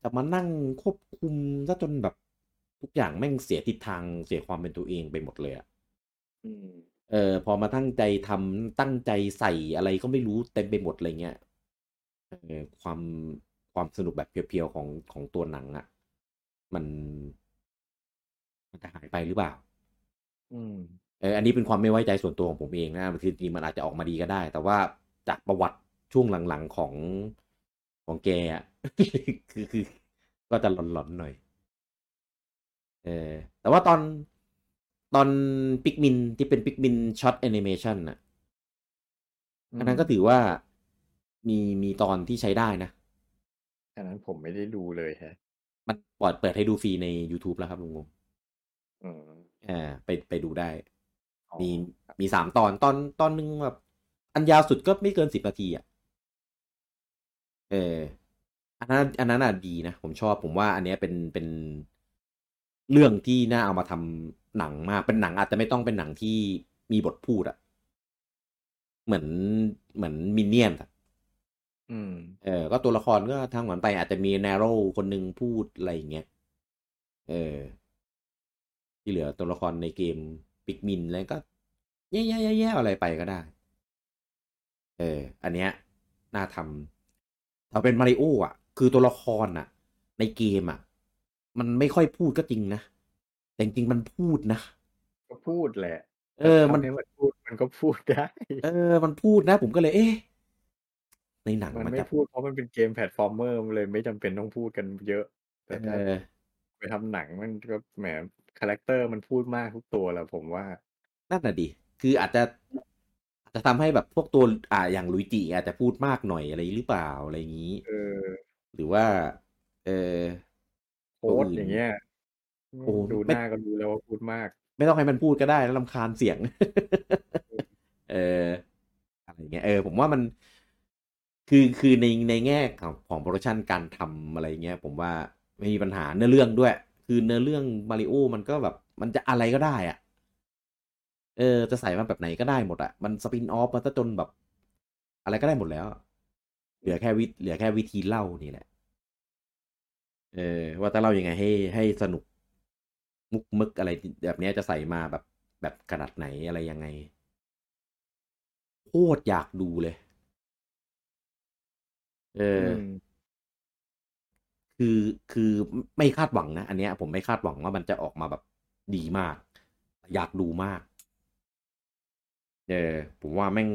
จะมานั่งควบคุมซะจนแบบทุกอย่างแม่งเสียทิศทางเสียความเป็นตัวเองไปหมดเลยอะอืมเออพอมาตั้งใจทำตั้งใจใส่อะไรก็ไม่รู้เต็มไปหมดอะไรเงี้ยเออความความสนุกแบบ pure ๆของของตัวหนังอะมัน มันจะหายไปหรือเปล่า อืมเอออันนี้เป็นความไม่ไว้ใจส่วนตัวของผมเองนะคือจริงๆมันอาจจะออกมาดีก็ได้ แต่ว่าจากประวัติช่วงหลังๆของ ของแกอะคือคือ ก็จะหลอนๆหน่อย เออ แต่ว่าตอนตอนปิกมินที่เป็นปิกมิน short แอนิเมชันน่ะอันนั้นก็ถือว่ามีมีตอนที่ใช้ได้นะอันนั้นผมไม่ได้ดูเลยฮะ มันปล่อยเปิดให้ดูฟรีใน YouTube แล้วครับลุงงงอืมอ่า ไปไปดูได้อ๋อมีมีสามตอนตอนตอนหนึ่งแบบ อันยาวสุดก็ไม่เกินสิบนาทีอะ เอออันนั้นอันนั้นอะดีนะ ผมชอบผมว่า อันเนี้ยเป็นเป็นเรื่องที่น่าเอามาทำหนังมากเป็นหนังอาจจะไม่ต้องเป็นหนังที่มีบทพูดอะเหมือนเหมือนมินเนี่ยนอะอืม เออ ก็ตัวละครก็ทางหวนไปอาจจะมีแนโรคนหนึ่งพูดอะไรอย่างเงี้ย เออ ที่เหลือตัวละครในเกมปิกมินอะไรก็ แย่ๆๆๆอะไรไปก็ได้ เออ อันเนี้ยน่าทำ ถ้าเป็นมาริโออะ คือตัวละครอะ ในเกมอะ มันไม่ค่อยพูดก็จริงนะ แต่จริงๆมันพูดนะ ก็พูดแหละ เออ มันทำให้มันพูดมันก็พูดได้ เออ มันพูดนะ ผมก็เลย เอ๊ะ ในหนังมันมันไม่จะพูดเพราะมันเป็นเกม platformer มันเลยไม่จำเป็นต้องพูดกันเยอะ แต่เอถ้าอไปทำหนังมันก็แหม character มันพูดมากทุกตัวแหละผมว่านั่นน่ะดิ คืออาจจะอา จจะทำให้แบบพวกตัวอ่าอย่างลุยจิอาจจะพูดมากหน่อยอะไรหรือเปล่าอะไรอย่างนี้เออหรือว่า เออ Toad อย่างเงี้ยโอ้ดูไม่หน้าก็รู้แล้วว่าพูดมาก ไม่ต้องให้มันพูดก็ได้แล้วรำคาญเสียง เอออะไรเงี้ยเออ ผมว่ามัน คือคือในในแง่ของของ production การทำอะไรเงี้ย ผมว่าไม่มีปัญหาเนื้อเรื่องด้วย คือเนื้อเรื่องมาริโอมันก็แบบ มันจะอะไรก็ได้อะ เออ จะใส่มาแบบไหนก็ได้หมดอะมัน spin-off มาซะจนแบบ อะไรก็ได้หมดแล้ว เหลือแค่วิเหลือแค่วิธีเล่านี่แหละ เออ ว่าจะเล่ายังไงให้ให้สนุก มุกมึกอะไรแบบเนี้ยจะใส่มาแบบแบบขนาดไหนอะไรยังไงโคตรอยากดูเลย เออมคือคือไม่คาดหวังนะ อันเนี้ย ผมไม่คาดหวังว่ามันจะออกมาแบบดีมาก อยากดูมาก เออผมว่าแม่ง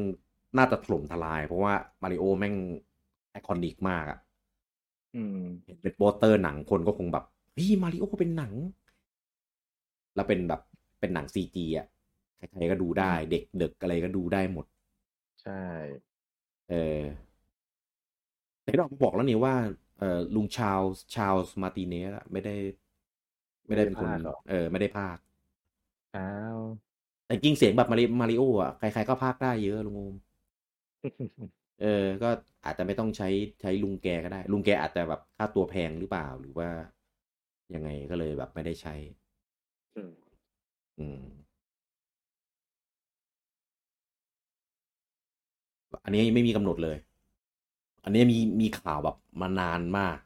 น่าจะถล่มทลาย เพราะว่ามาริโอแม่ง iconic มากอะอืมเห็นเป็นโปสเตอร์หนังคนก็คงแบบเฮ้ยมาริโอเป็นหนัง แล้วเป็นแบบเป็นหนัง CG อะใครๆก็ดูได้ เด็กเด็กอะไรก็ดูได้หมด ใช่ เออแต่เราบอกแล้วนี่ว่าเออลุง Charles Charles Martinet อะไม่ได้ ไม่ได้เป็นคนพากย์หรอเออ ไม่ได้ภาคอ้าว แต่จริงเสียงแบบมาริมาริโออะใครๆก็ภาคได้เยอะลุงโอมเออ ก็อาจจะไม่ต้องใช้ใช้ลุงแกก็ได้ ลุงแกอาจจะแบบค่าตัวแพงหรือเปล่าหรือว่ายังไงก็เลยแบบไม่ได้ใช้ อืมอืมอันนี้ไม่มีกำหนดเลย อันนี้มีมีข่าวแบบมานานมาก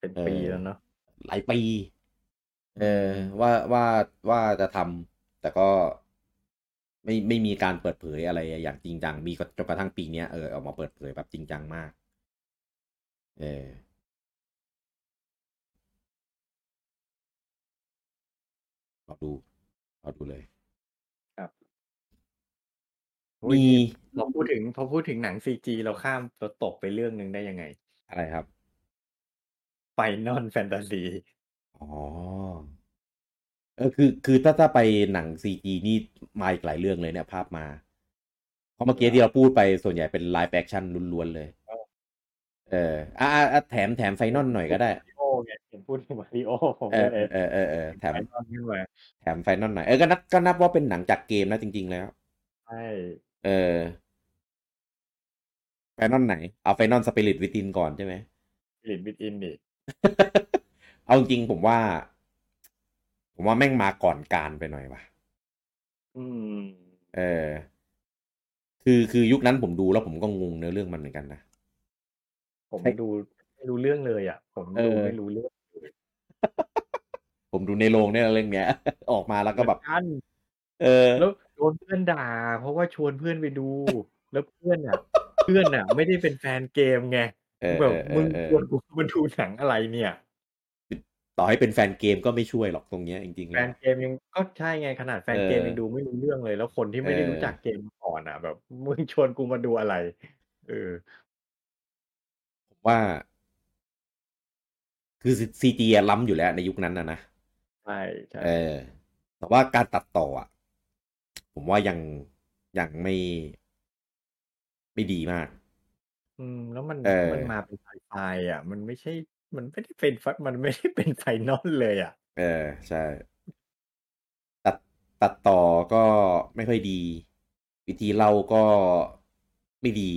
เป็นเออปีแล้วเนาะหลายปี เออว่าว่าว่าจะทำแต่ก็ ไม่ไม่มีการเปิดเผยอะไรอย่างจริงจัง มีก็จนกระทั่งปีเนี้ยเออออกมาเปิดเผยแบบจริงจังมาก เออรอดูรอดูเลยโอ้ยมีพอพูดถึงพอพูดถึงหนังซีจีเราข้ามเราตกไปเรื่องหนึ่งได้ยังไง อะไรครับ Final Fantasy อ๋อ เออคือคือถ้าถ้าไปหนัง CG นี่มาอีกหลายเรื่องเลยเนี่ย ภาพมา เพราะเมื่อกี้ที่เราพูดไปส่วนใหญ่เป็น live action ล้วนๆเลย เอออะอะอะแถมแถมไฟนอลหน่อยก็ได้มาริโอไงเห็นพูดถึงมาริโอผมเอก็อเลยเออเออเออแถม Final ขึ้นมาแถม Final หน่อยเออก็นับก็นับว่าเป็นหนังจากเกมนะจริง ๆ แล้วใช่เออ Final ไหน เอา Final Spirits Within ก่อนใช่ไหม Spirits Within นี่เอาจริงๆผมว่า ผมว่าแม่งมาก่อนกาลไปหน่อยว่ะอืม เออ คือคือยุคนั้นผมดูแล้วผมก็งงเนื้อเรื่องมันเหมือนกันนะ ผมใช่ดูไม่รู้เรื่องเลยอะ ผมเอดูอไม่รู้เรื่อง ผมดูในโรงเนี่ยเรื่องเนี้ย ออกมาแล้วก็แบบเหมือนกันเออ แล้วโดนเพื่อนด่า เพราะว่าชวนเพื่อนไปดู แล้วเพื่อนอะ เพื่อนอะ ไม่ได้เป็นแฟนเกมไงเออแบเอบอเอมึองเออชวนกูมาดูหนังอะไรเนี่ย ต่อให้เป็นแฟนเกมก็ไม่ช่วยหรอกตรงเนี้ยจริงๆแฟแล้วนเกมยังก็ใช่ไงขนาดแฟนเออเกมยังดูไม่รู้เรื่องเลย แล้วคนที่ไม่ได้เออรู้จักเกมมาก่อนอะ แบบมึงชวนกูมาดูอะไรเออผมว่า คือ CG ล้ำอยู่แล้วในยุคนั้นนะนะใช่ใช่เออ แต่ว่าการตัดต่ออะ ผมว่ายังยังไม่ ไม่ดีมาก อืม แล้วมันเออมันมาเป็นไฟไฟอะ มันไม่ใช่ มันไม่ได้เป็นไฟมันไม่ได้เป็น Final เลยอะ เออใช่ ตัดตัดต่อก็ไม่ค่อยดี วิธีเล่าก็ไม่ดี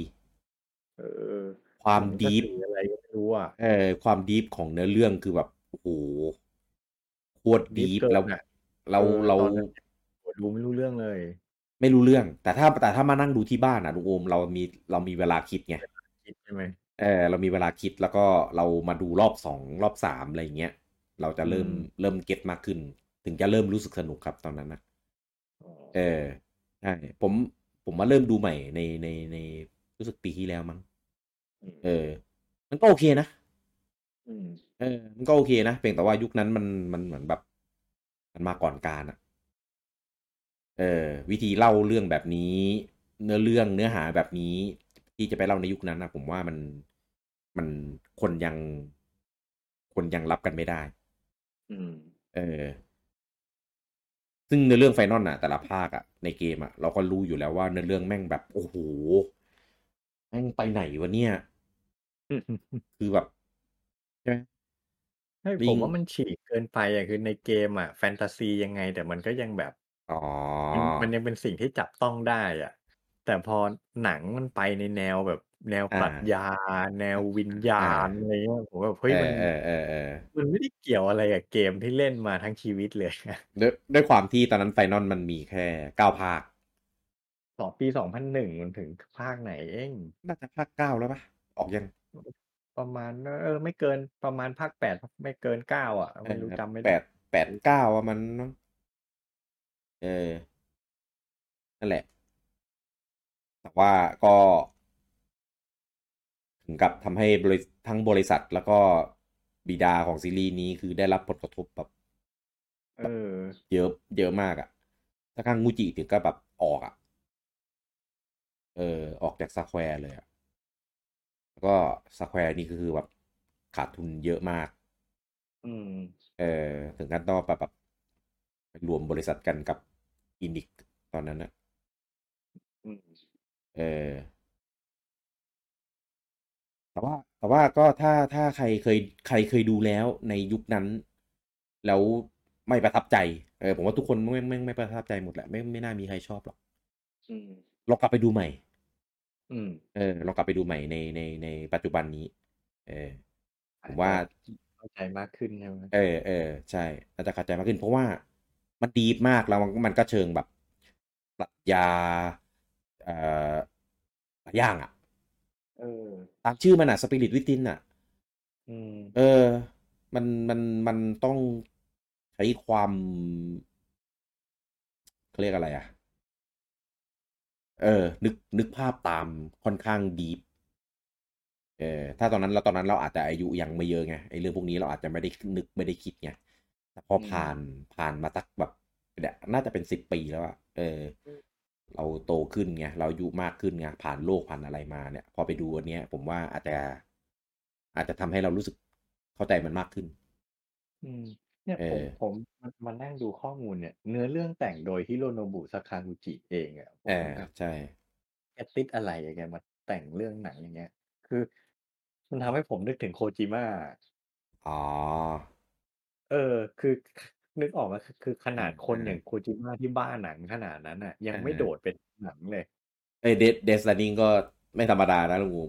เออ ความมันก็ดีฟสื่ออะไรก็ไม่รู้อะเออ ความดีฟของเนื้อเรื่องคือแบบโอ้โหโคตรดีดีฟฟเกิแล้วนอะเราเออเราตอนนั้นโหดูไม่รู้เรื่องเลย ไม่รู้เรื่อง แต่ถ้าแต่ถ้ามานั่งดูที่บ้านอะลุงโอมเรามีเรามีเวลาคิดไงคิดใช่ไหม เออเรามีเวลาคิดแล้วก็เรามาดูรอบสองรอบสามอะไรเงี้ยเราจะเริ่มอืมเริ่มเก็ตมากขึ้น ถึงจะเริ่มรู้สึกสนุกครับตอนนั้นนะอ๋อเออใช่ผมผมมาเริ่มดูใหม่ในในในรู้สึกปีที่แล้วมั้งอืมเออ มันก็โอเคนะอืมเออ มันก็โอเคนะเพียงแต่ว่ายุคนั้นมันมันเหมือนแบบ มันมาก่อนการอะเออ วิธีเล่าเรื่องแบบนี้ เนื้อเรื่องเนื้อหาแบบนี้ ที่จะไปเล่าในยุคนั้นนะผมว่ามันมันคนยังคนยังรับกันไม่ได้ อืม เออ ซึ่งเนื้อเรื่องไฟนอลอะแต่ละภาคอะในเกมอะเราก็รู้อยู่แล้วว่าเนื้อเรื่องแม่งแบบโอ้โหแม่งไปไหนวะเนี่ย คือแบบใช่ไหมให้วิ่ผงมว่ามันฉีกเกินไปอะคือในเกมอะแฟนตาซียังไง แต่มันก็ยังแบบ อ๋อ มันมันยังเป็นสิ่งที่จับต้องได้อะ แต่พอหนังมันไปในแนวแบบแนวอ่าปรัชญาแนววิญญาอ่าณอะไรเงี้ยผมแบบเฮ้ยเอมัอนเออเออเออมันไม่ได้เกี่ยวอะไรกับเกมที่เล่นมาทั้งชีวิตเลยด้วยด้วยความที่ตอนนั้นไฟนอลมันมีแค่เก้าภาคสองปีสองพันหนึ่งมันถึงภาคไหนเองน่าจะภาคเก้าแล้วปะออกยัง ประมาณเออไม่เกินประมาณภาคแปดไม่เกินเก้าอะเอไม่อรู้จำไม่แปได้ดแปดเก้าอะมันเนอะเออนั่นแหละ แต่ว่าก็ถึงกับทำให้บริทั้งบริษัทแล้วก็บิดาของซีรีส์นี้คือได้รับผลกระทบแบบเออเยอะเยอะมากอะถ้าข้างงูจิถึงก็แบบออกอะเออ ออกจาก Square เลยอะแล้วก็ Square นี่คือแบบขาดทุนเยอะมาก อืม เออ ถึงขั้นต้องแบบแบบรวมบริษัทกันกับ Enix ตอนนั้นนะอืม เออ แต่ว่าแต่ว่าก็ถ้าถ้าใครเคยใครเคยดูแล้วในยุคนั้น แล้วไม่ประทับใจ เออผมว่าทุกคนไม่ไม่ไม่ประทับใจหมดแหละไม่ไม่น่ามีใครชอบหรอกอืมลองกลับไปดูใหม่ อืม เออลองกลับไปดูใหม่ในในในปัจจุบันนี้ เออผมว่าเข้าใจมากขึ้นใช่ไหมเออเออใช่อาจจะเข้าใจมากขึ้น เพราะว่ามันดีฟมากแล้วมันมันก็เชิงแบบปรัชญาเอ่อ หลายอย่างอะเออตามชื่อมันอะสปิริตวิตินอะอืมเออ มันมันมันต้องใช้ความเขาเรียกอะไร อะ เออ นึกนึกภาพตามค่อนข้างดีฟเออถ้าตอนนั้นเราตอนนั้นเราอาจจะอายุยังไม่เยอะไงไอ้เรื่องพวกนี้เราอาจจะไม่ได้นึกไม่ได้คิดไงแต่พอผ่านผ่านมาสักแบบเนี่ยน่าจะเป็นสิบปีแล้วอะเออ เราโตขึ้นไงเราอายุมากขึ้นไงผ่านโลกผ่านอะไรมาเนี่ย พอไปดูอันเนี้ย ผมว่าอาจจะอาจจะทำให้เรารู้สึกเข้าใจมันมากขึ้น อืม เนี่ยเอผมอผมมามานั่งดูข้อมูลเนี่ย เนื้อเรื่องแต่งโดย Hironobu Sakaguchi เองอะผอมาแบบใช่แกติดอะไรอะแกมาแต่งเรื่องหนังอย่างเงี้ย คือ มันทำให้ผมนึกถึง Kojima อะอ๋อ เออ คือค นึกออกไหม?คือ คือขนาดอคนอย่าาง Kojima ที่บ้าหนังขนาดนั้นน่ะ ยังอะฮไม่โดะดเป็นหนังเลยเฮ้ย Death Death Stranding ก็ไม่ธรรมดานะลุงหมู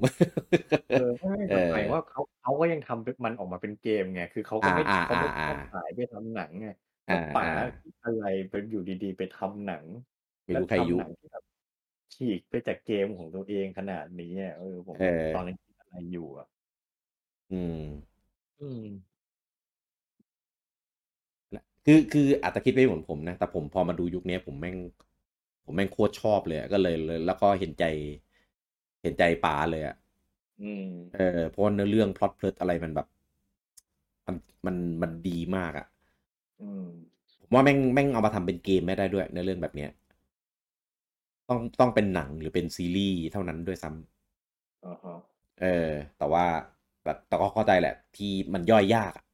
เออไม่เๆอแต่หมายอว่าเขาเขาก็ยังทำปมันออกมาเป็นเกมไง คือเขาอก็าไม่เขาไม่ชอบๆๆๆขายไปทำหนังไงอแล้วป๋าาๆคิดอะไรไปอยู่ดีๆ ไปทำหนังไม่รแล้ว้ใครทยุำหนังที่แบบฉีกไปจากเกมของตัวเองขนาดนี้อะเออผมเแบบตอนออนั้นคิดอะไรอยู่อะอืม อืมล คือคืออาจจะคิดไม่เหมือนผมนะ แต่ผมพอมาดูยุคเนี้ยผมแม่ง ผมแม่งโคตรชอบเลยอะก็เลยเลย แล้วก็เห็นใจ เห็นใจป๋าเลยอะอืมเออเพราะว่าเนื้อเรื่องพล็อต Plot อะไรมันแบบ มันมันมันดีมากอะอืมผมว่าแม่งแม่งเอามาทำเป็นเกมไม่ได้ด้วยเนื้อเรื่องแบบเนี้ย ต้องต้องเป็นหนังหรือเป็นซีรีส์เท่านั้นด้วยซ้ำอะฮะเออ แต่ว่าแบบแต่ก็เข้าใจแหละ ที่มันย่อยยากอะ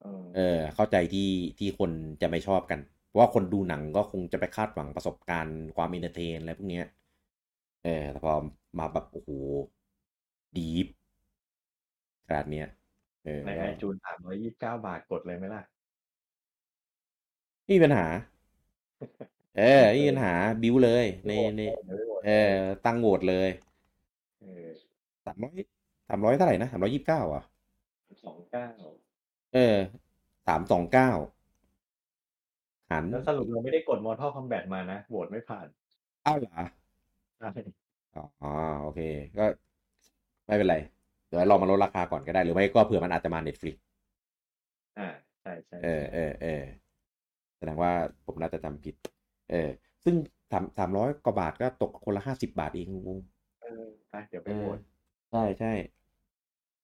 เออเออ เข้าใจที่ที่คนจะไม่ชอบกันเพราะว่าคนดูหนังก็คงจะไปคาดหวังประสบการณ์ความ entertain อะไรพวกเนี้ย เออแต่พอมาแบบโอ้โฮ deep ขนาดเนี้ยเออในก็ iTunes 329บาทกดเลยไหมล่ะ?ไม่มีปัญหา เออไม่มีปัญหาบิลด์เลยไม่ในโหวตในเลยเดี๋ยวไปโหวตเออตั้งโหวตเลยเออ300 300เท่าไรนะ329เห รอ?29เออ329หารแล้วสรุปเราไม่ได้กด Mortal Kombat มานะโหวตไม่ผ่านอ้าวเหรอ?ใช่อ๋อโอเค ก็ไม่เป็นไร เดี๋ยวลองมาลดราคาก่อนก็ได้ หรือไม่ก็เผื่อมันอาจจะมา Netflix อาใช่เอๆๆอๆๆแสดงว่าผมน่าจะจำผิด เออ ซึ่งสาม300กว่าบาทก็ตกคนละ50บาทเองลุงอูเออไปเดี๋ยวไปเอโหวอตใช่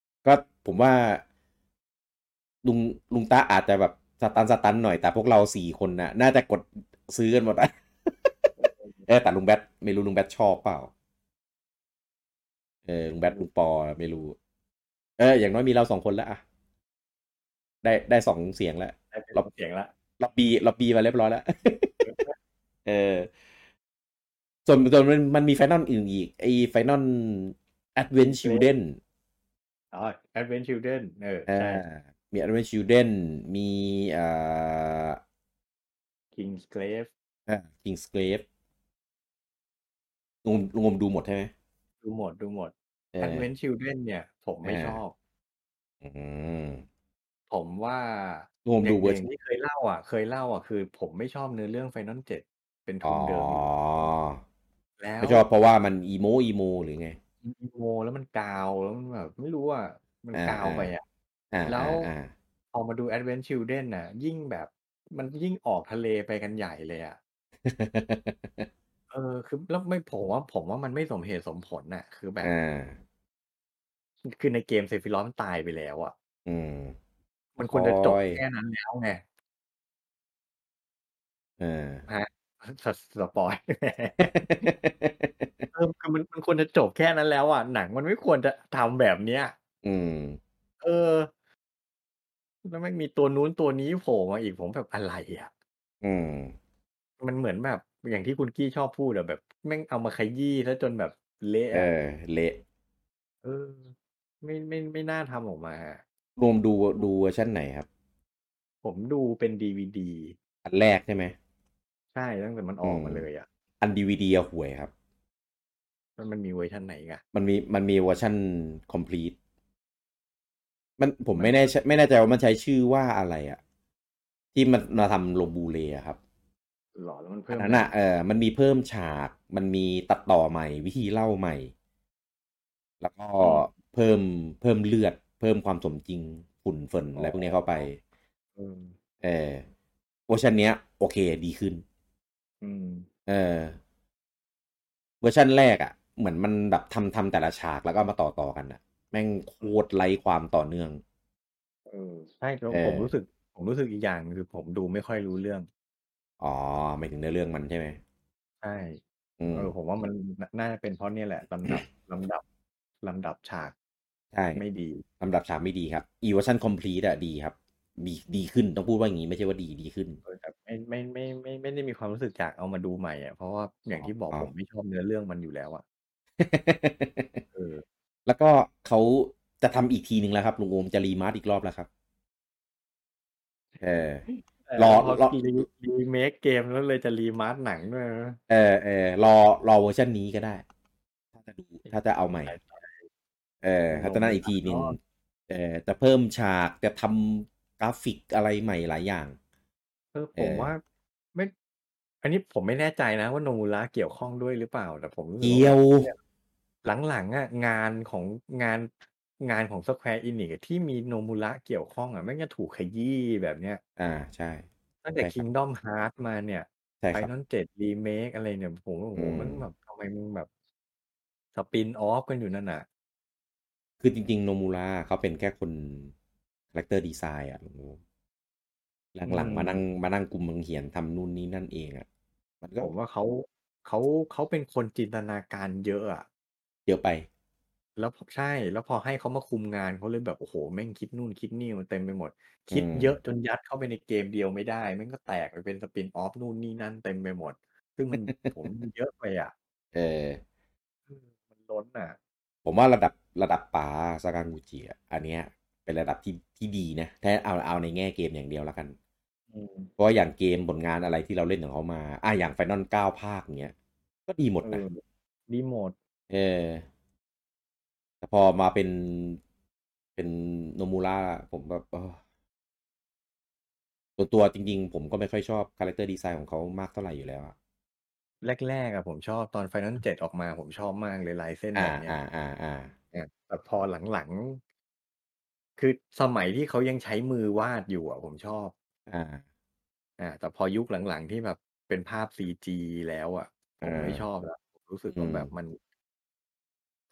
ๆก็ผมว่า ลุงลุงต๊ะอาจจะแบบสตันๆหน่อยแต่พวกเรา4คนน่ะ น่าจะกดซื้อกันหมดอะเออแต่ลุงแบตไม่รู้ลุงแบตชอบเปล่า?เออลุงแบตลุงปอไม่รู้ เออ อย่างน้อยมีเรา2คนแล้วอะได้ได้2เสียงแล้วได้เป็นล็อบเสียงแล้วล็อบบีล็อบบีมาเรียบร้อยแล้วเออส่วนส่วนมันมันมี Final อื่นอีกไอ้ Final Advent Children อ๋อ Advent Children เอออาใช่ มี Advent Children มีอ่า Kingsglaive อา Kingsglaive ลุงลุงอมดูหมดใช่ไหม?ดูหมดเอๆอ Advent Children เนี่ย ผมไม่อาชอบ อืมผมว่าลุงอมอย่าดูงเวอรอย์่ชางันที่เคยเล่าอะเคยเล่าอะคือ ผมไม่ชอบเนื้อเรื่อง Final 7เป็นอทุ๋อนเดิมอยู่แล้ไม่วชอบเพราะว่ามัน Emo Emo หรือไง?มัน Emo แล้วมันกาวแล้วมันแบบไม่รู้อะมันอากาวไปอะๆอา แล้วๆๆพอมาดู Advent Children น่ะ ยิ่งแบบมันยิ่งออกทะเลไปกันใหญ่เลยอะเออคือแล้วไม่ผมว่าผมว่ามันไม่สมเหตุสมผลน่ะ คือแบอบาคือในเกม Sephiroth มันตายไปแล้วอะอืม มันโคอ๊วรจะจบยแค่นั้นแล้วไงเออครับส spoil เออคือมันมันควรจะจบแค่นั้นแล้วอะหนังมันไม่ควรจะทำแบบเนี้ย อืม เออ แล้วแม่งมีตัวนู้นตัวนี้โผล่มาอีกผมแบบอะไรอะ?อืม มันเหมือนแบบอย่างที่คุณกี้ชอบพูดอะแบบ แม่งเอามาขยี้เสียจนแบบเละอะเออ เละ เออ ไม่ไม่ไม่น่าทำออกมาอะรวมดูดูเวอร์ชันไหนครับ?ผมดูเป็น DVD อันแรกใช่ไหม?ใช่ตั้งแต่มันออือกมมาเลยอะอัน DVD อะห่วยครับแล้วมันมีเวอร์ชันไหนอีกอะ?มันมีมันมีเวอร์ชัน Complete มันผมมัไม่นแน่คือชไม่แน่ใจว่ามันใช้ชื่อว่าอะไรอะที่มันมาทำลง Blu-ray อะครับเหรอ?แล้วมันเพอิ่ันมนัอะ้นไรน่ะอีก?เออมันมีเพิ่มฉากมันมีตัดต่อใหม่ วิธีเล่าใหม่ แล้วก็อืมเพิ่มเพิ่มเลือด เพิ่มความสมจริงฝุ่นเฟิ่นอ๋ออะไรพวกนี้เข้าไปอืมเออเวอร์ชันเนี้ย โอเคดีขึ้นอืมเออเวอร์ชันแรกอะเหมือนมันแบบทำทำแต่ละฉากแล้วก็เอามาต่อๆกันน่ะ แม่งโคตรไร้ความต่อเนื่องเออใช่แล้วเผมรู้ออสึก ผมรู้สึกอีกอย่างหนึ่งคือผมดูไม่ค่อยรู้เรื่อง อ๋อหมายถึงเนื้อเรื่องมันใช่ไหม?ใช่อืมเออผมว่ามันน่าจะเป็นเพราะเนี่ยแหละลำดับลำดับลำดับฉากใช่ไม่ดีลำดับฉากไม่ดีครับอีเวอร์ชัน Complete อะดีครับ ดีดีขึ้นต้องพูดว่าอย่างนี้ไม่ใช่ว่าดีดีขึ้นเออแต่ไม่ไม่ไม่ไม่ไม่ได้มีความรู้สึกอยากเอามาดูใหม่อะเพราะว่าอย่างที่บอกอ๋อผมไม่ชอบเนื้อเรื่องมันอยู่แล้วอะเออ แล้วก็เขาจะทำอีกทีหนึ่งแล้วครับลุงโอมจะ remaster อีกรอบแล้วครับ เออแต่รอพอรอรีรีเมคเกมแล้วเลยจะ remaster หนังด้วยนะเออเออรอรอเวอร์ชันนี้ก็ได้ ถ้าจะดูถ้าจะเอาใหม่ เออถ้าจะนั่นอีกทีหนึ่งเออจะเพิ่มฉากจะทำกราฟิกอะไรใหม่หลายอย่างเออเออผมว่าไม่ อันนี้ผมไม่แน่ใจนะว่าโนมูระเกี่ยวข้องด้วยหรือเปล่าแต่ผมรู้สึกเกี่ยว หลัง ๆอะงานของ งาน งานของ Square Enix อะ ที่มีโนมูระเกี่ยวข้องอะแม่งจะถูกขยี้แบบเนี้ยอ่าใช่ ตั้งแต่ใช่ครับ Kingdom Hearts มาเนี่ย ใช่ครับ Final 7 Remake อะไรเนี่ย ผมว่าโอ้โหอืมมันแบบทำไมมึงแบบ spin-off กันอยู่นั่นน่ะ คือจริงๆโนมูระเขาเป็นแค่คน character design อะลุงโอมหลังอืมๆมานั่งมานั่งกลุ่มเมืองเหียนทำนู่นนี่นั่นเองอะมันก็ ผมว่าเขา เขา เขาเป็นคนจินตนาการเยอะอะ เยอะไป แล้วพอใช่ แล้วพอให้เขามาคุมงานเขาเลยแบบ โอ้โห แม่งคิดนู่นคิดนี่มันเต็มไปหมดคิดอืมเยอะจนยัดเข้าไปในเกมเดียวไม่ได้ แม่งก็แตกไปเป็นสปินออฟนู่นนี่นั่นเต็มไปหมด ซึ่งมันผมมันเยอะไปอะเออเออมันล้นอะ ผมว่าระดับระดับป๋าซากางูจิอะอันเนี้ยเป็นระดับที่ที่ดีนะถ้าเอาเอาในแง่เกมอย่างเดียวแล้วกัน อืมเพราะว่าอย่างเกมผลงานอะไรที่เราเล่นของเขามาอะอย่างไฟนอลเก้าภาคเนี้ยก็ดีหมดเอนะ อดีหมด เออแต่พอมาเป็นเป็นโนมูระผมแบบเออตัวตัวจริง ๆ ผมก็ไม่ค่อยชอบ character design ของเขามากเท่าไหร่อยู่แล้วอะแรกๆอะผมชอบตอน Final 7ออกมาผมชอบมากเลยลายเส้นอ่าแบบเนี้ยอ่าอ่าอ่าอะแต่พอหลังๆ คือสมัยที่เขายังใช้มือวาดอยู่อะผมชอบ อ่า อ่า แต่พอยุคหลังๆที่แบบเป็นภาพ CG แล้วอะผมไม่ชอบแล้ว อ่า ผมรู้สึกว่า อืมแบบมัน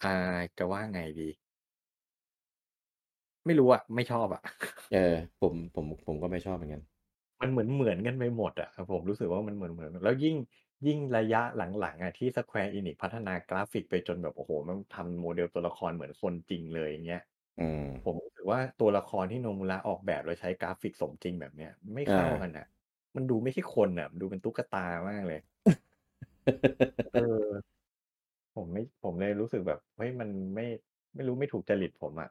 อ่าจะว่าไงดี ไม่รู้อะไม่ชอบอะเออ ผม ผม ผมก็ไม่ชอบเหมือนกัน มันเหมือนเหมือนกันไปหมดอะผมรู้สึกว่ามันเหมือนเหมือนแล้วยิ่ง ยิ่งระยะหลัง ๆอะที่ Square Enix พัฒนากราฟิกไปจนแบบ โอ้โหมันทำโมเดลตัวละครเหมือนคนจริงเลย อย่างเงี้ย อืม ผมรู้สึกว่า ตัวละครที่โนมูระออกแบบ แล้วใช้กราฟิกสมจริงแบบเนี้ย ไม่เข้ากันอะ อ่า มันดูไม่ใช่คนอะ มันดูเป็นตุ๊กตามากเลย เออ ผมไม่ผมเลยรู้สึกแบบเฮ้ยมันไม่ไม่รู้ไม่ถูกจริตผมอะ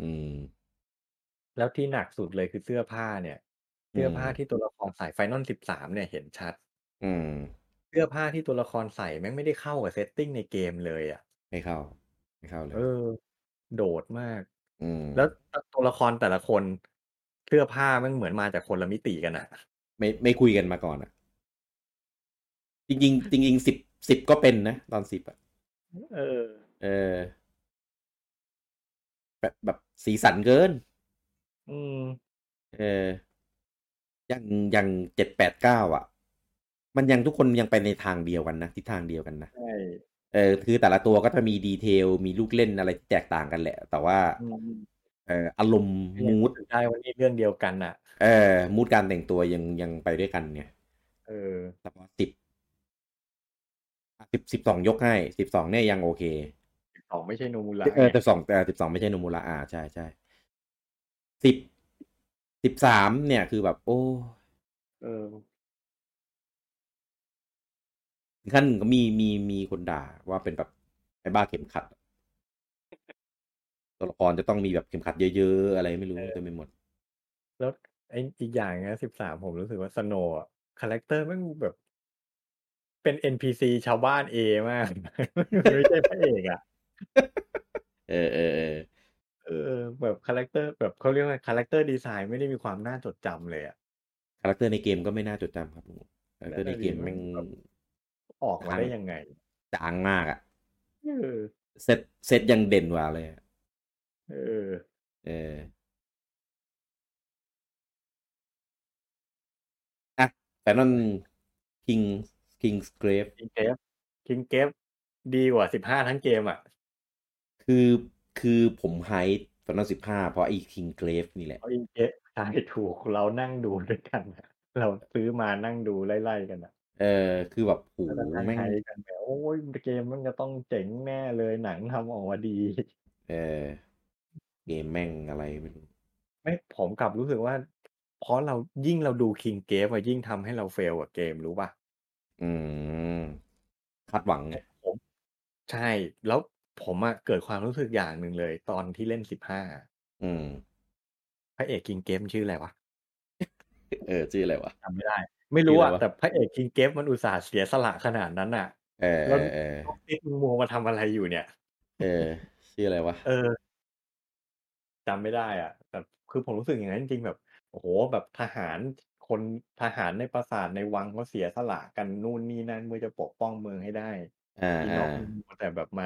อืม แล้วที่หนักสุดเลยคือเสื้อผ้าเนี่ยอืเสื้อผ้าที่ตัวละครใส่ Final สิบสามเนี่ยเห็นชัด อืม เสื้อผ้าที่ตัวละครใส่แม่งไม่ได้เข้ากับ setting ในเกมเลยอะ ไม่เข้า ไม่เข้าเลเออโดดมาก อืม แล้วตัวละครแต่ละคน เสื้อผ้าแมันเหมือนมาจากคนละมิติกันอะ ไม่ไม่คุยกันมาก่อนอะ จริงๆจริงๆสิบสิบก็เป็นนะ ตอนสิบอะ เออ เออ แบบแบบสีสันเกิน อืม เออยังยังเจ็ดแปดเก้าอะ มันยังทุกคนยังไปในทางเดียวกันนะทิศทางเดียวกันนะใช่เออคือแต่ละตัวก็จะมีดีเทล มีลูกเล่นอะไรที่แตกต่างกันแหละ แต่ว่าอืมเอออารมณ์ยังมูพูดดถึงได้ว่านี่เรื่องเดียวกันอะ เออมูดการแต่งตัวยังยังไปด้วยกันเนี่ยเออแต่พอสิบ สิบสิบสองยกให้สิบสองเนี่ยยังโอเคสองไม่ใช่โนมูระเออไงแต่สองแต่สิบสองไม่ใช่โนมูระอ่าใช่ใช่สิบสิบสามเนี่ยคือแบบ โอ้เออถึงขั้นก็มีมีมีคนด่าว่าเป็นแบบไอ้บ้าเข็มขัด ตัวละครจะต้องมีแบบเข็มขัดเยอะๆ อะไรไม่รู้เออเต็มไปหมด แล้วไอ้อีกอย่างนะสิบสามผมรู้สึกว่า Snow character มันแบบ เป็น NPC ชาวบ้านเอมาก ไม่ใช่พระเอกอะ เออเออเออเออแบบ character แบบเขาเรียกว่า character design ไม่ได้มีความน่าจดจำเลยอะ character ในเกมก็ไม่น่าจดจำครับลุงคาแรคเตอร์ในนั่นน่ะเกดิมมัแม่นงแบบออกมาได้ยังไงจางมากอะเออเซตเซตยังเด่นกว่าเลยอะเออ เอออะแต่นั่น King King's Grave คิง เกฟคิงเกฟดีกว่าสิบห้าทั้งเกมอะ คือคือผมไฮตอนนั้นสิบห้าเพราะไอ้ King Grave นี่แหละเพราะอิงเกฟใช่ถูกเรานั่งดูด้วยกันอะเราซื้อมานั่งดูไล่ๆกันอะ เออ คือแบบโหแล้วก็นั่งแม่งไฮกันแบบโอ้ยเกมมันจะต้องเจ๋งแน่เลยหนังทำออกมาดี เออ เกมแม่งอะไรไม่รู้ไม่ผมกลับรู้สึกว่าเพราะเรายิ่งเราดู KingGame อะยิ่งทำให้เรา fail กับเกมรู้เปล่า? อืม คาดหวังไง ผม ใช่ แล้วผมอะเกิดความรู้สึกอย่างหนึ่งเลย ตอนที่เล่น 15อะอืม พระเอก KingGame ชื่ออะไรวะ?เออ ชื่ออะไรวะ?จำไม่ได้ ไม่ชรูื้้ออะอไระวะ?แต่พระเอก KingGame มันอุตส่าห์เสียสละขนาดนั้นน่ะ เออ แล้วๆๆ Top Tick มึงมัวมาทำอะไรอยู่เนี่ย?เออ ชื่ออะไรวะ?เออ จำไม่ได้อะ แบบ คือผมรู้สึกอย่างงั้นจริง ๆ แบบ โอ้โฮ แบบทหาร คนทหารในปราสาทในวังเขาเสียสละกันนู่นนี่นั่นเพื่อจะปกป้องเมืองให้ได้อาอีน็อกมึงๆมัวแต่แบบมา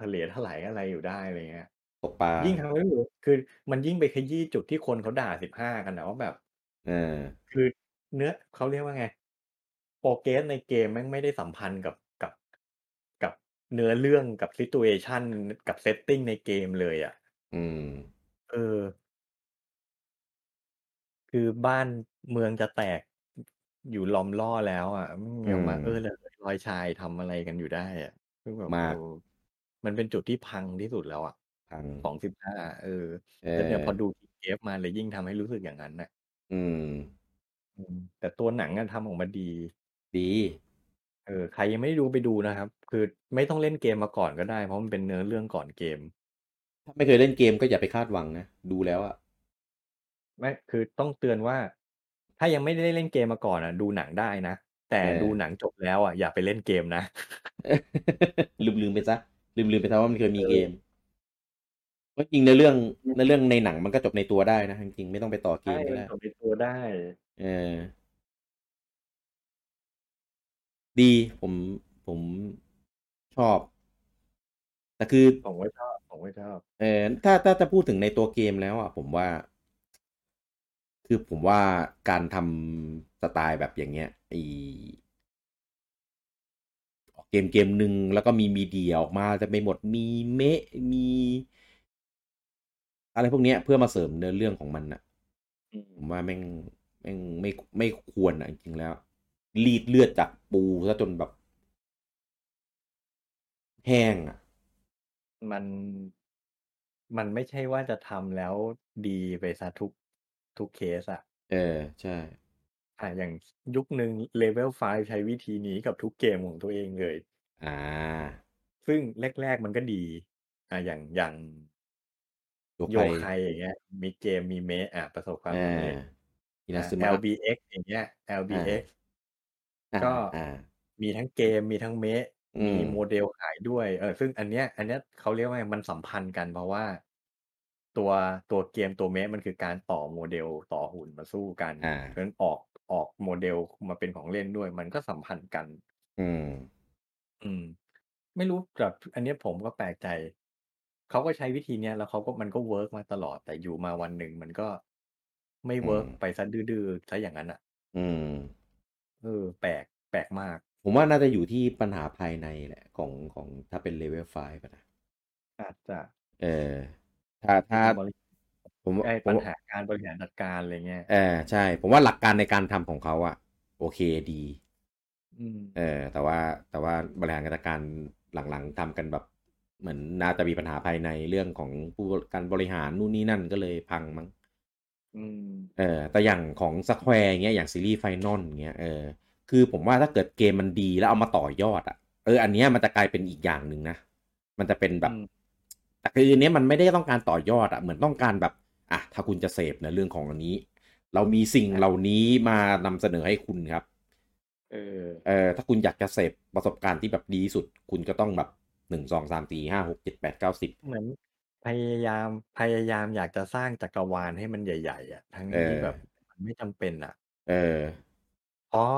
ทะเหลทไถอะไรอยู่ได้อะไรเงี้ยตกปลายิ่งทำให้รู้คือ มันยิ่งไปขยี้จุดที่คนเขาด่า15กันน่ะว่าแบบเออคือเนื้อเขาเรียกว่าไง Progress ในเกมแม่งไม่ได้สัมพันธ์กับกับกับเนื้อเรื่องกับ Situation กับ Setting ในเกมเลยอะอืม เออ คือบ้าน เมืองจะแตกออยู่ล้อมล่อแล้วอะอืมอืยังมาเออมระเหยรอยชายทำอะไรกันอยู่ได้อะคือแบบมเอากอมันเป็นจุดที่พังที่สุดแล้วอะพังของ15เออเแล้วเนี่ยพอออดู KingGame มาเลยยิ่งทำให้รู้สึกอย่างงั้นน่ะอืม อืมแต่ตัวหนังอะทำออกมาดี ดี เออใครยังไม่ได้ดูไปดูนะครับ คือไม่ต้องเล่นเกมมาก่อนก็ได้ เพราะมันเป็นเนื้อเรื่องก่อนเกม ถ้าไม่เคยเล่นเกมก็อย่าไปคาดหวังนะ ดูแล้วอะไม่คือต้องเตือนว่า ถ้ายังไม่ได้เล่นเกมมาก่อนอะดูหนังได้นะ แต่ดูเออหนังจบแล้วอะอย่าไปเล่นเกมนะ ลืมๆไปเสียลืมๆไปเสียว่ามันเคยมีเกเออมเพราะจริงเนื้อเรื่องอืเนื้อเมรื่องในหนังมันก็จบในตัวได้นะจริงๆไม่ต้องไปต่อใเชก่มกม็ันได้จบในตัวได้ เออ ดีผมผมชอบ แต่คือผมก็ชอบผมก็ชอบเอ่อถ้าถ้าจะพูดถึงในตัวเกมแล้วอะผมว่า คือผมว่าการทำสไตล์แบบอย่างเงี้ยไอเกมเกมหนึ่งแล้วก็มี Media ออกมาเต็มไปหมดมีเมะมี อะไรพวกเนี้ยเพื่อมาเสริมเนื้อเรื่องของมันน่ะผมว่าแม่งแม่งไม่ไม่ควรอะจริงแล้ว รีดเลือดจากปูเสียจนแบบ แห้งอะมันมันไม่ใช่ว่าจะทำแล้วดีไปเสียทุก ทุกเคสอะเออ ใช่ อ่าอย่างสยุคหนึ่ง Level 5ใช้วิธีนี้กับทุกเกมของตัวเองเลยอาซึ่งแรก ๆ มันก็ดี อ่าอย่างอย่าง Yokai Yokai อย่างเงี้ย มีเกมมีเมะอาประสบควาอมาสำเร็จอ่า Inazuma LBX อย่างเงี้ยอา LBX อาก็อามีทั้งเกมมีทั้งเมะอืมมี model ขายด้วย เออซึ่งอันเนี้ย อันเนี้ยเขาเรียกว่าไงมันสัมพันธ์กันเพราะว่า ตัวตัวเกมตัวเมะมันคือการต่อ model ต่อหุ่นมาสู้กันอะเพราะฉะนั้นออกออก model มาเป็นของเล่นด้วย มันก็สัมพันธ์กัน อืม อืม ไม่รู้แบบอันเนี้ยผมก็แปลกใจ เขาก็ใช้วิธีเนี้ยแล้วเขาก็มันก็ work มาตลอดแต่อยู่มาวันหนึ่งมันก็ไม่ work อืเวิร์กม ไปเสียดื้อๆเสียอย่างงั้นน่ะอืม เออแปลกแปลกมาก ผมว่าน่าจะอยู่ที่ปัญหาภายในแหละ ของของถ้าเป็น Level 5อะนะอาจจะ เออ ถ้าถ้าบริผมว่าไอ้ปผมัญว่าหาการบริหารจัดการอะไรเงี้ยเออใช่ ผมว่าหลักการในการทำของเขาอะโอเคดีอืมเออ แต่ว่าแต่ว่าบริหารจัดการหลังๆทำกันแบบเหมือนน่าจะมีปัญหาภายในเรื่องของผู้การบริหารนู่นนี่นั่นก็เลยพังมั้งอืมเออแต่อย่างของ Square อย่างเงี้ยอย่างซีรีส์ Final อย่างเงี้ยเออคือผมว่าถ้าเกิดเกมมันดีแล้วเอามาต่อยอดอะเอออันเนี้ยมันจะกลายเป็นอีกอย่างหนึ่งนะ มันจะเป็นแบอืบม แต่คืออันเนี้ยมันไม่ได้ต้องการต่อยอดอะเหมือนต้องการแบบอะถ้าคุณจะเสพในเรื่องของอันนี้ เรามีสิ่งอาเหล่านี้มานำเสนอให้คุณครับเออเออถ้าคุณอยากจะเสพประสบการณ์ที่แบบดีที่สุด คุณก็ต้องแบบ1 2 3 4 5 6 7 8 9 10เหมือนพยายามพยายามอยากจะสร้างจักรวาลให้มันใหญ่ ๆอะทั้งเอที่แบบอมันไม่จำเป็นอะเออเพราะ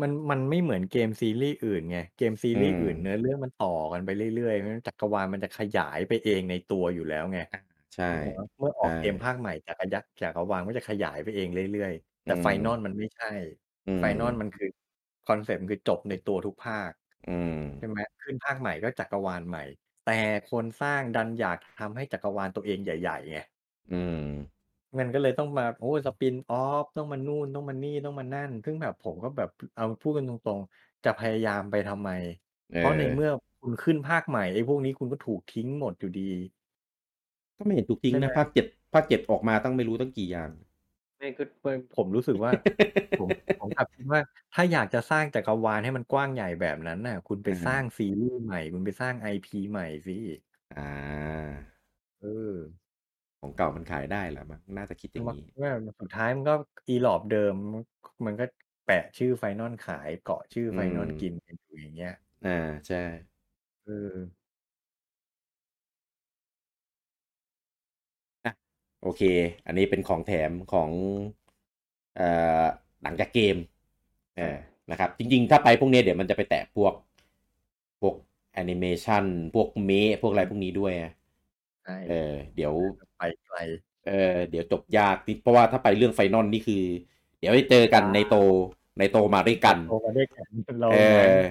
มัน มันไม่เหมือนเกมซีรีส์อื่นไง เกมซีอืรีส์อื่นเนื้มอเรื่องมันต่อกันไปเรื่อย ๆ เพราะฉะนั้นจักรวาลมันจะขยายไปเองในตัวอยู่แล้วไง อา ใช่นึกออกเปล่าเมื่อใอชอกเกมภา่คใหม่ จักรยักจักรวาลก็จะขยายไปเองเรื่อยๆอแืต่ Final มมันไม่ใช่ อื Final มันมคือ คอนเซปต์ มันคือจบในตัวทุกภาค อืใช่ม ไหม ขึ้นภาคใหม่ก็จักรวาลใหม่ แต่คนสร้างดันอยากทำให้จักรวาลตัวเองใหญ่ ๆ ไง อืม มันก็เลยต้องมา โอ้ spin-off ต้องมานู่น ต้องมานี่ ต้องมานั่น ซึ่งแบบผมก็แบบ เอาพูดกันตรง ๆ จะพยายามไปทำไมเเพราะในเมื่อออคุณขึ้นภาคใหม่ ไอ้พวกนี้คุณก็ถูกทิ้งหมดอยู่ดี ก็ไม่เห็นถูกทิ้ใงนช่ไหม?ะภาค7ภาคเจ็ดออกมาตั้งไม่รู้ตั้งกี่อย่าง ไม่ก็ผมรู้สึกว่า ผมผมกลับคิดว่า ถ้าอยากจะสร้างจักรวาลให้มันกว้างใหญ่แบบนั้นน่ะ คุณไปอะฮะสร้างซีรีส์ใหม่ คุณไปสร้าง IP ใหม่สิอาเออ ของเก่ามันขายได้แหละมั้งน่าจะคิดอย่างมันงี้ ว่าสุดท้ายมันก็ Irop เดิมมันมันก็แปะชื่อ Final ขาย เกาะชื่ออื Final มกินกันอยู่อย่างเงี้ยอาใช่ เอออะโอเค อันนี้เป็นของแถมของเอ่อหนังจากเกมเออนะครับ จริง ๆ ถ้าไปพวกเนี้ยเดี๋ยวมันจะไปแตะพวก พวกแอนิเมชันพวก Mech พวกอะไรพวกนี้ด้วยไง ใช่เออเดี๋ยวไปไกลเออเดี๋ยวจบยากนิดเพราะว่าถ้าไปเรื่อง Final นี่คือ เดี๋ยวไปเจอกันในโตในโตมาด้วยกันโตมาด้วยกันเราเอง้างอ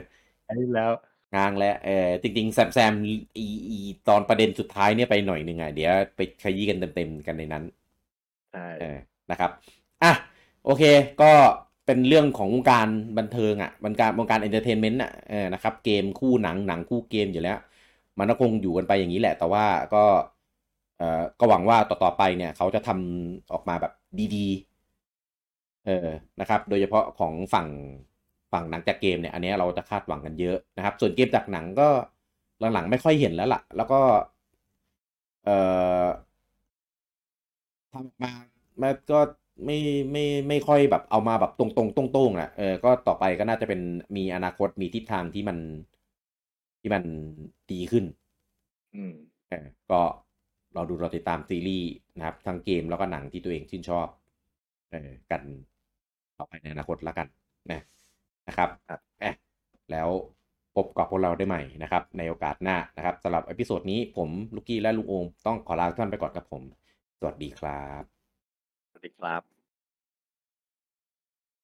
อันนี้แล้วง้างแล้วเออจริงๆแซมๆอีอีตอนประเด็นสุดท้ายเนี่ยไปหน่อยหนึ่งอะเดี๋ยวไปขยี้กันเต็มๆกันในนั้นใช่เออนะครับอะโอเคก็เป็นเรื่องของวงการบันเทิงอะวงการวงการ entertainment อะเออนะครับเกมคู่หนังหนังคู่เกมอยู่แล้ว มันก็คงอยู่กันไปอย่างนี้แหละ แต่ว่าก็เอ่อก็หวังว่าต่อๆไปเนี่ยเขาจะทำออกมาแบบดีๆเออนะครับ โดยเฉพาะของฝั่งฝั่งหนังจากเกมเนี่ยอันนี้เราจะคาดหวังกันเยอะนะครับ ส่วนเกมจากหนังก็หลังๆไม่ค่อยเห็นแล้วล่ะ แล้วก็เอ่อทำออกมามันก็ไม่ไม่ไม่ค่อยแบบเอามาแบบตรงๆโต้งๆอะเออก็ต่อไปก็น่าจะเป็นมีอนาคตมีทิศทางที่มัน ที่มันดีขึ้น อืมเออก็รอดูรอติดตามซีรีส์นะครับ ทั้งเกมแล้วก็หนังที่ตัวเองชื่นชอบเออกันต่อไปในอนาคตแล้วกันนะนะครับครับอะแล้วพบกับพวกเราได้ใหม่นะครับ ในโอกาสหน้านะครับสำหรับเอพิโซดนี้ผมลูกกี้และลุงโอมต้องขอลาทุกท่านไปก่อนครับผม สวัสดีครับ สวัสดีครับ